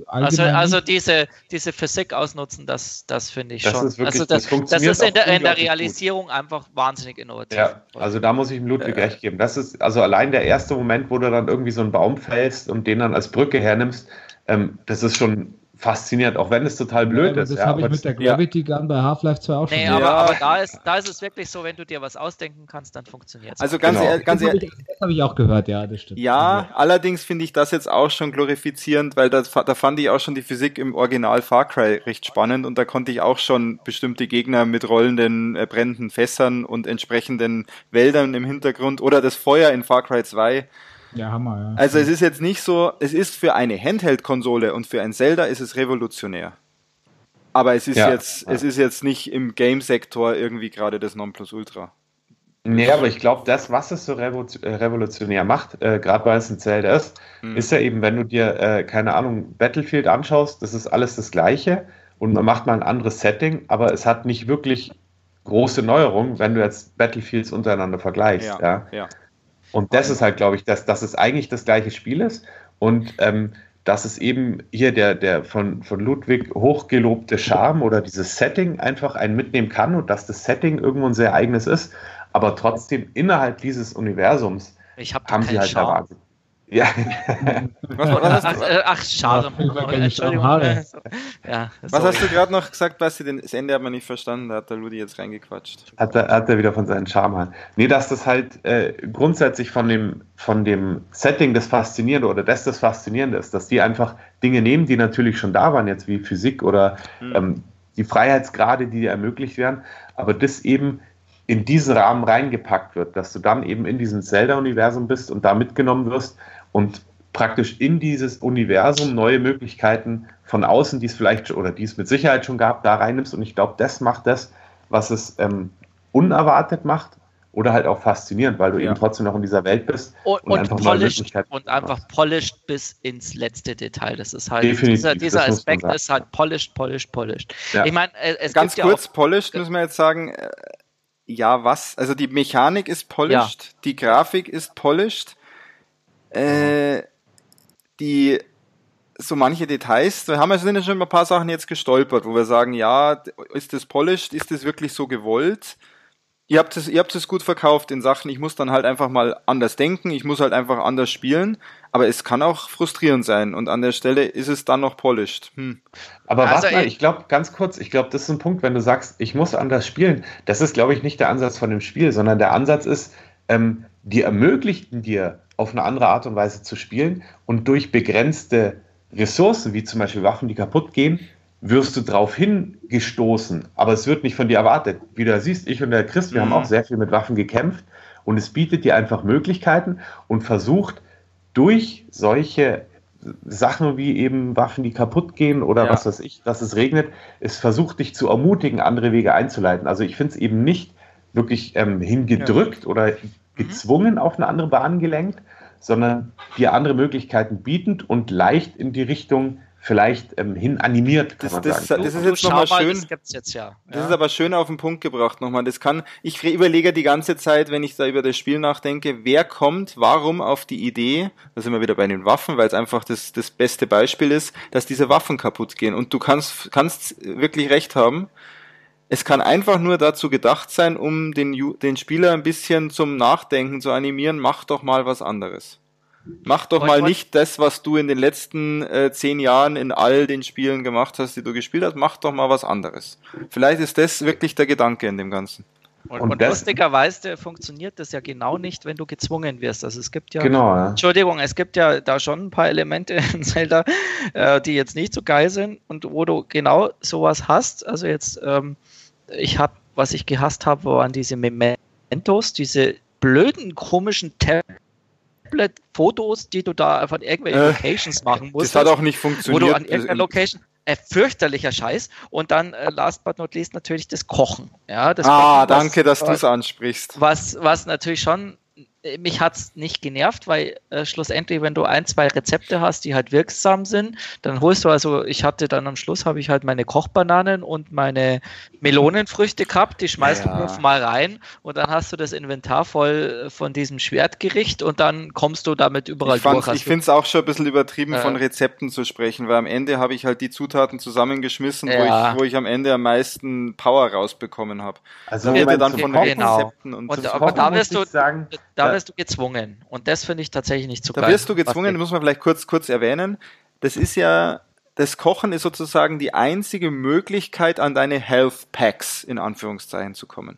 also, also diese, diese Physik ausnutzen, das, das finde ich das schon. Ist wirklich, also das, das, das ist in der, in der Realisierung gut. einfach wahnsinnig innovativ. Ja, also da muss ich ihm Ludwig äh, recht geben. Das ist also allein der erste Moment, wo du dann irgendwie so einen Baum fällst und den dann als Brücke hernimmst, ähm, das ist schon fasziniert, auch wenn es total blöd ja, ist. Das ja, habe ich mit der Gravity Gun bei Half-Life 2 auch schon. Nee, aber, aber, da, ist, da ist es wirklich so, wenn du dir was ausdenken kannst, dann funktioniert es. Also ganz genau. ehrlich, ganz das habe ich, hab ich, auch gehört, ja, das stimmt. Ja, also. allerdings finde ich das jetzt auch schon glorifizierend, weil das, da fand ich auch schon die Physik im Original Far Cry recht spannend und da konnte ich auch schon bestimmte Gegner mit rollenden, äh, brennenden Fässern und entsprechenden Wäldern im Hintergrund oder das Feuer in Far Cry 2 ja, Hammer, ja. Also es ist jetzt nicht so, es ist für eine Handheld-Konsole und für ein Zelda ist es revolutionär. Aber es ist ja, jetzt, ja. es ist jetzt nicht im Game-Sektor irgendwie gerade das Nonplusultra. Nee, aber ich glaube, das, was es so äh, revolutionär macht, äh, gerade weil es ein Zelda ist, hm. ist ja eben, wenn du dir, äh, keine Ahnung, Battlefield anschaust, das ist alles das Gleiche und man macht mal ein anderes Setting, aber es hat nicht wirklich große Neuerungen, wenn du jetzt Battlefields untereinander vergleichst. Ja, ja. ja. Und das ist halt, glaube ich, dass, dass es eigentlich das gleiche Spiel ist und ähm, dass es eben hier der, der von, von Ludwig hochgelobte Charme oder dieses Setting einfach einen mitnehmen kann und dass das Setting irgendwo ein sehr eigenes ist, aber trotzdem innerhalb dieses Universums hab haben sie halt Charme. erwartet. Ja. Was, was ach, äh, ach, schade. Entschuldigung. Ja, was hast du gerade noch gesagt, Basti? Das Ende hat man nicht verstanden, da hat der Ludi jetzt reingequatscht. Hat er, hat er wieder von seinen Charme. Nee, dass das halt äh, grundsätzlich von dem, von dem Setting das Faszinierende oder das das Faszinierende ist, dass die einfach Dinge nehmen, die natürlich schon da waren, jetzt wie Physik oder hm. ähm, die Freiheitsgrade, die dir ermöglicht werden, aber das eben in diesen Rahmen reingepackt wird, dass du dann eben in diesem Zelda-Universum bist und da mitgenommen wirst und praktisch in dieses Universum neue Möglichkeiten von außen, die es vielleicht oder die es mit Sicherheit schon gab, da reinnimmst. Und ich glaube, das macht das, was es ähm, unerwartet macht oder halt auch faszinierend, weil du ja. eben trotzdem noch in dieser Welt bist und, und, und einfach polished und einfach polished bis ins letzte Detail. Das ist halt Definitiv, dieser, dieser Aspekt ist halt polished, polished, polished. Ja. Ich meine, es ganz kurz ja auch, polished müssen wir jetzt sagen. Äh, ja, was? Also die Mechanik ist polished, ja. die Grafik ist polished, äh, die so manche Details, da haben wir sind ja schon ein paar Sachen jetzt gestolpert, wo wir sagen, ja, ist das polished, ist das wirklich so gewollt? Ihr habt es, ihr habt es gut verkauft in Sachen, ich muss dann halt einfach mal anders denken, ich muss halt einfach anders spielen, aber es kann auch frustrierend sein und an der Stelle ist es dann noch polished. Hm. Aber also warte mal, ich glaube, ganz kurz, ich glaube, das ist ein Punkt, wenn du sagst, ich muss anders spielen, das ist, glaube ich, nicht der Ansatz von dem Spiel, sondern der Ansatz ist, ähm, die ermöglichten dir auf eine andere Art und Weise zu spielen und durch begrenzte Ressourcen, wie zum Beispiel Waffen, die kaputt gehen, wirst du darauf hingestoßen, aber es wird nicht von dir erwartet. Wie du siehst, ich und der Chris, wir mhm. haben auch sehr viel mit Waffen gekämpft und es bietet dir einfach Möglichkeiten und versucht durch solche Sachen wie eben Waffen, die kaputt gehen oder ja. was weiß ich, dass es regnet, es versucht dich zu ermutigen, andere Wege einzuleiten. Also ich finde es eben nicht wirklich ähm, hingedrückt ja. oder. Gezwungen auf eine andere Bahn gelenkt, sondern dir andere Möglichkeiten bietend und leicht in die Richtung vielleicht ähm, hin animiert, kann das, man das, sagen. Das ist jetzt nochmal schön. Das gibt's jetzt ja. Das ja. ist aber schön auf den Punkt gebracht nochmal. Das kann, ich überlege die ganze Zeit, wenn ich da über das Spiel nachdenke, wer kommt, warum auf die Idee, da sind wir wieder bei den Waffen, weil es einfach das, das beste Beispiel ist, dass diese Waffen kaputt gehen. Und du kannst, kannst wirklich recht haben. Es kann einfach nur dazu gedacht sein, um den, den Spieler ein bisschen zum Nachdenken zu animieren, mach doch mal was anderes. Mach doch mal nicht das, was du in den letzten äh, zehn Jahren in all den Spielen gemacht hast, die du gespielt hast. Mach doch mal was anderes. Vielleicht ist das wirklich der Gedanke in dem Ganzen. Und, und, und lustigerweise funktioniert das ja genau nicht, wenn du gezwungen wirst. Also es gibt ja, genau, ja. Entschuldigung, es gibt ja da schon ein paar Elemente in Zelda, äh, die jetzt nicht so geil sind und wo du genau sowas hast. Also jetzt, ähm, ich habe, was ich gehasst habe, waren diese Mementos, diese blöden, komischen Tab Tablet-Fotos, die du da von irgendwelchen äh, Locations machen musst. Das hat auch nicht funktioniert. Wo du an irgendeiner Location äh, fürchterlicher Scheiß. Und dann, äh, last but not least, natürlich das Kochen. Ja, das ah, Kochen, danke, dass du es ansprichst. Was, was natürlich schon mich hat es nicht genervt, weil äh, schlussendlich, wenn du ein, zwei Rezepte hast, die halt wirksam sind, dann holst du also, ich hatte dann am Schluss, habe ich halt meine Kochbananen und meine Melonenfrüchte gehabt, die schmeißt ja. du fünfmal rein und dann hast du das Inventar voll von diesem Schwertgericht und dann kommst du damit überall ich durch. Ich finde es auch schon ein bisschen übertrieben, äh, von Rezepten zu sprechen, weil am Ende habe ich halt die Zutaten zusammengeschmissen, ja. wo, ich, wo ich am Ende am meisten Power rausbekommen habe. Also da wird dann von genau. Rezepten und, und aber da wirst du sagen, da wirst du gezwungen. Und das finde ich tatsächlich nicht so geil. Da wirst du gezwungen, muss man vielleicht kurz, kurz erwähnen. Das ist ja, das Kochen ist sozusagen die einzige Möglichkeit, an deine Health Packs in Anführungszeichen zu kommen.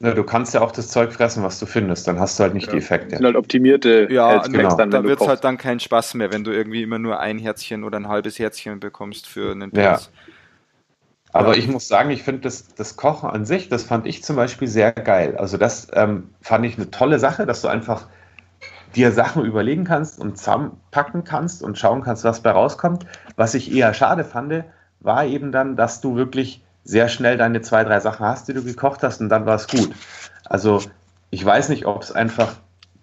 Ja, du kannst ja auch das Zeug fressen, was du findest, dann hast du halt nicht ja. die Effekte. Das sind halt optimierte ja, genau. dann, da wird es halt dann kein Spaß mehr, wenn du irgendwie immer nur ein Herzchen oder ein halbes Herzchen bekommst für einen Pilz. Ja. Aber ich muss sagen, ich finde das, das Kochen an sich, das fand ich zum Beispiel sehr geil. Also das ähm, fand ich eine tolle Sache, dass du einfach dir Sachen überlegen kannst und zusammenpacken kannst und schauen kannst, was bei rauskommt. Was ich eher schade fand, war eben dann, dass du wirklich sehr schnell deine zwei, drei Sachen hast, die du gekocht hast und dann war es gut. Also ich weiß nicht, ob es einfach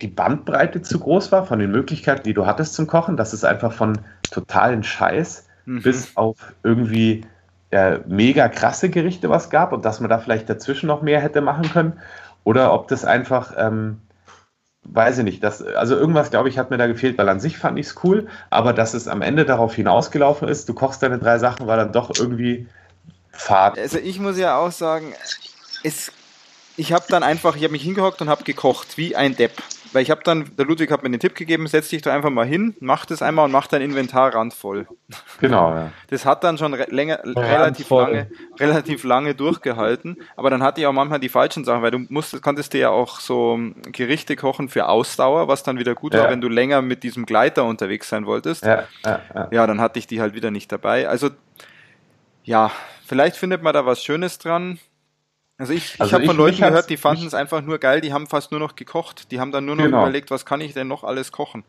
die Bandbreite zu groß war von den Möglichkeiten, die du hattest zum Kochen, dass es einfach von totalen Scheiß mhm. bis auf irgendwie äh, mega krasse Gerichte was gab und dass man da vielleicht dazwischen noch mehr hätte machen können. Oder ob das einfach, ähm, weiß ich nicht, das, also irgendwas, glaube ich, hat mir da gefehlt, weil an sich fand ich es cool, aber dass es am Ende darauf hinausgelaufen ist, du kochst deine drei Sachen, war dann doch irgendwie fad. Also ich muss ja auch sagen, es, ich habe dann einfach, ich habe mich hingehockt und habe gekocht, wie ein Depp. Weil ich habe dann, der Ludwig hat mir den Tipp gegeben, setz dich da einfach mal hin, mach das einmal und mach dein Inventar randvoll. Genau, ja. Das hat dann schon re länger, relativ lange, relativ lange durchgehalten, aber dann hatte ich auch manchmal die falschen Sachen, weil du musstest, konntest dir ja auch so Gerichte kochen für Ausdauer, was dann wieder gut ja. war, wenn du länger mit diesem Gleiter unterwegs sein wolltest. Ja, ja, ja. ja, dann hatte ich die halt wieder nicht dabei. Also, ja, vielleicht findet man da was Schönes dran. Also ich, also ich habe von Leuten gehört, die fanden es einfach nur geil, die haben fast nur noch gekocht. Die haben dann nur noch genau. überlegt, was kann ich denn noch alles kochen.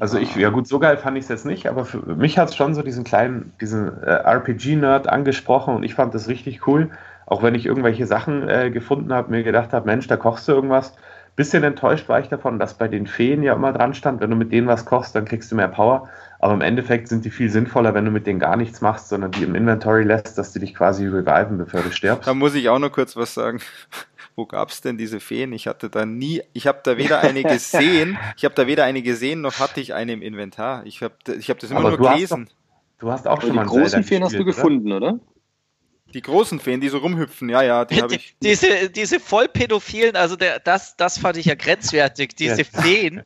Also ich, ja gut, so geil fand ich es jetzt nicht, aber für mich hat es schon so diesen kleinen, diesen äh, RPG-Nerd angesprochen und ich fand das richtig cool. Auch wenn ich irgendwelche Sachen äh, gefunden habe, mir gedacht habe, Mensch, da kochst du irgendwas. Bisschen enttäuscht war ich davon, dass bei den Feen ja immer dran stand, wenn du mit denen was kochst, dann kriegst du mehr Power. Aber im Endeffekt sind die viel sinnvoller, wenn du mit denen gar nichts machst, sondern die im Inventory lässt, dass die dich quasi reviven, bevor du stirbst. Da muss ich auch noch kurz was sagen. wo gab es denn diese Feen? Ich hatte da nie, ich habe da weder eine gesehen, ich habe da weder eine gesehen, noch hatte ich eine im Inventar. Ich habe ich hab das immer Aber nur du hast gelesen. doch- Du hast auch Aber schon mal die einen großen Zelda Feen hast du gefunden, oder? Die großen Feen, die so rumhüpfen, ja, ja, die habe ich. diese, diese vollpädophilen, also der, das, das fand ich ja grenzwertig, diese Ja. Feen,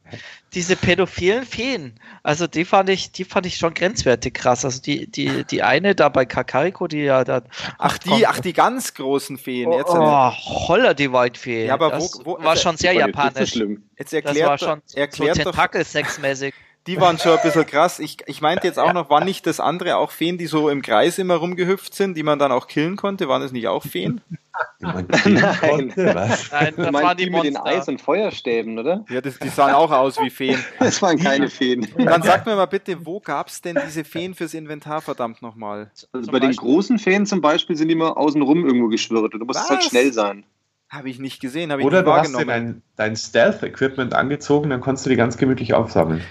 diese pädophilen Feen, also die fand ich, die fand ich schon grenzwertig krass. Also die, die, die eine da bei Kakariko, die ja dann. Ach, die, ach, die ganz großen Feen. Jetzt, Oh, holla die Whitefee. Ja, aber das wo- wo- war schon sehr so japanisch. schlimm. jetzt Das erklärt, war schon so erklärt doch, Tentakel-Sex-mäßig. Die waren schon ein bisschen krass. Ich, ich meinte jetzt auch noch, waren nicht das andere auch Feen, die so im Kreis immer rumgehüpft sind, die man dann auch killen konnte? Waren das nicht auch Feen? Die man killen Nein. konnte, was? Nein, das waren die die mit den. Eis- und Feuerstäben, oder? Ja, das, die sahen auch aus wie Feen. Das waren keine Feen. Dann sag mir mal bitte, wo gab es denn diese Feen fürs Inventar, verdammt nochmal? Also bei den großen Feen zum Beispiel sind die immer außenrum irgendwo geschwirrt. und Du musst halt schnell sein. Habe ich nicht gesehen, habe ich Oder nicht du hast dir wahrgenommen. dein, dein Stealth-Equipment angezogen, dann konntest du die ganz gemütlich aufsammeln.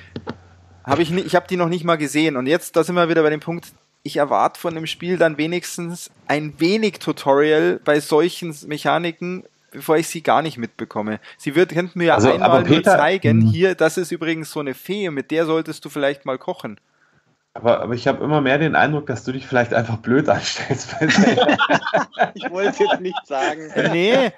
Habe ich nicht, ich habe die noch nicht mal gesehen. Und jetzt, da sind wir wieder bei dem Punkt, ich erwarte von dem Spiel dann wenigstens ein wenig Tutorial bei solchen Mechaniken, bevor ich sie gar nicht mitbekomme. Sie wird, könnten mir ja Also, einmal aber nur Peter- zeigen, Mhm. hier, das ist übrigens so eine Fee, mit der solltest du vielleicht mal kochen. Aber, aber ich habe immer mehr den Eindruck, dass du dich vielleicht einfach blöd anstellst. Ich wollte es jetzt nicht sagen. Nee,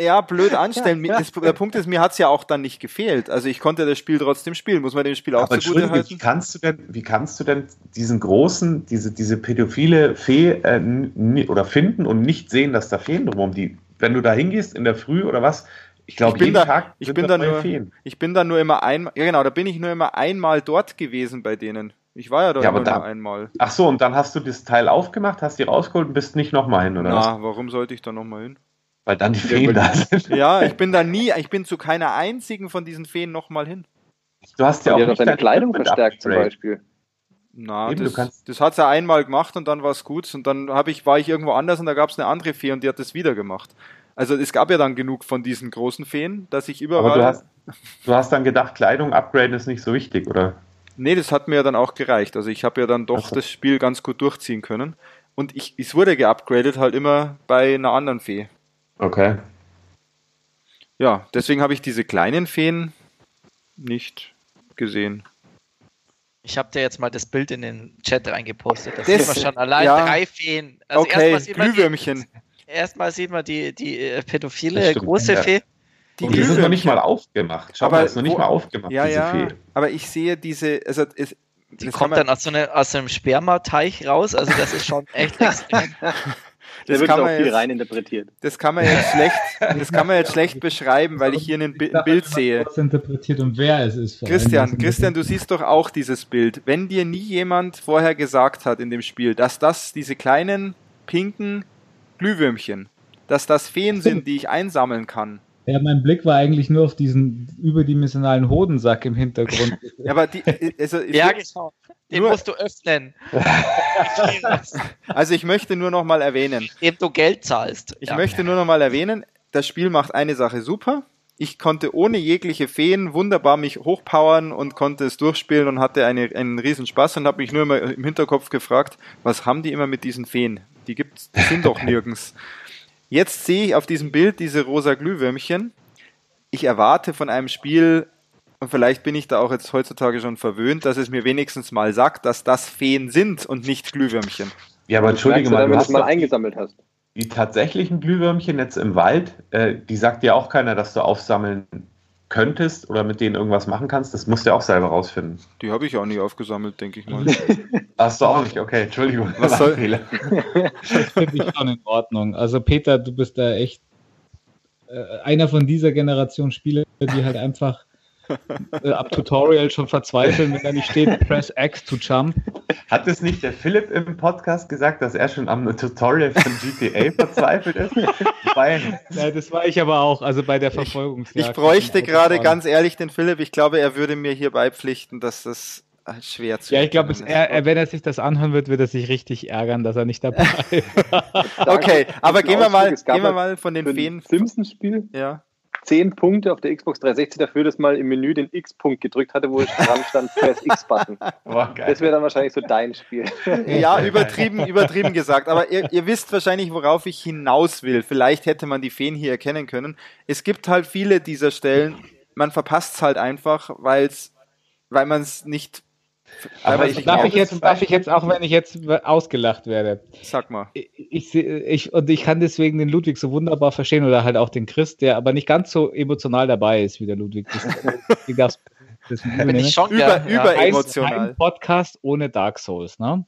ja, blöd anstellen. Mir- Das, der Punkt ist, mir hat's ja auch dann nicht gefehlt. Also ich konnte das Spiel trotzdem spielen, muss man dem Spiel auch aber zugute Entschuldige, wie halten. kannst du denn, wie kannst du denn diesen großen, diese, diese pädophile Fee äh, oder finden und nicht sehen, dass da Feen drumherum, die, wenn du da hingehst in der Früh oder was, ich glaube, Ich bin jeden da- Tag ich sind bin da nur- Feen. Ich bin da nur immer einmal, ja genau, da bin ich nur immer einmal dort gewesen bei denen. Ich war ja dort Ja, aber immer da- nur einmal. Ach so, und dann hast du das Teil aufgemacht, hast die rausgeholt und bist nicht nochmal hin, oder was? Na, warum sollte ich da nochmal hin? Weil dann die Feen da sind. Ja, ich bin da nie, ich bin zu keiner einzigen von diesen Feen nochmal hin. Du hast ja Die auch hat doch nicht deine dein Kleidung verstärkt zum. Beispiel. Na, Eben, du das, kannst- das hat's ja einmal gemacht und dann war's gut. Und dann ich, war ich irgendwo anders und da gab's eine andere Fee und die hat das wieder gemacht. Also es gab ja dann genug von diesen großen Feen, dass ich überall. Aber du hast, du hast dann gedacht, Kleidung upgraden ist nicht so wichtig, oder? Nee, das hat mir ja dann auch gereicht. Also ich habe ja dann doch so. das Spiel ganz gut durchziehen können. Und ich, es wurde geupgradet halt immer bei einer anderen Fee. Okay. Ja, deswegen habe ich diese kleinen Feen nicht gesehen. Ich habe dir jetzt mal das Bild in den Chat reingepostet. Das, Das- sieht man schon allein ja. drei Feen. Also okay, erstmal sieht man die, Glühwürmchen. erstmal sieht man die, die äh, pädophile stimmt, große ja. Fee. Die und die sind noch nicht mal aufgemacht. Schau Aber mal, ist noch nicht wo- mal aufgemacht, Ja, diese ja, Fee. aber ich sehe diese, also es, Die das kommt dann aus so, eine, aus so einem Spermateich raus. Also das ist schon echt extrem. Da Das wird kann auch man viel jetzt- reininterpretiert. Das kann man jetzt schlecht, das kann man jetzt schlecht beschreiben, weil ich hier ein, Bi- ein Bild sehe. Interpretiert und wer es ist. Christian, Das Christian, du siehst doch auch dieses Bild. Wenn dir nie jemand vorher gesagt hat in dem Spiel, dass das diese kleinen pinken Glühwürmchen, dass das Feen sind, die ich einsammeln kann. Ja, mein Blick war eigentlich nur auf diesen überdimensionalen Hodensack im Hintergrund. Ja, aber die, also, ich, Ja, genau. Den Nur- musst du öffnen. also ich möchte nur noch mal erwähnen, Dem du Geld zahlst. Ich ja. möchte nur noch mal erwähnen, das Spiel macht eine Sache super. Ich konnte ohne jegliche Feen wunderbar mich hochpowern und konnte es durchspielen und hatte eine, einen riesen Spaß und habe mich nur immer im Hinterkopf gefragt, was haben die immer mit diesen Feen? Die gibt's, die sind doch nirgends. Jetzt sehe ich auf diesem Bild diese rosa Glühwürmchen. Ich erwarte von einem Spiel, und vielleicht bin ich da auch jetzt heutzutage schon verwöhnt, dass es mir wenigstens mal sagt, dass das Feen sind und nicht Glühwürmchen. Ja, aber Das entschuldige mal, wenn du hast mal eingesammelt hast. die tatsächlichen Glühwürmchen jetzt im Wald, äh, die sagt dir auch keiner, dass du aufsammeln könntest oder mit denen irgendwas machen kannst. Das musst du ja auch selber rausfinden. Die habe ich auch nie aufgesammelt, denke ich mal. Hast du auch nicht, okay, Entschuldigung. Was soll- Fehler. Das finde ich schon in Ordnung. Also Peter, du bist da echt äh, einer von dieser Generation Spieler, die halt einfach äh, ab Tutorial schon verzweifeln, wenn da nicht steht, press X to jump. Hat es nicht der Philipp im Podcast gesagt, dass er schon am Tutorial von GTA verzweifelt ist? Ja, das war ich aber auch, also bei der Verfolgungsjagd. Ich bräuchte gerade ganz ehrlich den Philipp. Ich glaube, er würde mir hier beipflichten, dass das äh, schwer zu Ja, ich glaube, wenn er sich das anhören wird, wird er sich richtig ärgern, dass er nicht dabei ist. Okay, aber gehen wir mal, gehen wir ja mal von den Feen. Simpsons-Spiel Ja. Zehn Punkte auf der Xbox 360 dafür, dass mal im Menü den X-Punkt gedrückt hatte, wo dran stand Press X-Button. Das wäre dann wahrscheinlich so dein Spiel. Ja, übertrieben, übertrieben gesagt. Aber ihr, ihr, wisst wahrscheinlich, worauf ich hinaus will. Vielleicht hätte man die Feen hier erkennen können. Es gibt halt viele dieser Stellen, man verpasst es halt einfach, weil's, weil man es nicht aber ich, darf, ich jetzt, darf ich jetzt, auch wenn ich jetzt ausgelacht werde. Sag mal. Ich, ich, und ich kann deswegen den Ludwig so wunderbar verstehen oder halt auch den Chris, der aber nicht ganz so emotional dabei ist wie der Ludwig. Das, das, das Bin ich schon über, ja. überemotional. Ein Podcast ohne Dark Souls, ne?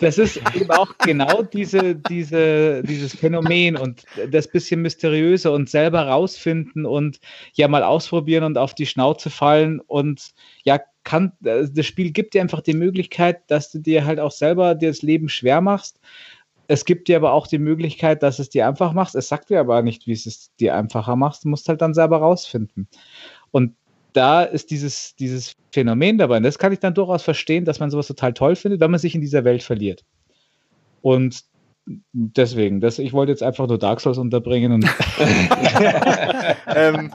Das ist eben auch genau diese, diese, dieses Phänomen und das bisschen mysteriöse und selber rausfinden und ja mal ausprobieren und auf die Schnauze fallen und ja kann, äh, das Spiel gibt dir einfach die Möglichkeit, dass du dir halt auch selber dir das Leben schwer machst. Es gibt dir aber auch die Möglichkeit, dass es dir einfach machst. Es sagt dir aber nicht, wie es es dir einfacher macht. Du musst halt dann selber rausfinden. Und da ist dieses, dieses Phänomen dabei. Und das kann ich dann durchaus verstehen, dass man sowas total toll findet, wenn man sich in dieser Welt verliert. Und deswegen, das, ich wollte jetzt einfach nur Dark Souls unterbringen. Und ähm,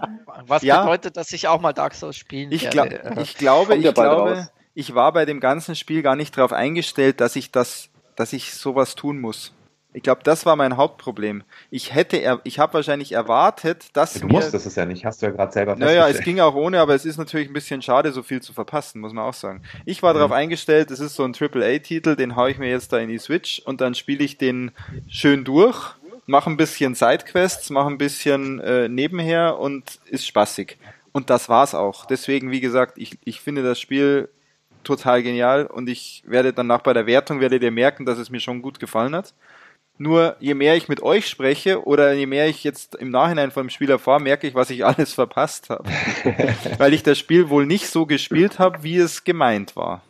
Was ja, bedeutet, dass ich auch mal Dark Souls spielen ich, glaub, ich glaube, ich glaube, ich war bei dem ganzen Spiel gar nicht darauf eingestellt, dass ich das, dass ich sowas tun muss. Ich glaube, das war mein Hauptproblem. Ich hätte, ich habe wahrscheinlich erwartet, dass du musst das ja nicht, hast du ja gerade selber Naja, es ging auch ohne, aber es ist natürlich ein bisschen schade, so viel zu verpassen, muss man auch sagen. Ich war mhm. darauf eingestellt, es ist so ein AAA-Titel, den haue ich mir jetzt da in die Switch und dann spiele ich den schön durch, mache ein bisschen Sidequests, mache ein bisschen äh, nebenher und ist spaßig. Und das war's auch. Deswegen, wie gesagt, ich, ich finde das Spiel total genial und ich werde danach bei der Wertung werdet ihr merken, dass es mir schon gut gefallen hat. Nur je mehr ich mit euch spreche oder je mehr ich jetzt im Nachhinein vom Spiel erfahre, merke ich, was ich alles verpasst habe. Weil ich das Spiel wohl nicht so gespielt habe, wie es gemeint war.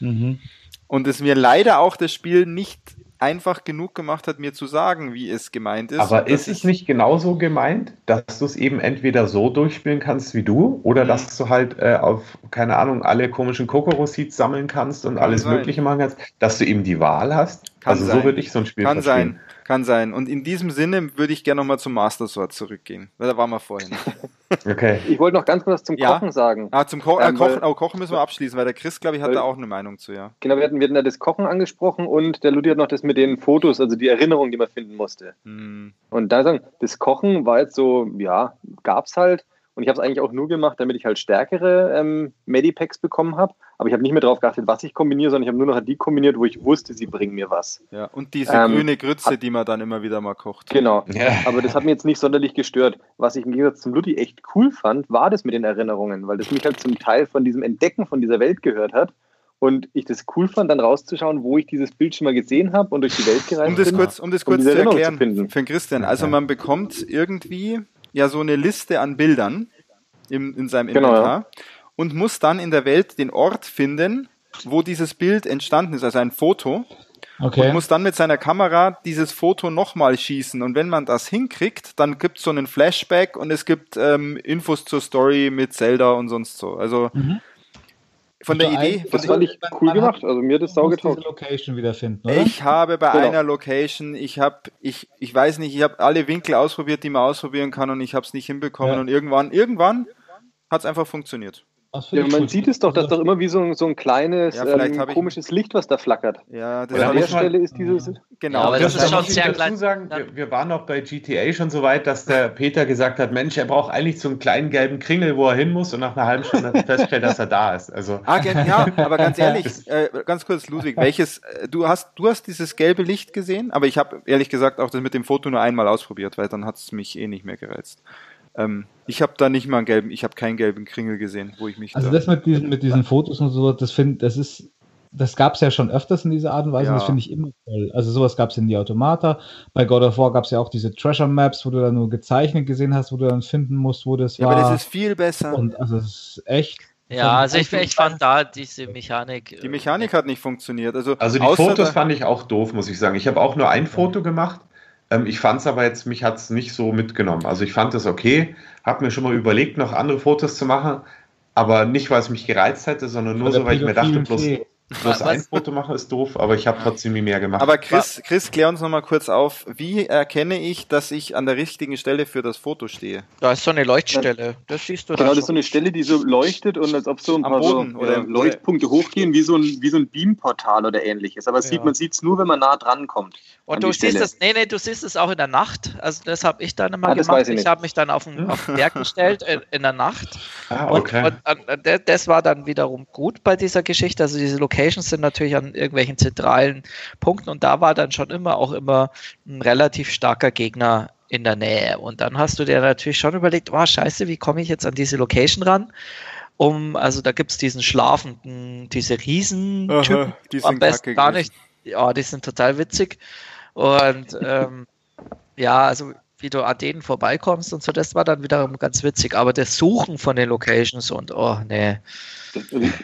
Mhm. Und es mir leider auch das Spiel nicht einfach genug gemacht hat, mir zu sagen, wie es gemeint ist. Aber ist es nicht genauso gemeint, dass du es eben entweder so durchspielen kannst wie du oder mhm. dass du halt äh, auf, keine Ahnung, alle komischen Kokoro-Seeds sammeln kannst und kann alles sein. Mögliche machen kannst, dass du eben die Wahl hast? Kann also sein. so würde ich so ein Spiel kann verstehen. Sein. Kann sein. Und in diesem Sinne würde ich gerne nochmal zum Master Sword zurückgehen, weil da waren wir vorhin. okay. Ich wollte noch ganz kurz zum ja. Kochen sagen. Ah, zum Ko äh, ähm, Kochen, oh, Kochen müssen wir abschließen, weil der Chris, glaube ich, hat weil, da auch eine Meinung zu, ja. Genau, wir hatten, wir hatten ja das Kochen angesprochen und der Ludi hat noch das mit den Fotos, also die Erinnerung, die man finden musste. Hm. Und da sagen, das Kochen war jetzt so, ja, gab es halt. Und ich habe es eigentlich auch nur gemacht, damit ich halt stärkere ähm, Medipacks bekommen habe. Aber ich habe nicht mehr darauf geachtet, was ich kombiniere, sondern ich habe nur noch die kombiniert, wo ich wusste, sie bringen mir was. Ja, und diese ähm, grüne Grütze, die man dann immer wieder mal kocht. Genau. Ja. Aber das hat mir jetzt nicht sonderlich gestört. Was ich im Gegensatz zum Ludi echt cool fand, war das mit den Erinnerungen, weil das mich halt zum Teil von diesem Entdecken von dieser Welt gehört hat und ich das cool fand, dann rauszuschauen, wo ich dieses Bild schon mal gesehen habe und durch die Welt gereist um das bin. Kurz, um das kurz um zu erklären zu für Christian. Also man bekommt irgendwie ja so eine Liste an Bildern im, in seinem genau, Inventar ja. Und muss dann in der Welt den Ort finden, wo dieses Bild entstanden ist, also ein Foto. Okay. Und muss dann mit seiner Kamera dieses Foto nochmal schießen. Und wenn man das hinkriegt, dann gibt es so einen Flashback und es gibt ähm, Infos zur Story mit Zelda und sonst so. Also mhm. von der Idee. Das fand ich cool gemacht. Also mir das saugetaugt. Location wiederfinden, oder? Ich habe bei genau. einer Location, ich habe, ich, ich weiß nicht, ich habe alle Winkel ausprobiert, die man ausprobieren kann und ich habe es nicht hinbekommen. Ja. Und irgendwann, irgendwann hat es einfach funktioniert. Ja, man gut. sieht es doch, dass doch immer wie so ein, so ein kleines ja, ähm, komisches Licht, was da flackert. Ja, das an der Stelle ist dieses. Genau, ja, aber das, das ist schon sehr klein. Sagen, wir, wir, waren auch bei GTA schon so weit, dass der Peter gesagt hat: Mensch, er braucht eigentlich so einen kleinen gelben Kringel, wo er hin muss, und nach einer halben Stunde feststellt, dass er da ist. Also. Ah, ja, aber ganz ehrlich, äh, ganz kurz, Ludwig, welches, äh, du hast, du hast dieses gelbe Licht gesehen, aber ich habe ehrlich gesagt auch das mit dem Foto nur einmal ausprobiert, weil dann hat es mich eh nicht mehr gereizt. Ähm, ich habe da nicht mal einen gelben, ich habe keinen gelben Kringel gesehen, wo ich mich. Also da das mit diesen, mit diesen Fotos und so, das finde, das ist, das gab es ja schon öfters in dieser Art und Weise, ja. das finde ich immer toll. Also sowas gab es in die Automata. Bei God of War gab es ja auch diese Treasure Maps, wo du dann nur gezeichnet gesehen hast, wo du dann finden musst, wo das ja, war. Ja, aber das ist viel besser. Und also es ist echt. Ja, also ich, ich fand da diese Mechanik. Die Mechanik äh, hat nicht funktioniert. Also, also die Fotos fand ich auch doof, muss ich sagen. Ich habe auch nur ein Foto gemacht ähm, ich fand es aber jetzt, mich hat es nicht so mitgenommen. Also ich fand es okay, habe mir schon mal überlegt, noch andere Fotos zu machen, aber nicht, weil es mich gereizt hätte, sondern nur so, weil ich mir dachte, bloß, Bloß ein Foto machen ist doof, aber ich habe trotzdem nie mehr gemacht. Aber Chris, Chris, klär uns nochmal kurz auf. Wie erkenne ich, dass ich an der richtigen Stelle für das Foto stehe? Da ist so eine Leuchtstelle. Das siehst du Genau, das ist so eine Stelle, die so leuchtet und als ob so ein Am paar Boden, so, oder- äh, Leuchtpunkte hochgehen, wie so ein, wie so ein Beamportal oder ähnliches. Aber Ja. sieht, man sieht es nur, wenn man nah dran kommt. Und du siehst es, nee, nee, du siehst es auch in der Nacht. Also das habe ich dann immer Ah, das gemacht. ich Ich, habe mich dann auf den, auf den Berg gestellt in, in der Nacht. ah, Und, okay. und, und de- das war dann wiederum gut bei dieser Geschichte. Also diese Locations sind natürlich an irgendwelchen zentralen Punkten und da war dann schon immer auch immer ein relativ starker Gegner in der Nähe. Und dann hast du dir natürlich schon überlegt, oh scheiße, wie komme ich jetzt an diese Location ran? Um, also da gibt es diesen schlafenden, diese Riesentypen, die am sind besten gar nicht. Ja, die sind total witzig. Und ähm, ja, also wie du an denen vorbeikommst und so, das war dann wiederum ganz witzig. Aber das Suchen von den Locations und oh nee.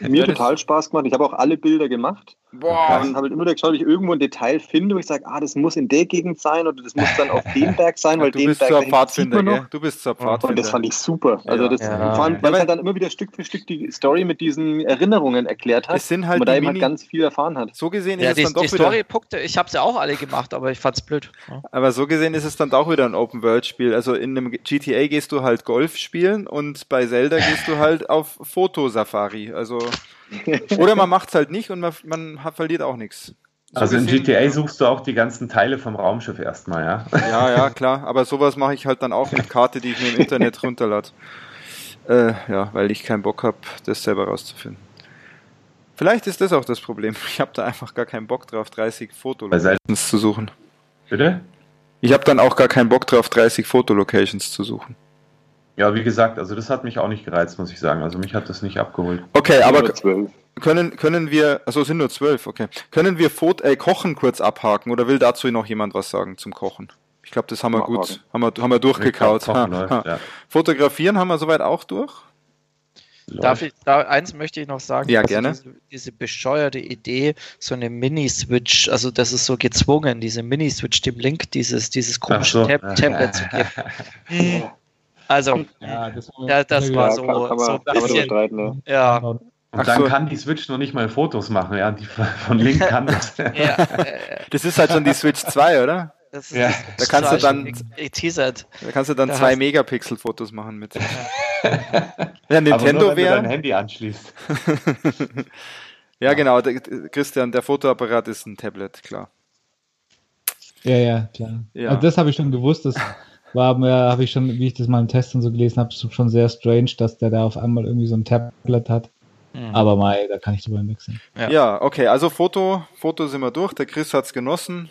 Mir total Spaß gemacht. Ich habe auch alle Bilder gemacht. Boah, Dann habe ich immer geschaut, ob ich irgendwo ein Detail finde, wo ich sage, ah, das muss in der Gegend sein oder das muss dann auf dem Berg sein, weil du den bist Berg zur Pfadfinder, gell? Du bist zur Und Pfadfinder. das fand ich super. Also Ja. das, Ja. vor allem, Ja, weil es weil- halt dann immer wieder Stück für Stück die Story mit diesen Erinnerungen erklärt hat. Es sind und halt man da die eben halt ganz viel erfahren hat. so gesehen Ja, ist die, es dann die doch wieder, Storypunkte, ich habe sie auch alle gemacht, aber ich fand's blöd. Ja. aber so gesehen ist es dann doch wieder ein Open-World-Spiel. Also in einem GTA gehst du halt Golf spielen und bei Zelda gehst du halt auf Fotosafari. Also, oder man macht's halt nicht und man, man hat, verliert auch nichts. So Also in GTA suchst du auch die ganzen Teile vom Raumschiff erstmal, ja? Ja, ja, klar. Aber sowas mache ich halt dann auch mit Karte, die ich mir im Internet runterlade. Äh, ja, weil ich keinen Bock habe, das selber rauszufinden. Vielleicht ist das auch das Problem. Ich habe da einfach gar keinen Bock drauf, 30 Bei Fotolocations zu suchen. Bitte? Ich habe dann auch gar keinen Bock drauf, 30 Fotolocations zu suchen. Ja, wie gesagt, also das hat mich auch nicht gereizt, muss ich sagen. Also mich hat das nicht abgeholt. Okay, aber können, können wir, also es sind nur zwölf, okay. Können wir Fot äh, Kochen kurz abhaken oder will dazu noch jemand was sagen zum Kochen? Ich glaube, das haben wir Abhaken. gut, haben wir, haben wir durchgekaut. Glaub, Ha, läuft, ha. ja. Fotografieren haben wir soweit auch durch? Darf ich, da, eins möchte ich noch sagen. Ja, Also gerne. Diese, diese bescheuerte Idee, so eine Mini-Switch, also das ist so gezwungen, diese Mini-Switch dem Link dieses, dieses komische so. Tab Tablet zu geben. Also, Ja, das, Ja, das war so- kann, kann man, so ein bisschen- überstreiten, ne? ja. Und Ach dann so. kann die Switch noch nicht mal Fotos machen, ja. Die von Link kann das. ja äh, Das ist halt schon die Switch 2, oder? das ist, Ja, da kannst du dann- geteasert. Da kannst du dann Da zwei hast- Megapixel-Fotos machen mit. Ja, Aber nur, Nintendo wenn du dein. Handy anschließt. Ja, genau, der, Christian, der Fotoapparat ist ein Tablet, klar. Ja, ja, klar. Ja. Also das habe ich schon gewusst. Das war mir, habe ich schon, wie ich das mal im Test und so gelesen habe, schon sehr strange, dass der da auf einmal irgendwie so ein Tablet hat. Hm. Aber Mai, da kann ich drüber hinwegsehen. Ja. Ja. okay, also Foto, Foto sind wir durch, der Chris hat's genossen.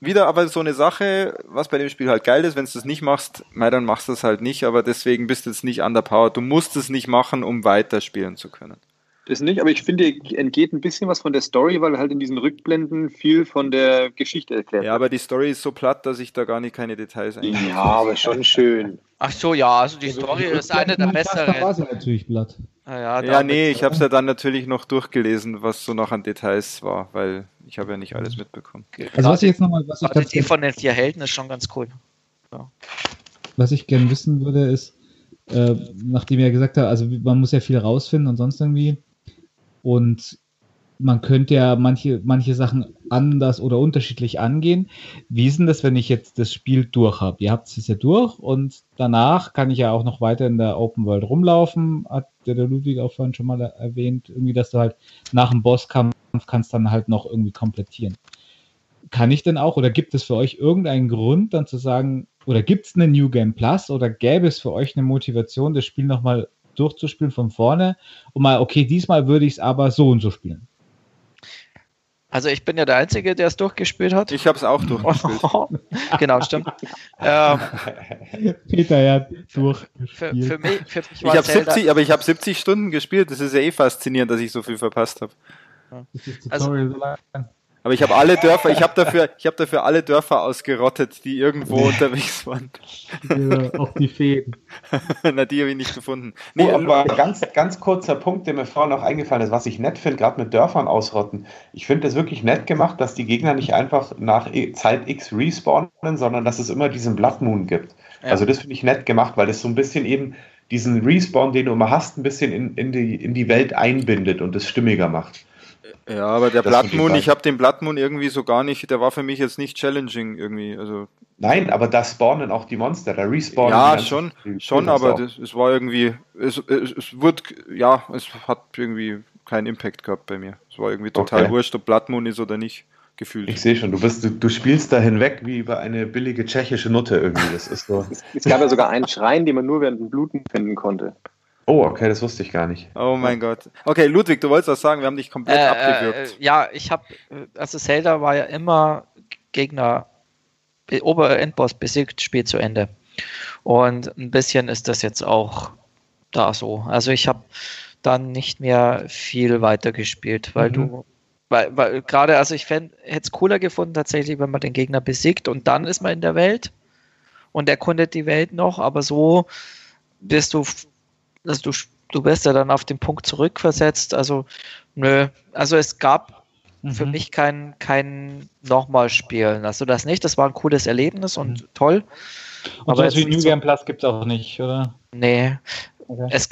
Wieder aber so eine Sache, was bei dem Spiel halt geil ist, wenn du das nicht machst, mei, dann machst du es halt nicht, aber deswegen bist du jetzt nicht underpowered. Du musst es nicht machen, um weiterspielen zu können. Das nicht, aber ich finde, entgeht ein bisschen was von der Story, weil halt in diesen Rückblenden viel von der Geschichte erklärt Ja, aber die Story ist so platt, dass ich da gar nicht keine Details wird. eigentlich. Ja, aber schon schön. Ach so, ja, also die Story ist eine der Da war besseren. sie natürlich blatt. Ja, ja, Ja, nee, ich habe es ja dann natürlich noch durchgelesen, was so noch an Details war, weil ich habe ja nicht alles mitbekommen. Also was ich jetzt nochmal, was ich die von den vier Helden ist schon ganz cool. was ich gerne wissen würde, ist, äh, nachdem ihr gesagt habt, also man muss ja viel rausfinden und sonst irgendwie. Und man könnte ja manche, manche Sachen anders oder unterschiedlich angehen. Wie ist denn das, wenn ich jetzt das Spiel durch habe? Ihr habt es ja durch und danach kann ich ja auch noch weiter in der Open World rumlaufen, hat der, der Ludwig auch vorhin schon mal erwähnt, irgendwie, dass du halt nach dem Bosskampf kannst dann halt noch irgendwie komplettieren. Kann ich denn auch oder gibt es für euch irgendeinen Grund, dann zu sagen, oder gibt es eine New Game Plus oder gäbe es für euch eine Motivation, das Spiel nochmal durchzuspielen von vorne und mal, okay, diesmal würde ich es aber so und so spielen? Also ich bin ja der Einzige, der es durchgespielt hat. Ich habe es auch durchgespielt. genau, stimmt. ähm, Peter ja für, durchgespielt. für, mich, für mich Ich habe Zelda, 70, aber ich habe 70 Stunden gespielt. Das ist ja eh faszinierend, dass ich so viel verpasst habe. Also- so? Aber ich habe alle Dörfer, ich habe dafür, ich habe dafür alle Dörfer ausgerottet, die irgendwo unterwegs waren. Ja, auch die Fäden. Na, die habe ich nicht gefunden. Nee, Nee, aber ganz, ganz kurzer Punkt, der mir vorhin noch eingefallen ist, was ich nett finde, gerade mit Dörfern ausrotten. Ich finde es wirklich nett gemacht, dass die Gegner nicht einfach nach Zeit X respawnen, sondern dass es immer diesen Blood Moon gibt. Ja. Also das finde ich nett gemacht, weil das so ein bisschen eben diesen Respawn, den du immer hast, ein bisschen in, in, die, in die Welt einbindet und es stimmiger macht. Ja, aber der Blood Moon, ich habe den Blood Moon irgendwie so gar nicht, der war für mich jetzt nicht challenging irgendwie. Also Nein, aber da spawnen auch die Monster, da respawnen Ja, schon, schon, aber das, es war irgendwie, es, es, es wurde, ja, es hat irgendwie keinen Impact gehabt bei mir. Es war irgendwie total okay. wurscht, ob Blood Moon ist oder nicht gefühlt. Ich sehe schon, du bist, du, du, spielst da hinweg wie über eine billige tschechische Nutte irgendwie. Das ist so. es gab ja sogar einen Schrein, den man nur während dem Bluten finden konnte. Oh, okay, das wusste ich gar nicht. Oh mein Gott. Okay, Ludwig, du wolltest was sagen, wir haben dich komplett äh, abgewürgt. Äh, ja, ich habe, also Zelda war ja immer Gegner, Oberendboss besiegt, Spiel zu Ende. Und ein bisschen ist das jetzt auch da so. Also ich habe dann nicht mehr viel weiter gespielt, weil mhm. du weil, weil gerade, also ich hätte es cooler gefunden, tatsächlich, wenn man den Gegner besiegt und dann ist man in der Welt und erkundet die Welt noch, aber so bist du, also du, du wirst ja dann auf den Punkt zurückversetzt. Also, nö, also es gab mhm. für mich kein, kein nochmal Spielen. Also das nicht, das war ein cooles Erlebnis und mhm. toll. Und aber sowas wie New Game Plus gibt es auch nicht, oder? Nee. Okay. Es,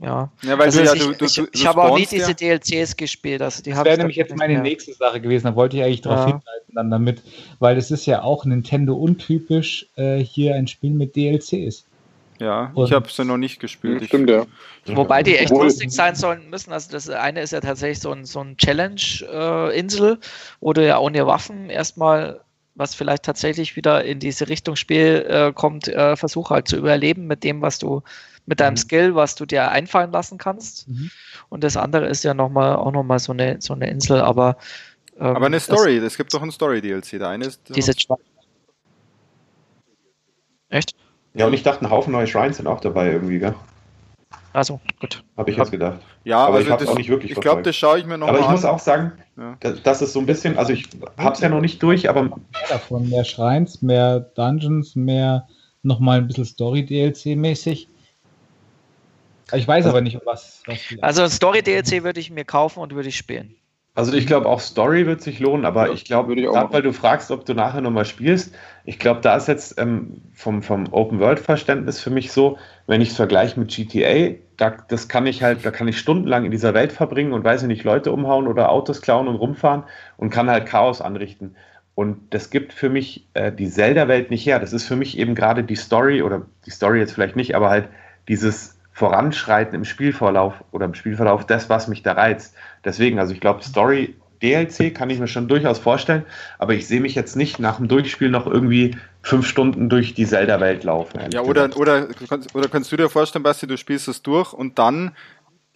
ja. ja weil also ja, du, du, ich, ich, ich habe auch nie diese DLCs gespielt. Also die das wäre nämlich jetzt meine mehr. nächste Sache gewesen. Da wollte ich eigentlich darauf ja. hinweisen dann damit, weil es ist ja auch Nintendo untypisch, äh, hier ein Spiel mit DLCs. Ja, und ich habe es ja noch nicht gespielt. Stimmt, ja. Wobei die echt lustig sein sollen müssen. Also das eine ist ja tatsächlich so ein, so ein Challenge-Insel, äh, wo du ja ohne Waffen erstmal was vielleicht tatsächlich wieder in diese Richtung Spiel äh, kommt, äh, versuch halt zu überleben mit dem, was du mit deinem mhm. Skill, was du dir einfallen lassen kannst. Mhm. Und das andere ist ja noch mal, auch nochmal so eine, so eine Insel, aber. Ähm, aber eine Story, es gibt doch ein Story-DLC. Der eine ist. Diese Echt? Ja, und ich dachte, ein Haufen neue Shrines sind auch dabei irgendwie, gell? Also, gut. Habe ich jetzt gedacht. Ja, aber also ich habe es auch nicht wirklich Ich glaube, das schaue ich mir noch aber mal an. Aber ich muss auch sagen, ja. das, das, ist so ein bisschen, also ich habe es ja noch nicht durch, aber. Mehr davon, mehr Shrines, mehr Dungeons, mehr nochmal ein bisschen Story-DLC-mäßig. Ich weiß also, aber nicht, was. was also Story-DLC würde ich mir kaufen und würde ich spielen. Also ich glaube auch Story wird sich lohnen, aber ja, ich glaube, gerade weil du fragst, ob du nachher nochmal spielst, ich glaube, da ist jetzt ähm, vom, vom Open-World-Verständnis für mich so, wenn ich es vergleiche mit GTA, da, das kann ich halt, da kann ich stundenlang in dieser Welt verbringen und weiß ich nicht, Leute umhauen oder Autos klauen und rumfahren und kann halt Chaos anrichten. Und das gibt für mich äh, die Zelda-Welt nicht her. Das ist für mich eben gerade die Story, oder die Story jetzt vielleicht nicht, aber halt dieses Voranschreiten im Spielverlauf oder im Spielverlauf das, was mich da reizt. Deswegen, also ich glaube, Story DLC kann ich mir schon durchaus vorstellen, aber ich sehe mich jetzt nicht nach dem Durchspiel noch irgendwie fünf Stunden durch die Zelda-Welt laufen. Ja, oder, oder, oder kannst du dir vorstellen, Basti, du spielst es durch und dann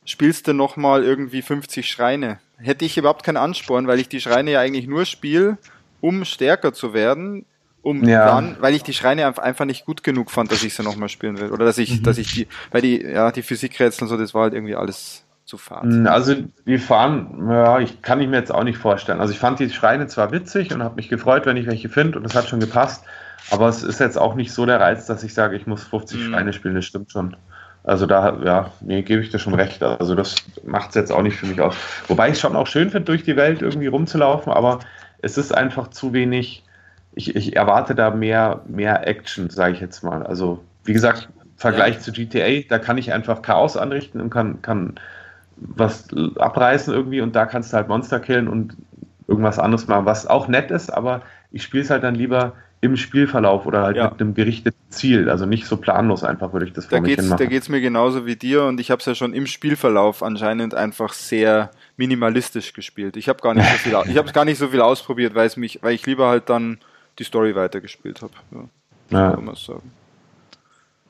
spielst du nochmal irgendwie 50 Schreine. Hätte ich überhaupt keinen Ansporn, weil ich die Schreine ja eigentlich nur spiele, um stärker zu werden, um ja. dann, weil ich die Schreine einfach nicht gut genug fand, dass ich sie nochmal spielen will. Oder dass ich, mhm. dass ich die, weil die, ja, die Physikrätsel und so, das war halt irgendwie alles zu fahren. Mm, also wir fahren, ja, ich kann ich mir jetzt auch nicht vorstellen. Also ich fand die Schreine zwar witzig und habe mich gefreut, wenn ich welche finde und das hat schon gepasst, aber es ist jetzt auch nicht so der Reiz, dass ich sage, ich muss 50 mhm. Schreine spielen, das stimmt schon. Also da, ja, nee, gebe ich dir schon recht. Also das macht es jetzt auch nicht für mich aus. Wobei ich es schon auch schön finde, durch die Welt irgendwie rumzulaufen, aber es ist einfach zu wenig ich, ich erwarte da mehr, mehr Action, sage ich jetzt mal. Also, wie gesagt, im Vergleich ja. zu GTA, da kann ich einfach Chaos anrichten und kann, kann was abreißen irgendwie und da kannst du halt Monster killen und irgendwas anderes machen, was auch nett ist, aber ich spiele es halt dann lieber im Spielverlauf oder halt ja. mit einem gerichteten Ziel. Also nicht so planlos einfach würde ich das da vor geht's, Da geht es mir genauso wie dir und ich habe es ja schon im Spielverlauf anscheinend einfach sehr minimalistisch gespielt. Ich habe gar nicht so viel, ich habe gar nicht so viel ausprobiert, weil es mich, weil ich lieber halt dann die Story weitergespielt habe. Ja, ja. Kann man sagen.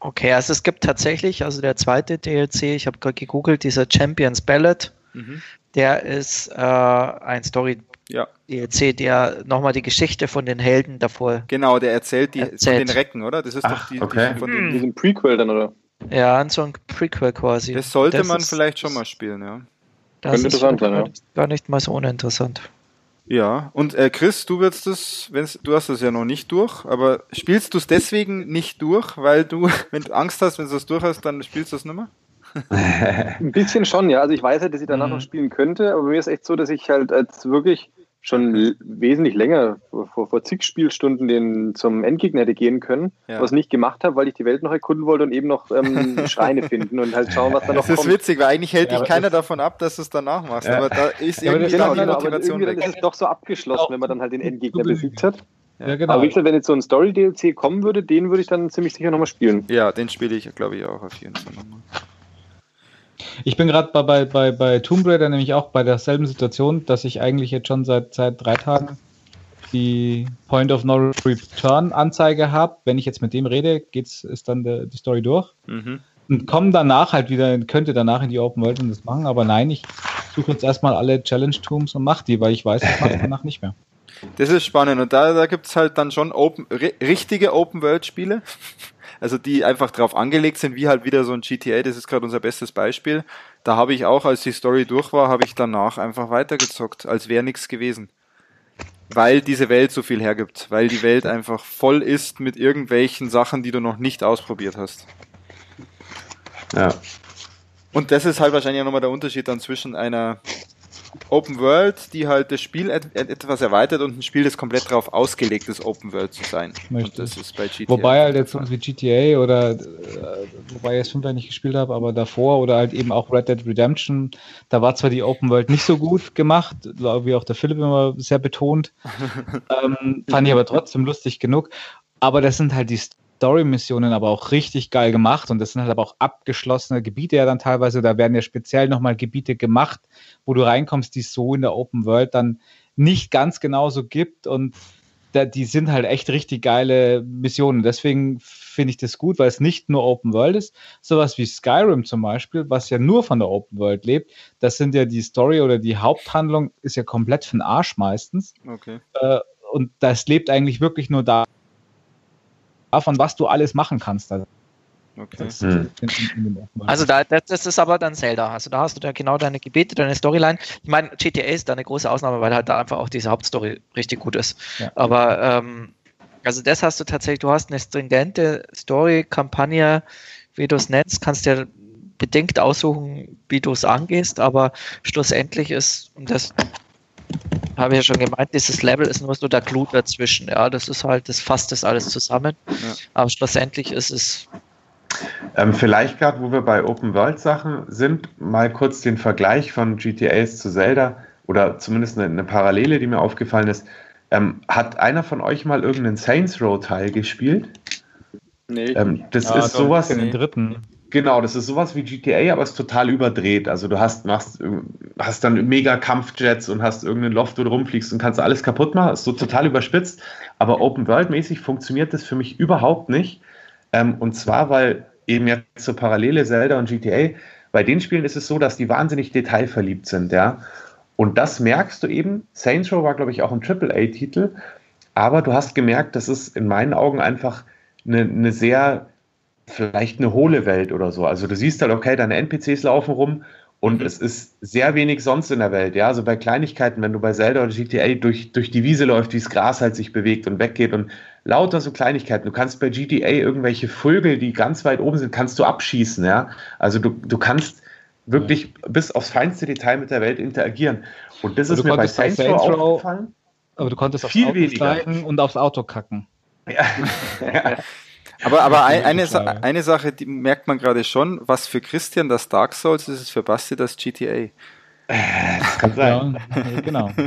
Okay, also es gibt tatsächlich, also der zweite DLC, ich habe gerade gegoogelt, dieser Champions Ballad, mhm. der ist äh, ein Story ja. DLC, der nochmal die Geschichte von den Helden davor. Genau, der erzählt die erzählt. von den Recken, oder? Das ist Ach, doch die, okay. die von den, diesem Prequel dann, oder? Ja, so ein Prequel quasi. Das sollte das man ist, vielleicht schon mal spielen, ja. Das Könnte interessant sein, ja. Gar nicht mal so uninteressant. Ja, und äh, Chris, du wirst das, wenn's, du hast das ja noch nicht durch, aber spielst du es deswegen nicht durch, weil du, wenn du Angst hast, wenn du es durch hast, dann spielst du es nicht mehr? Ein bisschen schon, ja. Also ich weiß halt, dass ich danach mhm. noch spielen könnte, aber bei mir ist echt so, dass ich halt als wirklich schon wesentlich länger, vor, vor zig Spielstunden, den zum Endgegner hätte gehen können, ja. was nicht gemacht habe, weil ich die Welt noch erkunden wollte und eben noch ähm, Schreine finden und halt schauen, was da noch kommt. Das ist witzig, weil eigentlich hält ja, dich keiner davon ab, dass du es danach machst. Ja. Aber da ist irgendwie genau, die Motivation genau, aber irgendwie ist es doch so abgeschlossen, wenn man dann halt den Endgegner besiegt hat. Ja, genau. Aber wie gesagt, wenn jetzt so ein Story-DLC kommen würde, den würde ich dann ziemlich sicher nochmal spielen. Ja, den spiele ich, glaube ich, auch auf jeden Fall nochmal. Ich bin gerade bei, bei, bei Tomb Raider nämlich auch bei derselben Situation, dass ich eigentlich jetzt schon seit, seit drei Tagen die Point of No Return Anzeige habe. Wenn ich jetzt mit dem rede, geht's, ist dann der, die Story durch. Mhm. Und komme danach halt wieder, könnte danach in die Open World und das machen, aber nein, ich suche jetzt erstmal alle Challenge Tombs und mache die, weil ich weiß, ich mache danach nicht mehr. Das ist spannend und da, da gibt es halt dann schon open, richtige Open World Spiele also die einfach drauf angelegt sind, wie halt wieder so ein GTA, das ist gerade unser bestes Beispiel. Da habe ich auch, als die Story durch war, habe ich danach einfach weitergezockt, als wäre nichts gewesen. Weil diese Welt so viel hergibt, weil die Welt einfach voll ist mit irgendwelchen Sachen, die du noch nicht ausprobiert hast. Ja. Und das ist halt wahrscheinlich auch nochmal der Unterschied dann zwischen einer Open World, die halt das Spiel et etwas erweitert und ein Spiel, das komplett darauf ausgelegt ist, Open World zu sein. Und das ist bei GTA. Wobei halt jetzt sowas wie GTA oder äh, wobei ich es schon nicht gespielt habe, aber davor oder halt eben auch Red Dead Redemption, da war zwar die Open World nicht so gut gemacht, wie auch der Philipp immer sehr betont, ähm, fand ich aber trotzdem lustig genug. Aber das sind halt die Story-Missionen aber auch richtig geil gemacht und das sind halt aber auch abgeschlossene Gebiete ja dann teilweise, da werden ja speziell nochmal Gebiete gemacht, wo du reinkommst, die es so in der Open World dann nicht ganz genauso gibt und da, die sind halt echt richtig geile Missionen. Deswegen finde ich das gut, weil es nicht nur Open World ist. Sowas wie Skyrim zum Beispiel, was ja nur von der Open World lebt, das sind ja die Story oder die Haupthandlung ist ja komplett für den Arsch meistens. Okay. Äh, und das lebt eigentlich wirklich nur da, davon, was du alles machen kannst. Also, okay. hm. also da, das, das, ist aber dann Zelda. Also da hast du da genau deine Gebete, deine Storyline. Ich meine, GTA ist da eine große Ausnahme, weil halt da einfach auch diese Hauptstory richtig gut ist. Ja. Aber ähm, also das hast du tatsächlich, du hast eine stringente Story-Kampagne, wie du es nennst, kannst dir bedingt aussuchen, wie du es angehst, aber schlussendlich ist, das habe ich ja schon gemeint, dieses Level ist nur so der Clou dazwischen. Ja, das ist halt, das fasst das alles zusammen. Ja. Aber schlussendlich ist es. Ähm, vielleicht gerade, wo wir bei Open World Sachen sind, mal kurz den Vergleich von GTAs zu Zelda oder zumindest eine, eine Parallele, die mir aufgefallen ist. Ähm, hat einer von euch mal irgendeinen Saints Row Teil gespielt? Nee. Ähm, das ja, ist sowas. Den dritten. Genau, das ist sowas wie GTA, aber es ist total überdreht. Also du hast, machst, hast dann mega Kampfjets und hast irgendeinen Loft, wo du rumfliegst und kannst alles kaputt machen. ist so total überspitzt. Aber Open World-mäßig funktioniert das für mich überhaupt nicht. Ähm, und zwar, weil eben jetzt so Parallele Zelda und GTA, bei den Spielen ist es so, dass die wahnsinnig detailverliebt sind, ja. Und das merkst du eben. Saints Row war, glaube ich, auch ein AAA-Titel. Aber du hast gemerkt, das ist in meinen Augen einfach eine, eine sehr vielleicht eine hohle Welt oder so. Also du siehst halt, okay, deine NPCs laufen rum und mhm. es ist sehr wenig sonst in der Welt. Ja, also bei Kleinigkeiten, wenn du bei Zelda oder GTA durch, durch die Wiese läufst, wie das Gras halt sich bewegt und weggeht und lauter so Kleinigkeiten. Du kannst bei GTA irgendwelche Vögel, die ganz weit oben sind, kannst du abschießen. Ja, also du, du kannst wirklich ja. bis aufs feinste Detail mit der Welt interagieren. Und das ist mir bei Saints Row aufgefallen. Aber du konntest aufs Auto weniger. und aufs Auto kacken. Ja. Aber, aber ein, eine, Sa eine Sache, die merkt man gerade schon, was für Christian das Dark Souls ist, ist für Basti das GTA. Das kann sein. Ja, genau.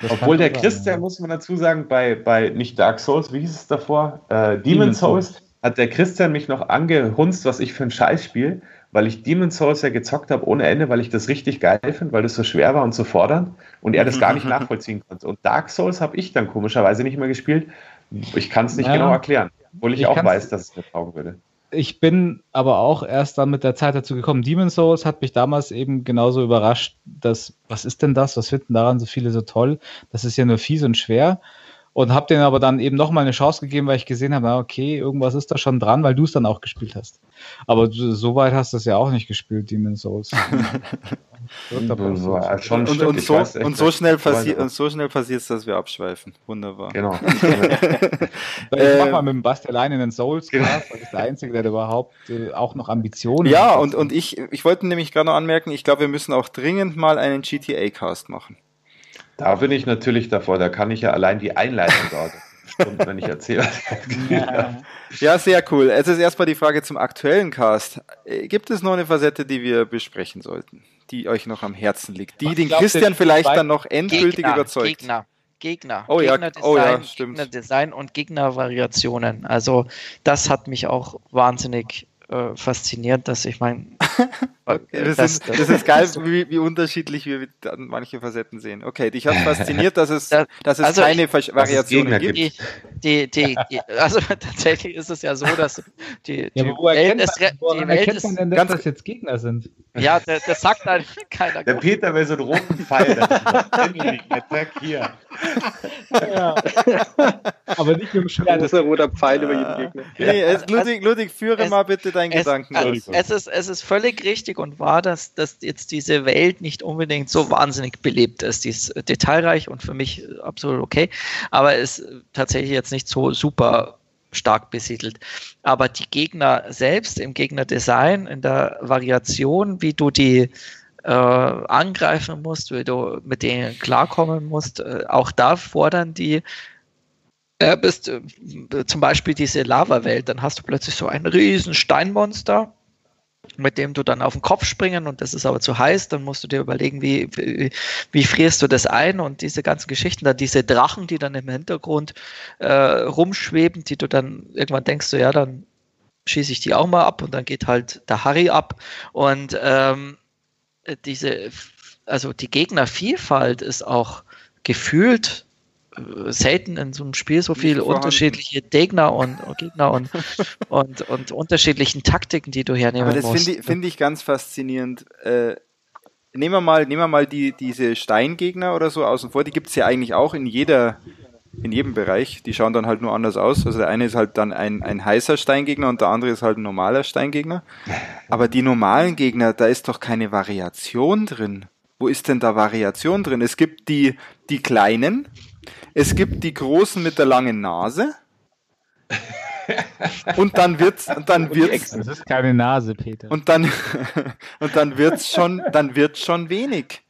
Das Obwohl der Christian, muss man dazu sagen, bei, bei nicht Dark Souls, wie hieß es davor? Äh, Demon Souls, Souls, hat der Christian mich noch angehunzt, was ich für ein Scheiß spiele, weil ich Demon Souls ja gezockt habe ohne Ende, weil ich das richtig geil finde, weil das so schwer war und so fordernd und er das gar nicht nachvollziehen konnte. Und Dark Souls habe ich dann komischerweise nicht mehr gespielt. Ich kann es nicht ja. genau erklären. Obwohl ich, ich auch weiß, dass es mir taugen würde. Ich bin aber auch erst dann mit der Zeit dazu gekommen. Demon Souls hat mich damals eben genauso überrascht, dass, was ist denn das? Was finden daran so viele so toll? Das ist ja nur fies und schwer. Und habe denen aber dann eben nochmal eine Chance gegeben, weil ich gesehen habe, okay, irgendwas ist da schon dran, weil du es dann auch gespielt hast. Aber so weit hast du es ja auch nicht gespielt, Demon Souls. und, und, so, und, so, schnell passiert und so schnell passiert es, dass wir abschweifen. Wunderbar. Genau. ich mach mal mit dem Basti alleine einen Souls genau. weil ist der Einzige, der überhaupt äh, auch noch Ambitionen ja, hat. Ja, und, und ich, ich wollte nämlich gerade noch anmerken, ich glaube, wir müssen auch dringend mal einen GTA-Cast machen. Da bin ich natürlich davor, da kann ich ja allein die Einleitung sagen. Stunden, wenn ich erzähle. ja. ja, sehr cool. Es ist erstmal die Frage zum aktuellen Cast. Äh, gibt es noch eine Facette, die wir besprechen sollten, die euch noch am Herzen liegt, die Was den Christian vielleicht dann noch endgültig Gegner, überzeugt? Gegner. Gegner. Oh, Gegner ja. oh ja, stimmt. Gegnerdesign und Gegnervariationen. Also das hat mich auch wahnsinnig äh, fasziniert, dass ich meine. okay, das, das, ist, das, ist geil, wie, wie, unterschiedlich wir manche Facetten sehen. Okay, dich hat fasziniert, dass es, das, dass es also keine ich, Variationen gibt. Die, die, die, die, also tatsächlich ist es ja so, dass die, ja, wo Welt ist, die erkennt man denn, dass das jetzt Gegner sind? Ja, das, das sagt dann keiner. Der Peter will so einen roten Pfeil. Attack hier. Ja. Aber nicht im Schwert. Das ist ein roter Pfeil über jeden Gegner. Nee, es, Ludwig, Ludwig, führe es, mal bitte deinen es, Gedanken es, Es ist, es ist völlig richtig und wahr, dass, dass jetzt diese Welt nicht unbedingt so wahnsinnig belebt ist. Die ist detailreich und für mich absolut okay, aber ist tatsächlich jetzt nicht so super stark besiedelt. Aber die Gegner selbst im Gegnerdesign, in der Variation, wie du die äh, angreifen musst, wie du mit denen klarkommen musst, äh, auch da fordern die äh, bist äh, zum Beispiel diese Lava-Welt, dann hast du plötzlich so ein riesen Steinmonster, mit dem du dann auf den Kopf springen und das ist aber zu heiß, dann musst du dir überlegen, wie, wie, wie frierst du das ein und diese ganzen Geschichten, dann diese Drachen, die dann im Hintergrund äh, rumschweben, die du dann irgendwann denkst, so, ja, dann schieße ich die auch mal ab und dann geht halt der Harry ab und ähm, diese, also die Gegnervielfalt ist auch gefühlt selten in so einem Spiel so viele unterschiedliche Gegner und, Gegner und, und, und unterschiedlichen Taktiken, die du hernehmen Aber das finde ich, find ich ganz faszinierend. Äh, nehmen wir mal, nehmen wir mal die, diese Steingegner oder so außen vor, die gibt es ja eigentlich auch in jeder, in jedem Bereich. Die schauen dann halt nur anders aus. Also der eine ist halt dann ein, ein heißer Steingegner und der andere ist halt ein normaler Steingegner. Aber die normalen Gegner, da ist doch keine Variation drin. Wo ist denn da Variation drin? Es gibt die, die kleinen, es gibt die Großen mit der langen Nase. und dann wird's, und dann wird's. Das ist keine Nase, Peter. Und dann, und dann wird's schon, dann wird's schon wenig.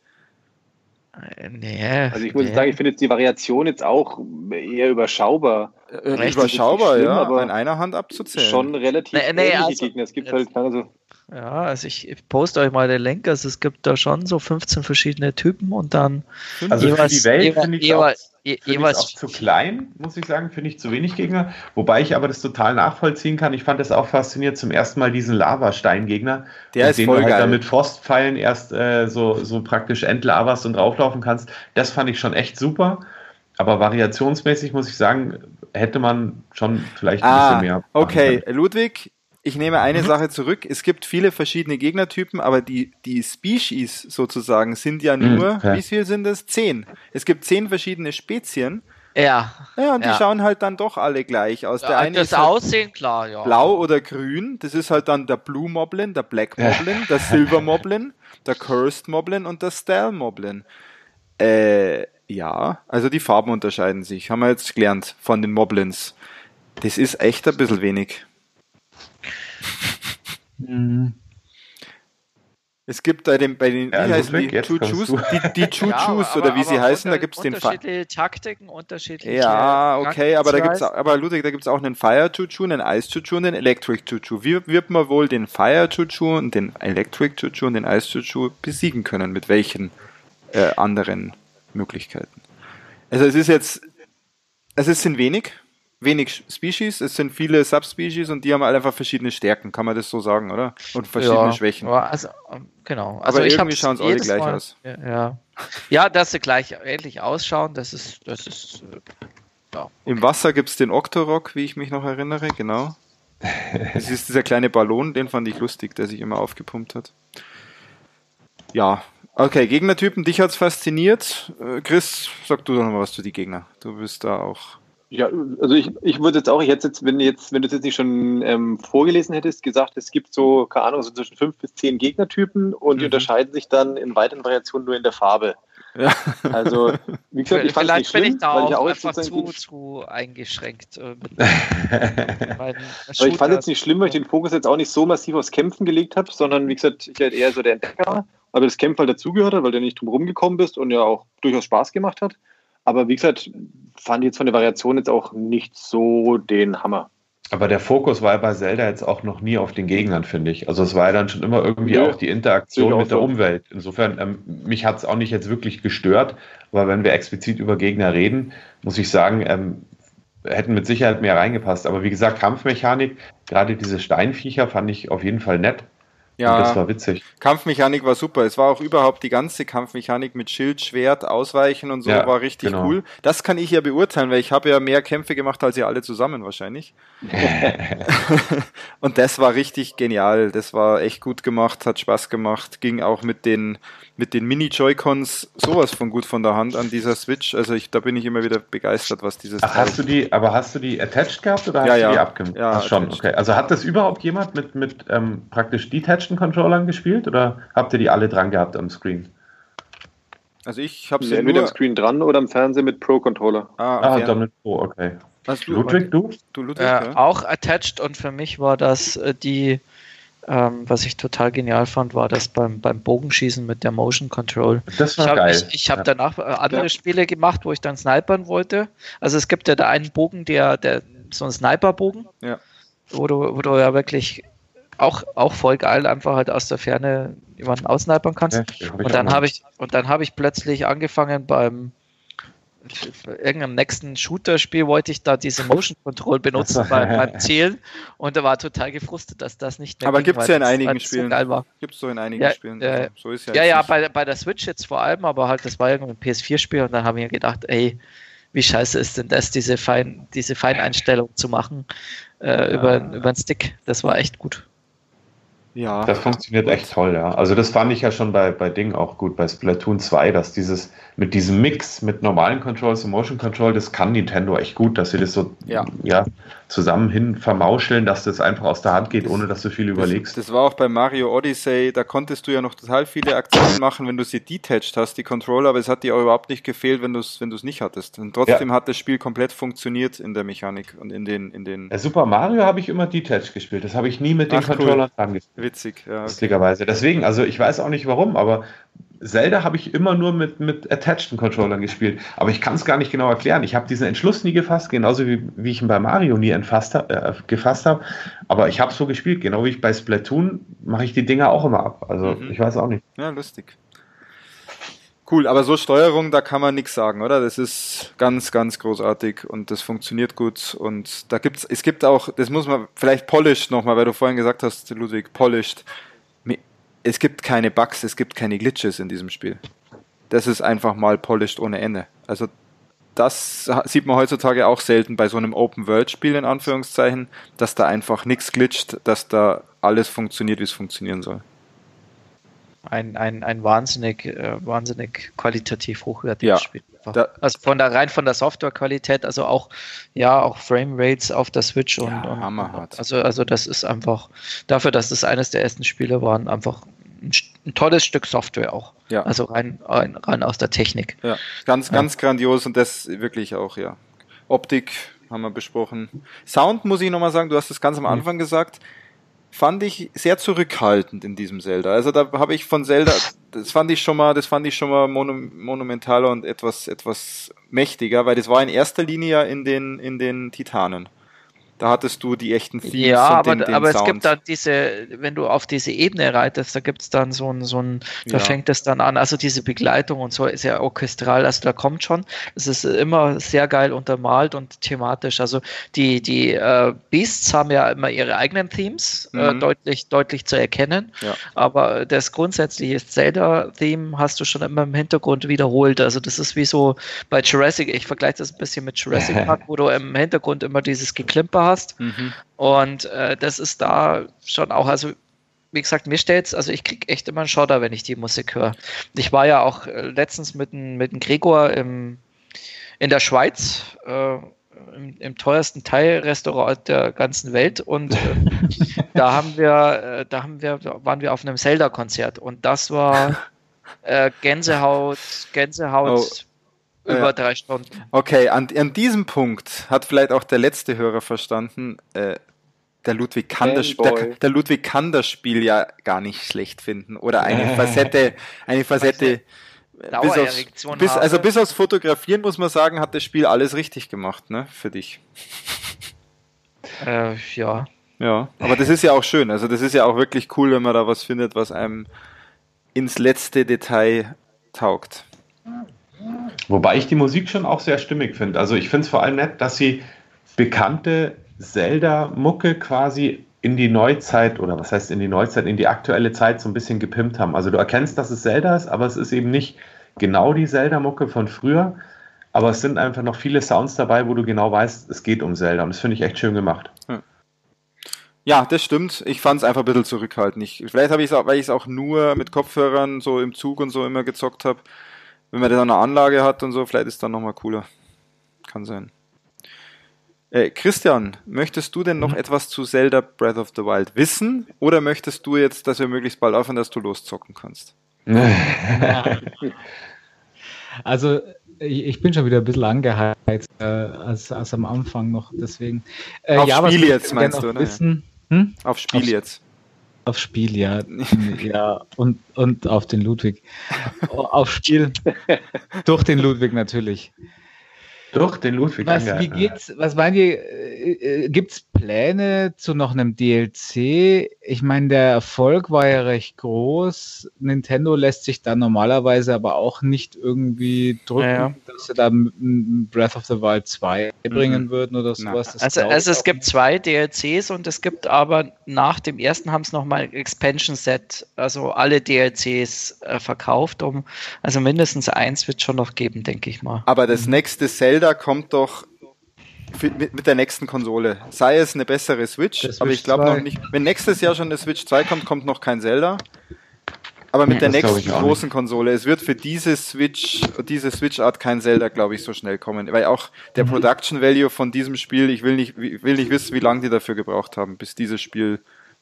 Nee, also ich muss nee. sagen, ich finde jetzt die Variation jetzt auch eher überschaubar. Äh, überschaubar, schlimm, ja, aber in einer Hand abzuzählen. Schon relativ nee, nee, also, Gegner. Es gibt halt keine so. Ja, also ich poste euch mal den Link. Also es gibt da schon so 15 verschiedene Typen und dann also jeweils, für die Welt finde ich jeweils, jeweils auch zu klein, muss ich sagen, finde ich zu wenig Gegner. Wobei ich aber das total nachvollziehen kann. Ich fand das auch faszinierend zum ersten Mal diesen Lavasteingegner, der ist den voll du halt geil. mit Frostpfeilen erst äh, so, so praktisch entlaverst und drauflaufen kannst. Das fand ich schon echt super. Aber variationsmäßig muss ich sagen, hätte man schon vielleicht ein ah, bisschen mehr. Okay, Ludwig, ich nehme eine mhm. Sache zurück. Es gibt viele verschiedene Gegnertypen, aber die, die Species sozusagen sind ja mhm, nur, mhm, wie viel sind das? Zehn. Es gibt zehn verschiedene Spezien. Ja. Ja, und ja. die schauen halt dann doch alle gleich aus. Der ja, eine das ist halt Aussehen, klar, ja. Blau oder grün, das ist halt dann der Blue Moblin, der Black Moblin, der Silver Moblin, der Cursed Moblin und der Style Moblin. Äh, ja, also die Farben unterscheiden sich, haben wir jetzt gelernt von den Moblins. Das ist echt ein bisschen wenig. Mhm. Es gibt bei, dem, bei den, ja, wie heißen die, Chuchus, die, die Chuchus ja, oder wie sie heißen, da gibt es den Fire. Unterschiedliche Taktiken, unterschiedliche. Ja, okay, aber da gibt's, aber Ludwig, da gibt es auch einen Fire Chuchu, einen Ice Chuchu und einen Electric Chuchu. Wie wird man wohl den Fire Chuchu und den Electric Chuchu und den Ice Chuchu besiegen können? Mit welchen äh, anderen Möglichkeiten? Also es ist jetzt, also es sind wenig, wenig Species, es sind viele Subspecies und die haben einfach verschiedene Stärken, kann man das so sagen, oder? Und verschiedene ja, Schwächen. Also, ähm, genau. Also Aber irgendwie schauen es alle gleich Mal, aus. Ja, ja. dass sie gleich ähnlich ausschauen, das ist, das ist äh, ja. Im Wasser gibt es den Octorok, wie ich mich noch erinnere, genau. Das ist dieser kleine Ballon, den fand ich lustig, der sich immer aufgepumpt hat. Ja, okay, Gegnertypen, dich hat es fasziniert. Äh, Chris, sag du doch noch mal was zu die Gegner. Du bist da auch ja, also ich, ich würde jetzt auch, ich hätte jetzt, wenn jetzt, wenn du es jetzt nicht schon ähm, vorgelesen hättest, gesagt, es gibt so, keine Ahnung, so zwischen fünf bis zehn Gegnertypen und mhm. die unterscheiden sich dann in weiteren Variationen nur in der Farbe. Ja. Also, wie gesagt, ich fand es nicht schlimm, bin ich da auch, ich auch einfach zu, zu eingeschränkt. Äh, Aber ich fand es jetzt nicht schlimm, weil ich den Fokus jetzt auch nicht so massiv aufs Kämpfen gelegt habe, sondern wie gesagt, ich halt eher so der Entdecker aber das Kämpfen halt dazugehört hat, weil du nicht drum rumgekommen bist und ja auch durchaus Spaß gemacht hat. Aber wie gesagt, fand ich jetzt von der Variation jetzt auch nicht so den Hammer. Aber der Fokus war ja bei Zelda jetzt auch noch nie auf den Gegnern, finde ich. Also es war ja dann schon immer irgendwie ja, auch die Interaktion mit der so. Umwelt. Insofern, ähm, mich hat es auch nicht jetzt wirklich gestört, aber wenn wir explizit über Gegner reden, muss ich sagen, ähm, hätten mit Sicherheit mehr reingepasst. Aber wie gesagt, Kampfmechanik, gerade diese Steinviecher fand ich auf jeden Fall nett. Ja, und das war witzig. Kampfmechanik war super. Es war auch überhaupt die ganze Kampfmechanik mit Schild, Schwert, Ausweichen und so ja, war richtig genau. cool. Das kann ich ja beurteilen, weil ich habe ja mehr Kämpfe gemacht als ihr alle zusammen wahrscheinlich. und das war richtig genial. Das war echt gut gemacht, hat Spaß gemacht. Ging auch mit den mit den Mini-Joy-Cons sowas von gut von der Hand an dieser Switch. Also ich, da bin ich immer wieder begeistert, was dieses. Ach, hast du die, aber hast du die attached gehabt oder hast ja, du ja. die abgemacht? Ja, Ach, schon, okay. Also hat das überhaupt jemand mit, mit ähm, praktisch detached Controllern gespielt oder habt ihr die alle dran gehabt am Screen? Also ich habe sie entweder am Screen dran oder am Fernsehen mit Pro-Controller. Ah, ah dann mit Pro, okay. Du, Ludwig, du? du Ludwig, äh, ja. Auch attached und für mich war das äh, die ähm, was ich total genial fand, war das beim, beim Bogenschießen mit der Motion Control. Das war ich hab, geil. Ich, ich habe ja. danach äh, andere ja. Spiele gemacht, wo ich dann snipern wollte. Also es gibt ja da einen Bogen, der, der so ein Sniperbogen, ja. wo, du, wo du ja wirklich auch, auch voll geil einfach halt aus der Ferne jemanden ausnipern kannst. Ja, und dann habe ich und dann habe ich plötzlich angefangen beim irgendeinem nächsten Shooter-Spiel wollte ich da diese Motion Control benutzen bei, beim Zählen und da war total gefrustet, dass das nicht mehr Aber gibt es ja in einigen Spielen. So gibt es so in einigen ja, Spielen. Äh, so ist ja, ja, ja bei, bei der Switch jetzt vor allem, aber halt, das war irgendein PS4-Spiel und dann habe ich mir gedacht, ey, wie scheiße ist denn das, diese, Fein, diese Feineinstellung zu machen äh, ja. über, über den Stick. Das war echt gut. Ja. Das funktioniert echt toll, ja. Also das fand ich ja schon bei, bei Ding auch gut, bei Splatoon 2, dass dieses mit diesem Mix mit normalen Controls und Motion Control, das kann Nintendo echt gut, dass sie das so ja. ja zusammen hin vermauscheln, dass das einfach aus der Hand geht, ohne dass du viel überlegst. Das, das, war auch bei Mario Odyssey, da konntest du ja noch total viele Aktionen machen, wenn du sie detached hast, die Controller, aber es hat dir auch überhaupt nicht gefehlt, wenn du es wenn nicht hattest. Und trotzdem ja. hat das Spiel komplett funktioniert in der Mechanik und in den in den. Ja, Super Mario habe ich immer detached gespielt, das habe ich nie mit den Ach, Controllern cool. angespielt. Witzig, ja. Okay. Deswegen, also ich weiß auch nicht warum, aber Zelda habe ich immer nur mit, mit attached Controllern gespielt. Aber ich kann es gar nicht genau erklären. Ich habe diesen Entschluss nie gefasst, genauso wie, wie ich ihn bei Mario nie entfasst, äh, gefasst habe. Aber ich habe so gespielt, genau wie ich bei Splatoon mache ich die Dinger auch immer ab. Also mhm. ich weiß auch nicht. Ja, lustig. Cool, aber so Steuerung, da kann man nichts sagen, oder? Das ist ganz, ganz großartig und das funktioniert gut. Und da gibt's, es gibt auch, das muss man vielleicht polished nochmal, weil du vorhin gesagt hast, Ludwig, polished es gibt keine Bugs, es gibt keine Glitches in diesem Spiel. Das ist einfach mal polished ohne Ende. Also das sieht man heutzutage auch selten bei so einem Open-World-Spiel in Anführungszeichen, dass da einfach nichts glitscht, dass da alles funktioniert, wie es funktionieren soll. Ein, ein, ein wahnsinnig, äh, wahnsinnig qualitativ hochwertiges ja, Spiel. Da, also von der rein von der Softwarequalität, also auch ja auch Framerates auf der Switch und, ja, und hammerhart. also also das ist einfach dafür, dass es eines der ersten Spiele waren, einfach ein, ein tolles Stück Software auch. Ja. Also rein, rein, rein aus der Technik. Ja, ganz ja. ganz grandios und das wirklich auch ja. Optik haben wir besprochen. Sound muss ich nochmal sagen, du hast es ganz am mhm. Anfang gesagt fand ich sehr zurückhaltend in diesem Zelda. Also da habe ich von Zelda, das fand ich schon mal, das fand ich schon mal monumentaler und etwas, etwas mächtiger, weil das war in erster Linie in den, in den Titanen. Da hattest du die echten Themes. Ja, aber, den, den aber es gibt dann diese, wenn du auf diese Ebene reitest, da gibt es dann so ein, so ein, da ja. fängt es dann an, also diese Begleitung und so ist ja orchestral, also da kommt schon, es ist immer sehr geil untermalt und thematisch. Also die, die äh, Beasts haben ja immer ihre eigenen Themes, äh, mhm. äh, deutlich, deutlich zu erkennen, ja. aber das grundsätzliche Zelda-Theme hast du schon immer im Hintergrund wiederholt. Also das ist wie so bei Jurassic, ich vergleiche das ein bisschen mit Jurassic Park, wo du im Hintergrund immer dieses Geklimper hast hast. Mhm. Und äh, das ist da schon auch, also wie gesagt, mir stellt's, also ich kriege echt immer einen Schotter, wenn ich die Musik höre. Ich war ja auch äh, letztens mit dem mit Gregor im, in der Schweiz, äh, im, im, teuersten Teilrestaurant der ganzen Welt und äh, da haben wir, äh, da haben wir, waren wir auf einem Zelda-Konzert und das war äh, Gänsehaut, Gänsehaut. Oh über ja. drei Stunden. Okay, an, an diesem Punkt hat vielleicht auch der letzte Hörer verstanden, äh, der Ludwig kann das der, der, Ludwig kann das Spiel ja gar nicht schlecht finden oder eine Facette, eine Facette. Bis aufs, bis, also bis aufs Fotografieren muss man sagen, hat das Spiel alles richtig gemacht, ne? Für dich. Äh, ja. Ja, aber das ist ja auch schön. Also das ist ja auch wirklich cool, wenn man da was findet, was einem ins letzte Detail taugt. Wobei ich die Musik schon auch sehr stimmig finde. Also ich finde es vor allem nett, dass sie bekannte Zelda-Mucke quasi in die Neuzeit, oder was heißt in die Neuzeit, in die aktuelle Zeit so ein bisschen gepimpt haben. Also du erkennst, dass es Zelda ist, aber es ist eben nicht genau die Zelda-Mucke von früher, aber es sind einfach noch viele Sounds dabei, wo du genau weißt, es geht um Zelda und das finde ich echt schön gemacht. Ja, das stimmt. Ich fand es einfach ein bisschen zurückhaltend. Ich, vielleicht habe ich es auch, weil ich es auch nur mit Kopfhörern so im Zug und so immer gezockt habe. Wenn man dann eine Anlage hat und so, vielleicht ist es dann nochmal cooler. Kann sein. Äh, Christian, möchtest du denn noch mhm. etwas zu Zelda Breath of the Wild wissen? Oder möchtest du jetzt, dass wir möglichst bald aufhören, dass du loszocken kannst? also, ich bin schon wieder ein bisschen angeheizt äh, als, als am Anfang noch, deswegen. Äh, auf ja, Spiel jetzt meinst du, ne? Wissen, hm? Auf Spiel auf, jetzt. Auf Spiel, ja. ja, und, und auf den Ludwig. auf Spiel. Durch den Ludwig natürlich. Durch den Ludwig. Was, wie geht's, was meint ihr, äh, äh gibt es Pläne zu noch einem DLC? Ich meine, der Erfolg war ja recht groß. Nintendo lässt sich da normalerweise aber auch nicht irgendwie drücken, ja. dass sie da Breath of the Wild 2 mhm. bringen würden oder sowas. also, also es gibt zwei DLCs und es gibt aber nach dem ersten haben es nochmal Expansion Set, also alle DLCs äh, verkauft. Um, also mindestens eins wird schon noch geben, denke ich mal. Aber das nächste Zelda Zelda kommt doch mit, der nächsten Konsole. Sei es eine bessere Switch, Switch aber ich glaube noch nicht. Wenn nächstes Jahr schon eine Switch 2 kommt, kommt noch kein Zelda. Aber mit ja, der nächsten großen. Konsole, es wird für diese Switch, diese Switch-Art kein Zelda, glaube ich, so schnell kommen. Weil auch der mhm. Production Value von diesem Spiel, ich will nicht, will nicht wissen, wie lange die dafür gebraucht haben, bis dieses Spiel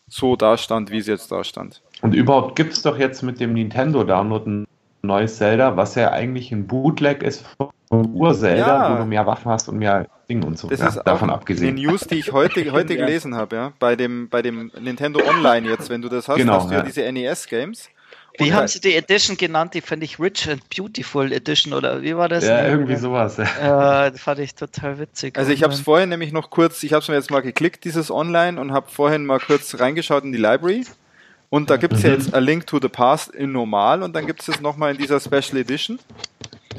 so dastand, wie es jetzt dastand. Und überhaupt gibt es doch jetzt mit dem Nintendo Download ein neues Zelda, was ja eigentlich ein Bootleg ist von Ur-Zelda, ja. wo du mehr Waffen hast und mehr Dinge und so. Das ja, ist davon abgesehen. Die News, die ich heute, heute gelesen habe, ja, bei dem, bei dem Nintendo Online jetzt, wenn du das hast, genau, hast du ja, diese NES-Games. Wie haben sie die Edition genannt? Die fand ich Rich and Beautiful Edition oder wie war das? Ja, irgendwie sowas. Ja, äh, fand ich total witzig. Also ich habe es vorhin nämlich noch kurz, ich habe es mir jetzt mal geklickt, dieses Online und habe vorhin mal kurz reingeschaut in die Library und da gibt es ja jetzt A Link to the Past in normal und dann gibt es es nochmal in dieser Special Edition.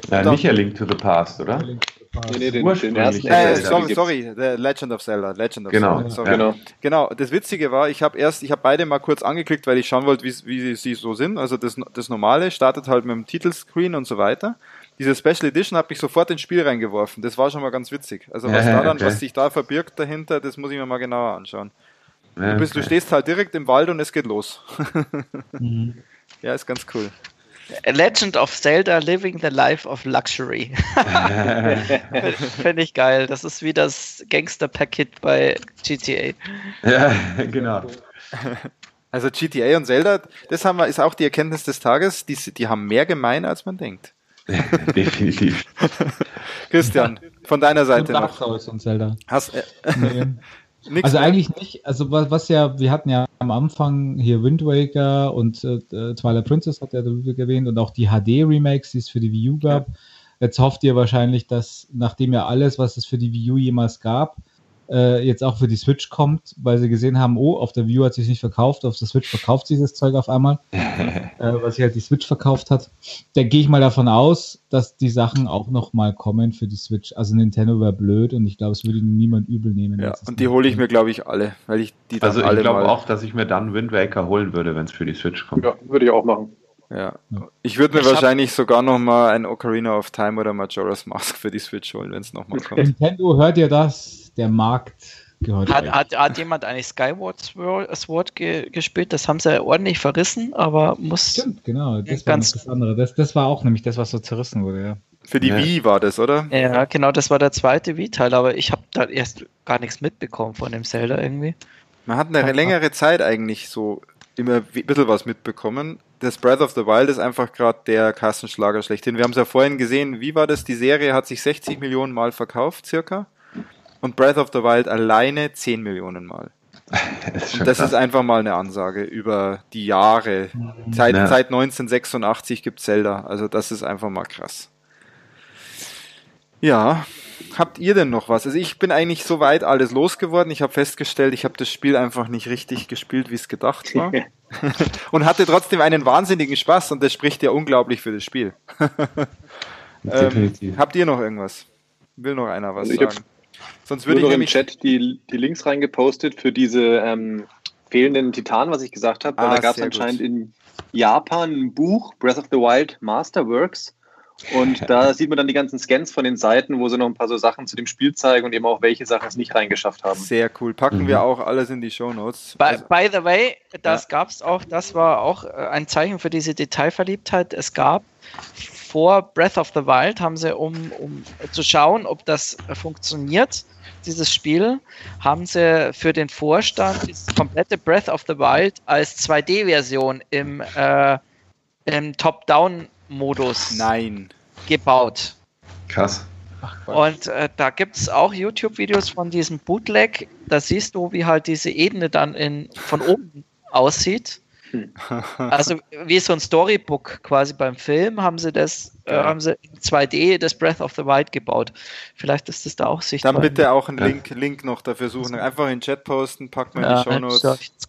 Ja, nicht A Link to the Past, oder? Nee, nee, den, den ersten äh, sorry, sorry, The Legend of Zelda, Legend of genau. Zelda. Sorry. Genau. Genau, das Witzige war, ich habe erst, ich habe beide mal kurz angeklickt, weil ich schauen wollte, wie, wie sie so sind. Also das, das normale startet halt mit dem Titelscreen und so weiter. Diese Special Edition hat mich sofort ins Spiel reingeworfen. Das war schon mal ganz witzig. Also was, da dann, okay. was sich da verbirgt dahinter, das muss ich mir mal genauer anschauen. Du, bist, du stehst halt direkt im Wald und es geht los. mhm. Ja, ist ganz cool. A Legend of Zelda Living the Life of Luxury. Finde ich geil. Das ist wie das Gangster-Paket bei GTA. Ja, genau. Also GTA und Zelda, das haben wir, ist auch die Erkenntnis des Tages, die, die haben mehr gemein, als man denkt. Definitiv. Christian, von deiner Seite noch. Souls und Zelda. Hast, äh, nee. Nix also eigentlich nicht. Also was, was, ja, wir hatten ja am Anfang hier Wind Waker und äh, äh Twilight Princess hat ja erwähnt und auch die HD-Remakes, die es für die Wii U gab. Ja. Jetzt hofft ihr wahrscheinlich, dass nachdem ja alles, was es für die Wii U jemals gab, äh, jetzt auch für die Switch kommt, weil sie gesehen haben, oh, auf der View hat sich nicht verkauft, auf der Switch verkauft sich das Zeug auf einmal, äh, was sich halt die Switch verkauft hat. Da gehe ich mal davon aus, dass die Sachen auch noch mal kommen für die Switch. Also Nintendo wäre blöd und ich glaube, es würde niemand übel nehmen. Ja, und die hole ich mir, glaube ich, alle, weil ich die dann Also ich glaube auch, dass ich mir dann Wind Waker holen würde, wenn es für die Switch kommt. Ja, würde ich auch machen. Ja. Ich würde mir ich wahrscheinlich sogar noch mal ein Ocarina of Time oder Majora's Mask für die Switch holen, wenn es noch mal kommt. Nintendo, hört ihr das? Der Markt gehört. Hat, hat, hat, jemand eigentlich Skyward Sword ge gespielt? Das haben sie ordentlich verrissen, aber muss. Stimmt, genau. Das war das andere. Das, das war auch nämlich das, was so zerrissen wurde, ja. Für die ja. Wii war das, oder? Ja, genau, das war der zweite Wii-Teil, aber ich habe da erst gar nichts mitbekommen von dem Zelda irgendwie. Man hat eine längere Zeit eigentlich so immer ein bisschen was mitbekommen. Das Breath of the Wild ist einfach gerade der Kassenschlager schlechthin. Wir haben es ja vorhin gesehen, wie war das? Die Serie hat sich 60 Millionen Mal verkauft, circa. Und Breath of the Wild alleine 10 Millionen Mal. das und das krass. ist einfach mal eine Ansage über die Jahre. Seit, ja. seit 1986 gibt es Zelda. Also das ist einfach mal krass. Ja, habt ihr denn noch was? Also ich bin eigentlich soweit alles losgeworden. Ich habe festgestellt, ich habe das Spiel einfach nicht richtig gespielt, wie es gedacht war. und hatte trotzdem einen wahnsinnigen Spaß und das spricht ja unglaublich für das Spiel. ähm, habt ihr noch irgendwas? Will noch einer was also sagen? Sonst würde ich noch im Chat die, die Links reingepostet für diese ähm, fehlenden Titanen, was ich gesagt habe. Ah, da gab es anscheinend gut. in Japan ein Buch, Breath of the Wild Masterworks. Und da sieht man dann die ganzen Scans von den Seiten, wo sie noch ein paar so Sachen zu dem Spiel zeigen und eben auch welche Sachen es nicht reingeschafft haben. Sehr cool. Packen mhm. wir auch alles in die Show Notes. By, also, by the way, das ja. gab es auch, das war auch äh, ein Zeichen für diese Detailverliebtheit. Es gab vor Breath of the Wild, haben sie, um, um zu schauen, ob das funktioniert, dieses Spiel, haben sie für den Vorstand das komplette Breath of the Wild als 2D-Version im, äh, im Top-Down Modus Nein. gebaut. Krass. und äh, da gibt es auch YouTube-Videos von diesem Bootleg. Da siehst du, wie halt diese Ebene dann in, von oben aussieht. Also wie so ein Storybook quasi beim Film haben sie das, äh, haben sie in 2D das Breath of the Wild gebaut. Vielleicht ist das da auch sichtbar. Dann bitte auch einen Link, Link noch dafür suchen. Einfach in den Chat posten, packen wir in die Show Notes.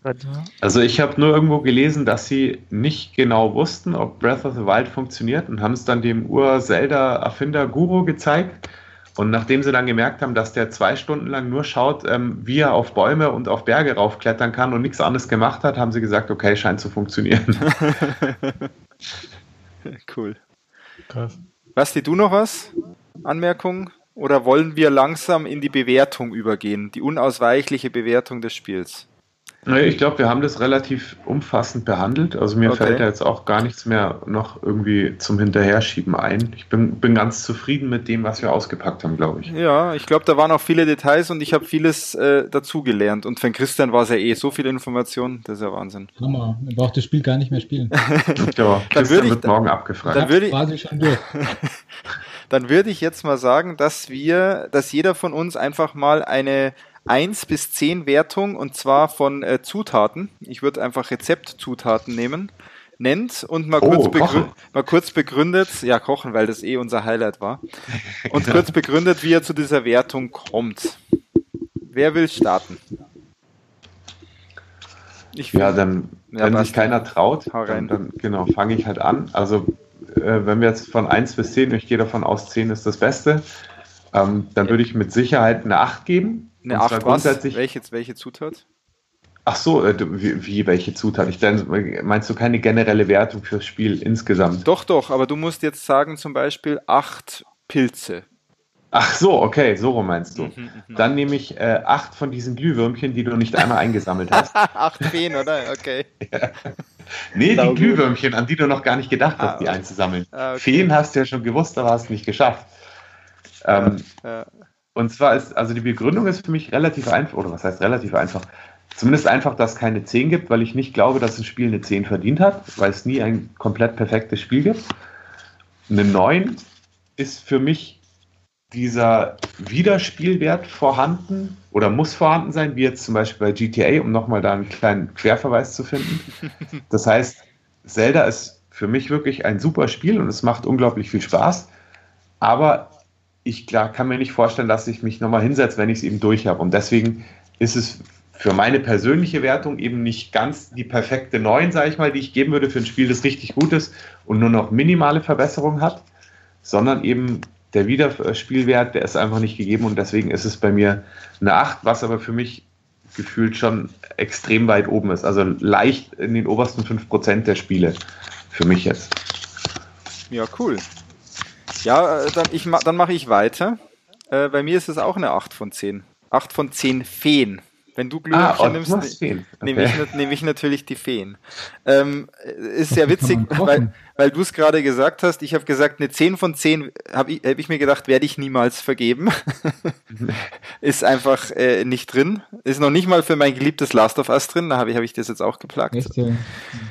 Also ich habe nur irgendwo gelesen, dass sie nicht genau wussten, ob Breath of the Wild funktioniert und haben es dann dem Ur-Zelda-Erfinder Guru gezeigt und nachdem sie dann gemerkt haben, dass der zwei Stunden lang nur schaut, ähm, wie er auf Bäume und auf Berge raufklettern kann und nichts anderes gemacht hat, haben sie gesagt, okay, scheint zu funktionieren. cool. Krass. Basti, du noch was? Anmerkungen? Oder wollen wir langsam in die Bewertung übergehen? Die unausweichliche Bewertung des Spiels? Ich glaube, wir haben das relativ umfassend behandelt. Also mir okay. fällt da jetzt auch gar nichts mehr noch irgendwie zum Hinterherschieben ein. Ich bin, bin ganz zufrieden mit dem, was wir ausgepackt haben, glaube ich. Ja, ich glaube, da waren auch viele Details und ich habe vieles äh, dazugelernt. Und für Christian war es ja eh so viele Informationen, das ist ja Wahnsinn. Hammer, er braucht das Spiel gar nicht mehr spielen. ja, dann würde ich wird morgen abgefragt. Dann würde ich, dann würde ich jetzt mal sagen, dass wir, dass jeder von uns einfach mal eine 1 bis 10 Wertung und zwar von äh, Zutaten. Ich würde einfach Rezeptzutaten nehmen, nennt und mal, oh, kurz mal kurz begründet, ja, kochen, weil das eh unser Highlight war, und kurz begründet, wie er zu dieser Wertung kommt. Wer will starten? Ich ja, dann, ja, wenn sich keiner traut, dann, dann, genau, fange ich halt an. Also, äh, wenn wir jetzt von 1 bis 10, ich gehe davon aus, 10 ist das Beste, ähm, dann würde ich mit Sicherheit eine 8 geben. Eine und 8 grundsätzlich, welche, welche Zutat? Ach so, äh, wie, wie, welche Zutat? Ich dann, meinst du keine generelle Wertung fürs Spiel insgesamt? Doch, doch, aber du musst jetzt sagen zum Beispiel 8 Pilze. Ach so, okay, so rum meinst du. Mhm, mhm. Dann nehme ich äh, acht von diesen Glühwürmchen, die du nicht einmal eingesammelt hast. acht Feen, oder? Okay. ja. Nee, die Glühwürmchen, an die du noch gar nicht gedacht hast, ah, die einzusammeln. Ah, okay. Feen hast du ja schon gewusst, aber hast nicht geschafft. Ähm, ja. Und zwar ist, also die Begründung ist für mich relativ einfach, oder was heißt relativ einfach? Zumindest einfach, dass es keine 10 gibt, weil ich nicht glaube, dass ein Spiel eine 10 verdient hat, weil es nie ein komplett perfektes Spiel gibt. Eine 9 ist für mich dieser Wiederspielwert vorhanden oder muss vorhanden sein, wie jetzt zum Beispiel bei GTA, um nochmal da einen kleinen Querverweis zu finden. Das heißt, Zelda ist für mich wirklich ein super Spiel und es macht unglaublich viel Spaß, aber ich klar, kann mir nicht vorstellen, dass ich mich nochmal hinsetze, wenn ich es eben durch habe. Und deswegen ist es für meine persönliche Wertung eben nicht ganz die perfekte 9, sage ich mal, die ich geben würde für ein Spiel, das richtig gut ist und nur noch minimale Verbesserungen hat, sondern eben der Wiederspielwert, der ist einfach nicht gegeben und deswegen ist es bei mir eine 8, was aber für mich gefühlt schon extrem weit oben ist. Also leicht in den obersten 5% der Spiele für mich jetzt. Ja, cool. Ja, äh, dann, ich, dann mache ich weiter. Äh, bei mir ist es auch eine 8 von 10. 8 von 10 Feen. Wenn du Glühwürmchen ah, nimmst, okay. nehme ich, nehm ich, natürlich die Feen. Ähm, ist sehr witzig, weil, weil du es gerade gesagt hast. Ich habe gesagt, eine 10 von 10 habe ich, hab ich mir gedacht, werde ich niemals vergeben. ist einfach äh, nicht drin. Ist noch nicht mal für mein geliebtes Last of Us drin. Da habe ich, hab ich das jetzt auch geplagt. Echt,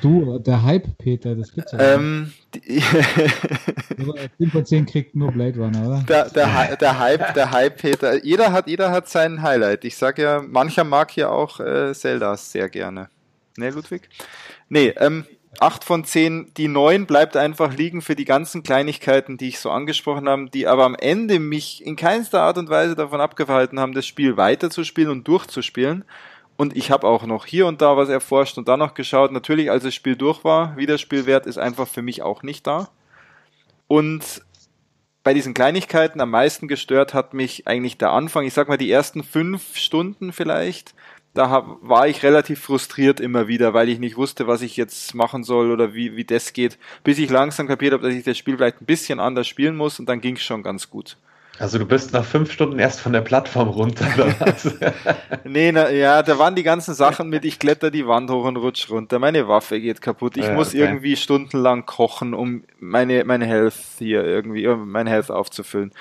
du, der Hype, Peter, das gibt's ja. Ähm, 10 von 10 kriegt nur Blade Runner, oder? Der, der, der Hype, der Hype, Peter. Jeder hat, jeder hat sein Highlight. Ich sage ja, mancher mag hier auch äh, Zeldas sehr gerne. Ne, Ludwig? Nee, ähm, 8 von 10, die 9 bleibt einfach liegen für die ganzen Kleinigkeiten, die ich so angesprochen habe, die aber am Ende mich in keinster Art und Weise davon abgehalten haben, das Spiel weiterzuspielen und durchzuspielen. Und ich habe auch noch hier und da was erforscht und dann noch geschaut. Natürlich, als das Spiel durch war, Wiederspielwert ist einfach für mich auch nicht da. Und bei diesen Kleinigkeiten am meisten gestört hat mich eigentlich der Anfang. Ich sag mal die ersten fünf Stunden vielleicht. Da war ich relativ frustriert immer wieder, weil ich nicht wusste, was ich jetzt machen soll oder wie, wie das geht, bis ich langsam kapiert habe, dass ich das Spiel vielleicht ein bisschen anders spielen muss und dann ging es schon ganz gut. Also du bist nach fünf Stunden erst von der Plattform runter, oder was? nee, na, ja, da waren die ganzen Sachen mit, ich kletter die Wand hoch und rutsch runter, meine Waffe geht kaputt, ich ja, muss okay. irgendwie stundenlang kochen, um meine, meine Health hier irgendwie, mein Health aufzufüllen.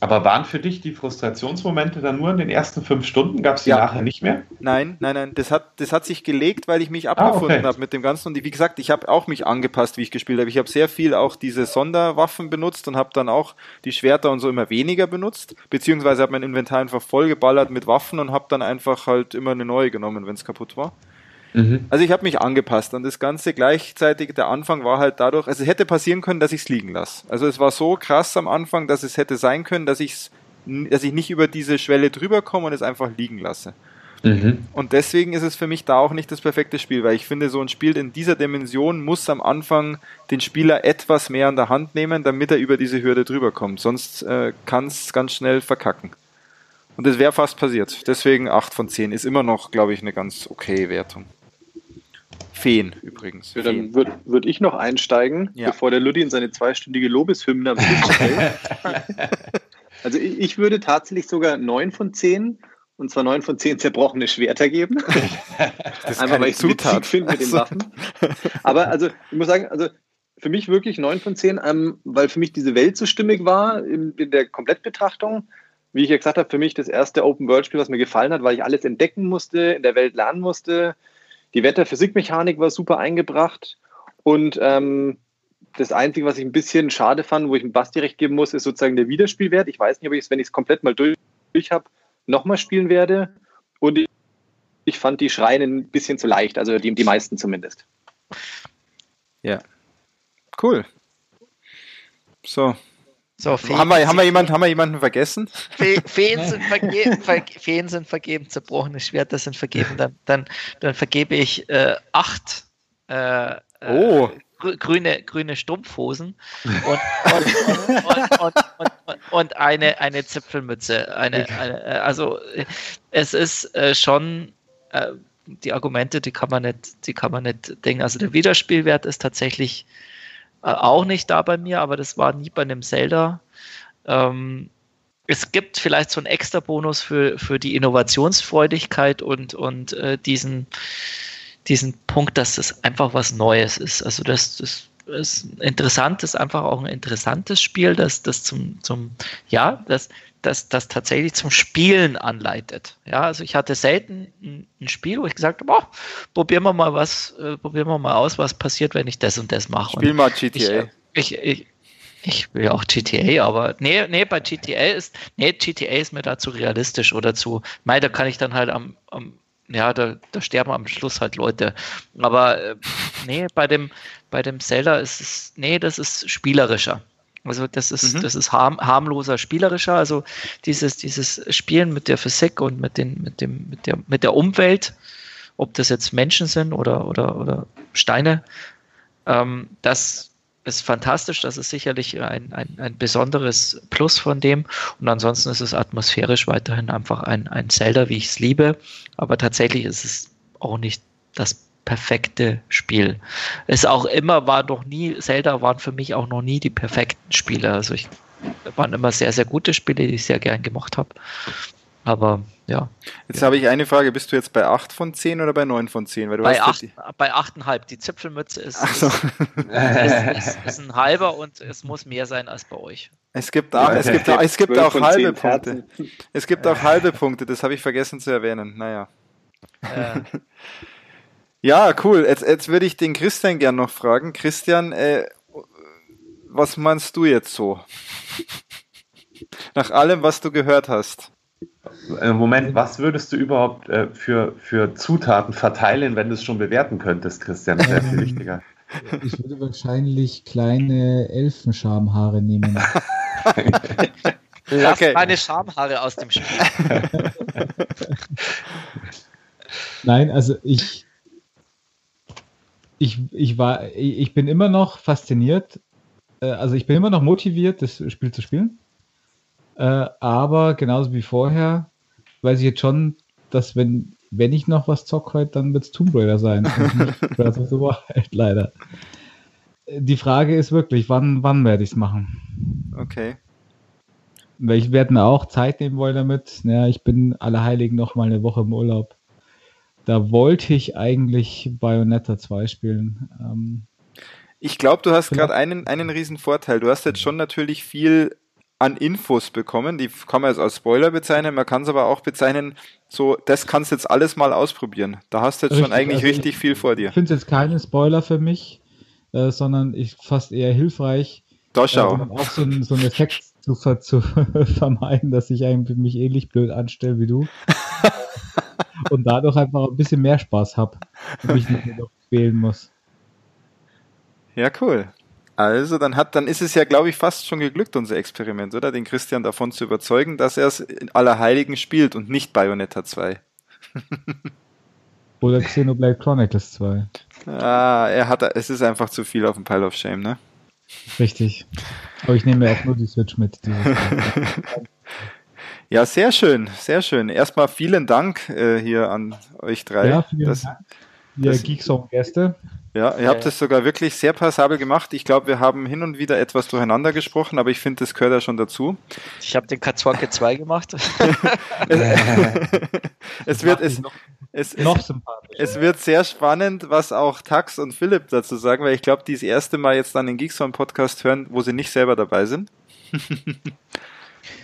Aber waren für dich die Frustrationsmomente dann nur in den ersten fünf Stunden? Gab es die ja. nachher nicht mehr? Nein, nein, nein. Das hat, das hat sich gelegt, weil ich mich abgefunden ah, okay. habe mit dem Ganzen. Und wie gesagt, ich habe auch mich angepasst, wie ich gespielt habe. Ich habe sehr viel auch diese Sonderwaffen benutzt und habe dann auch die Schwerter und so immer weniger benutzt. Beziehungsweise habe mein Inventar einfach vollgeballert mit Waffen und habe dann einfach halt immer eine neue genommen, wenn es kaputt war. Mhm. Also ich habe mich angepasst und das Ganze gleichzeitig, der Anfang war halt dadurch, also es hätte passieren können, dass ich es liegen lasse. Also es war so krass am Anfang, dass es hätte sein können, dass, ich's, dass ich nicht über diese Schwelle drüber komme und es einfach liegen lasse. Mhm. Und deswegen ist es für mich da auch nicht das perfekte Spiel, weil ich finde, so ein Spiel in dieser Dimension muss am Anfang den Spieler etwas mehr an der Hand nehmen, damit er über diese Hürde drüber kommt. Sonst äh, kann es ganz schnell verkacken. Und das wäre fast passiert. Deswegen 8 von 10 ist immer noch, glaube ich, eine ganz okay Wertung. Feen übrigens. Ja, dann würde würd ich noch einsteigen, ja. bevor der Ludi in seine zweistündige Lobeshymne am Schluss Also ich, ich, würde tatsächlich sogar 9 von 10 und zwar 9 von 10 zerbrochene Schwerter geben. Einfach weil ich Zutat finde mit den Waffen. Aber also ich muss sagen, also für mich wirklich 9 von 10, ähm, weil für mich diese Welt so stimmig war in, in der Komplettbetrachtung. Wie ich ja gesagt habe, für mich das erste Open-World-Spiel, was mir gefallen hat, weil ich alles entdecken musste, in der Welt lernen musste, die Wetterphysikmechanik war super eingebracht und ähm, das Einzige, was ich ein bisschen schade fand, wo ich dem Basti recht geben muss, ist sozusagen der Wiederspielwert. Ich weiß nicht, ob ich es, wenn ich es komplett mal durch, durch habe, nochmal spielen werde. Und ich, ich fand die Schreine ein bisschen zu leicht, also die, die meisten zumindest. Ja. Cool. So, so, Feen haben, wir, haben, wir jemand, haben wir jemanden vergessen? Fe Feen, sind vergeben, ver Feen sind vergeben, zerbrochene Schwerter sind vergeben. Dann, dann, dann vergebe ich äh, acht äh, äh oh. grüne, grüne Strumpfhosen und, und, und, und, eine, eine Zipfelmütze. Eine, eine, äh, also es ist äh, schon äh, die Argumente, die kann man nicht, die kann man nicht denken. Also der Wiederspielwert ist tatsächlich äh, auch nicht da bei mir, aber das war nie bei einem Zelda. Ähm, es gibt vielleicht so einen extra Bonus für, für die Innovationsfreudigkeit und, und äh, diesen, diesen Punkt, dass es einfach was Neues ist. Also das, das ist interessant, ist einfach auch ein interessantes Spiel, das, das zum, zum, ja, das, das, das tatsächlich zum Spielen anleitet. Ja, also ich hatte selten ein, ein Spiel, wo ich gesagt habe, oh, probieren wir mal was, äh, probieren wir mal aus, was passiert, wenn ich das und das mache. Spiel mal GTA. Ich, ich, ich, ich will auch GTA, aber nee, nee, bei GTA ist, nee, GTA ist mir da zu realistisch oder zu, mei, da kann ich dann halt am, am ja, da, da sterben am Schluss halt Leute. Aber äh, nee, bei dem, bei dem Zelda ist es, nee, das ist spielerischer. Also das ist, mhm. das ist harm, harmloser, spielerischer. Also dieses, dieses Spielen mit der Physik und mit, den, mit, dem, mit, der, mit der Umwelt, ob das jetzt Menschen sind oder, oder, oder Steine, ähm, das ist fantastisch. Das ist sicherlich ein, ein, ein besonderes Plus von dem. Und ansonsten ist es atmosphärisch weiterhin einfach ein, ein Zelda, wie ich es liebe. Aber tatsächlich ist es auch nicht das perfekte Spiel. Es auch immer war noch nie, Zelda waren für mich auch noch nie die perfekten Spiele. Also ich waren immer sehr, sehr gute Spiele, die ich sehr gern gemacht habe. Aber ja. Jetzt ja. habe ich eine Frage. Bist du jetzt bei 8 von 10 oder bei 9 von 10? Weil du bei, 8, bei 8,5. Die Zipfelmütze ist, so. ist, ist, ist, ein halber und es muss mehr sein als bei euch. Es gibt auch, es gibt, es gibt auch halbe Punkte. Es gibt auch halbe Punkte, das habe ich vergessen zu erwähnen. Naja. Äh. Ja, cool. Jetzt, jetzt würde ich den Christian gern noch fragen. Christian, äh, was meinst du jetzt so? Nach allem, was du gehört hast. Äh, Moment, was würdest du überhaupt äh, für, für Zutaten verteilen, wenn du es schon bewerten könntest, Christian? Das wäre viel wichtiger. Ich würde wahrscheinlich kleine Elfenschamhaare nehmen. Lass okay. meine Schamhaare aus dem Spiel. Nein, also ich, ich, ich war, ich bin immer noch fasziniert, äh, also ich bin immer noch motiviert, das Spiel zu spielen. Äh, aber genauso wie vorher weiß ich jetzt schon, dass wenn, wenn ich noch was zocke heute, dann wird es Tomb Raider sein. Breath of the Wild, leider. Die Frage ist wirklich, wann, wann werde ich es machen? Okay. Weil ich werde mir auch Zeit nehmen wollen damit. Ja, ich bin alle Heiligen noch mal eine Woche im Urlaub. Da wollte ich eigentlich Bayonetta 2 spielen. Ähm, ich glaube, du hast gerade einen, einen riesen Vorteil. Du hast jetzt schon natürlich viel an Infos bekommen. Die kann man jetzt als Spoiler bezeichnen, man kann es aber auch bezeichnen, so, das kannst du jetzt alles mal ausprobieren. Da hast du jetzt richtig, schon eigentlich also richtig viel vor dir. Ich finde es jetzt keine Spoiler für mich, äh, sondern ich fast eher hilfreich, da schau. Äh, um auch so, so einen Effekt zu, zu vermeiden, dass ich mich ähnlich blöd anstelle wie du. und dadurch einfach ein bisschen mehr Spaß habe und mich nicht mehr noch wählen muss. Ja, cool. Also, dann hat, dann ist es ja, glaube ich, fast schon geglückt, unser Experiment, oder? Den Christian davon zu überzeugen, dass er es in aller Heiligen spielt und nicht Bayonetta 2. oder Xenoblade Chronicles 2. Ah, er hat, es ist einfach zu viel auf dem Pile of Shame, ne? Richtig. Aber ich nehme ja auch nur die Switch mit. ja, sehr schön, sehr schön. Erstmal vielen Dank äh, hier an euch drei. Ja, vielen das, Dank. Ihr Geekzone-Gäste. Ja, ihr habt es sogar wirklich sehr passabel gemacht. Ich glaube, wir haben hin und wieder etwas durcheinander gesprochen, aber ich finde, das gehört ja schon dazu. Ich habe den Katzwacke 2 gemacht. es, wird es, es, es, es, wird sehr spannend, was auch Tax und Philipp dazu sagen, weil ich glaube, die das erste Mal jetzt dann den Geekson Podcast hören, wo sie nicht selber dabei sind.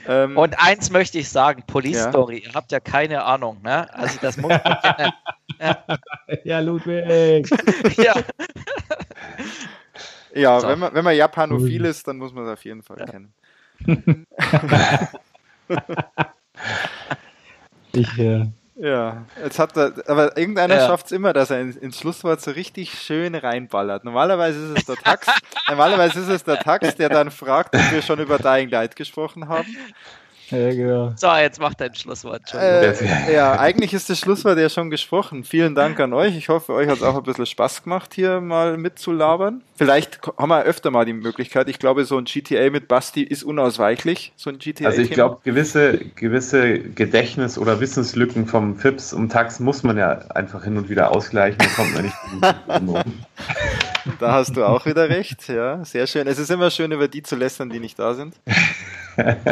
Ähm, und eins möchte ich sagen, Police ja. Story, ihr habt ja keine Ahnung, ne? Also das muss man kennen. ja. Ludwig. ja. Ja, so. wenn man, wenn man Japanophil ist, dann muss man es auf jeden Fall kennen. ich, äh, ja, jetzt hat er, aber irgendeiner ja. schafft es immer, dass er ins, ins, Schlusswort so richtig schön reinballert. Normalerweise ist es der Tax, normalerweise ist es der Tax, der dann fragt, ob wir schon über Dying Light gesprochen haben. Ja, genau. So, jetzt macht dein Schlusswort schon. Äh, ja, eigentlich ist das Schlusswort ja schon gesprochen. Vielen Dank an euch. Ich hoffe, euch hat es auch ein bisschen Spaß gemacht, hier mal mitzulabern. Vielleicht haben wir öfter mal die Möglichkeit. Ich glaube, so ein GTA mit Basti ist unausweichlich. So ein GTA. Also ich glaube, gewisse, gewisse Gedächtnis- oder Wissenslücken vom Fips und Tax muss man ja einfach hin und wieder ausgleichen. Da kommt man nicht Da hast du auch wieder recht, ja. Sehr schön. Es ist immer schön, über die zu lästern, die nicht da sind.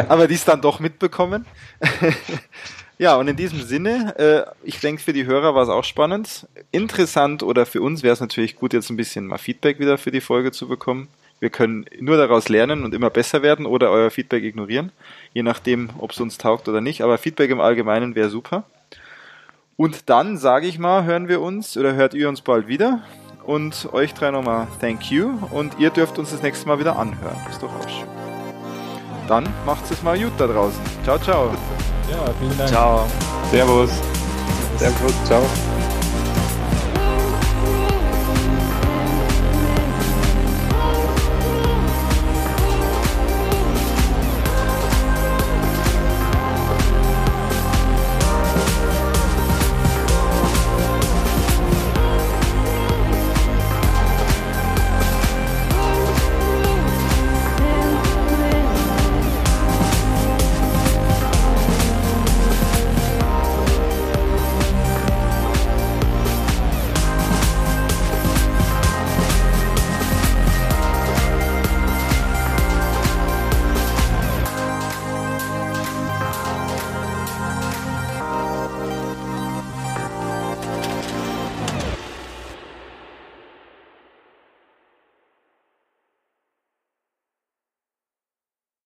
Aber die es dann doch mitbekommen. ja, und in diesem Sinne, äh, ich denke, für die Hörer war es auch spannend. Interessant oder für uns wäre es natürlich gut, jetzt ein bisschen mal Feedback wieder für die Folge zu bekommen. Wir können nur daraus lernen und immer besser werden oder euer Feedback ignorieren, je nachdem, ob es uns taugt oder nicht. Aber Feedback im Allgemeinen wäre super. Und dann, sage ich mal, hören wir uns oder hört ihr uns bald wieder. Und euch drei nochmal Thank you. Und ihr dürft uns das nächste Mal wieder anhören. Ist doch auch schön. Dann macht es mal gut da draußen. Ciao, ciao. Ja, vielen Dank. Ciao. Servus. Servus, ciao.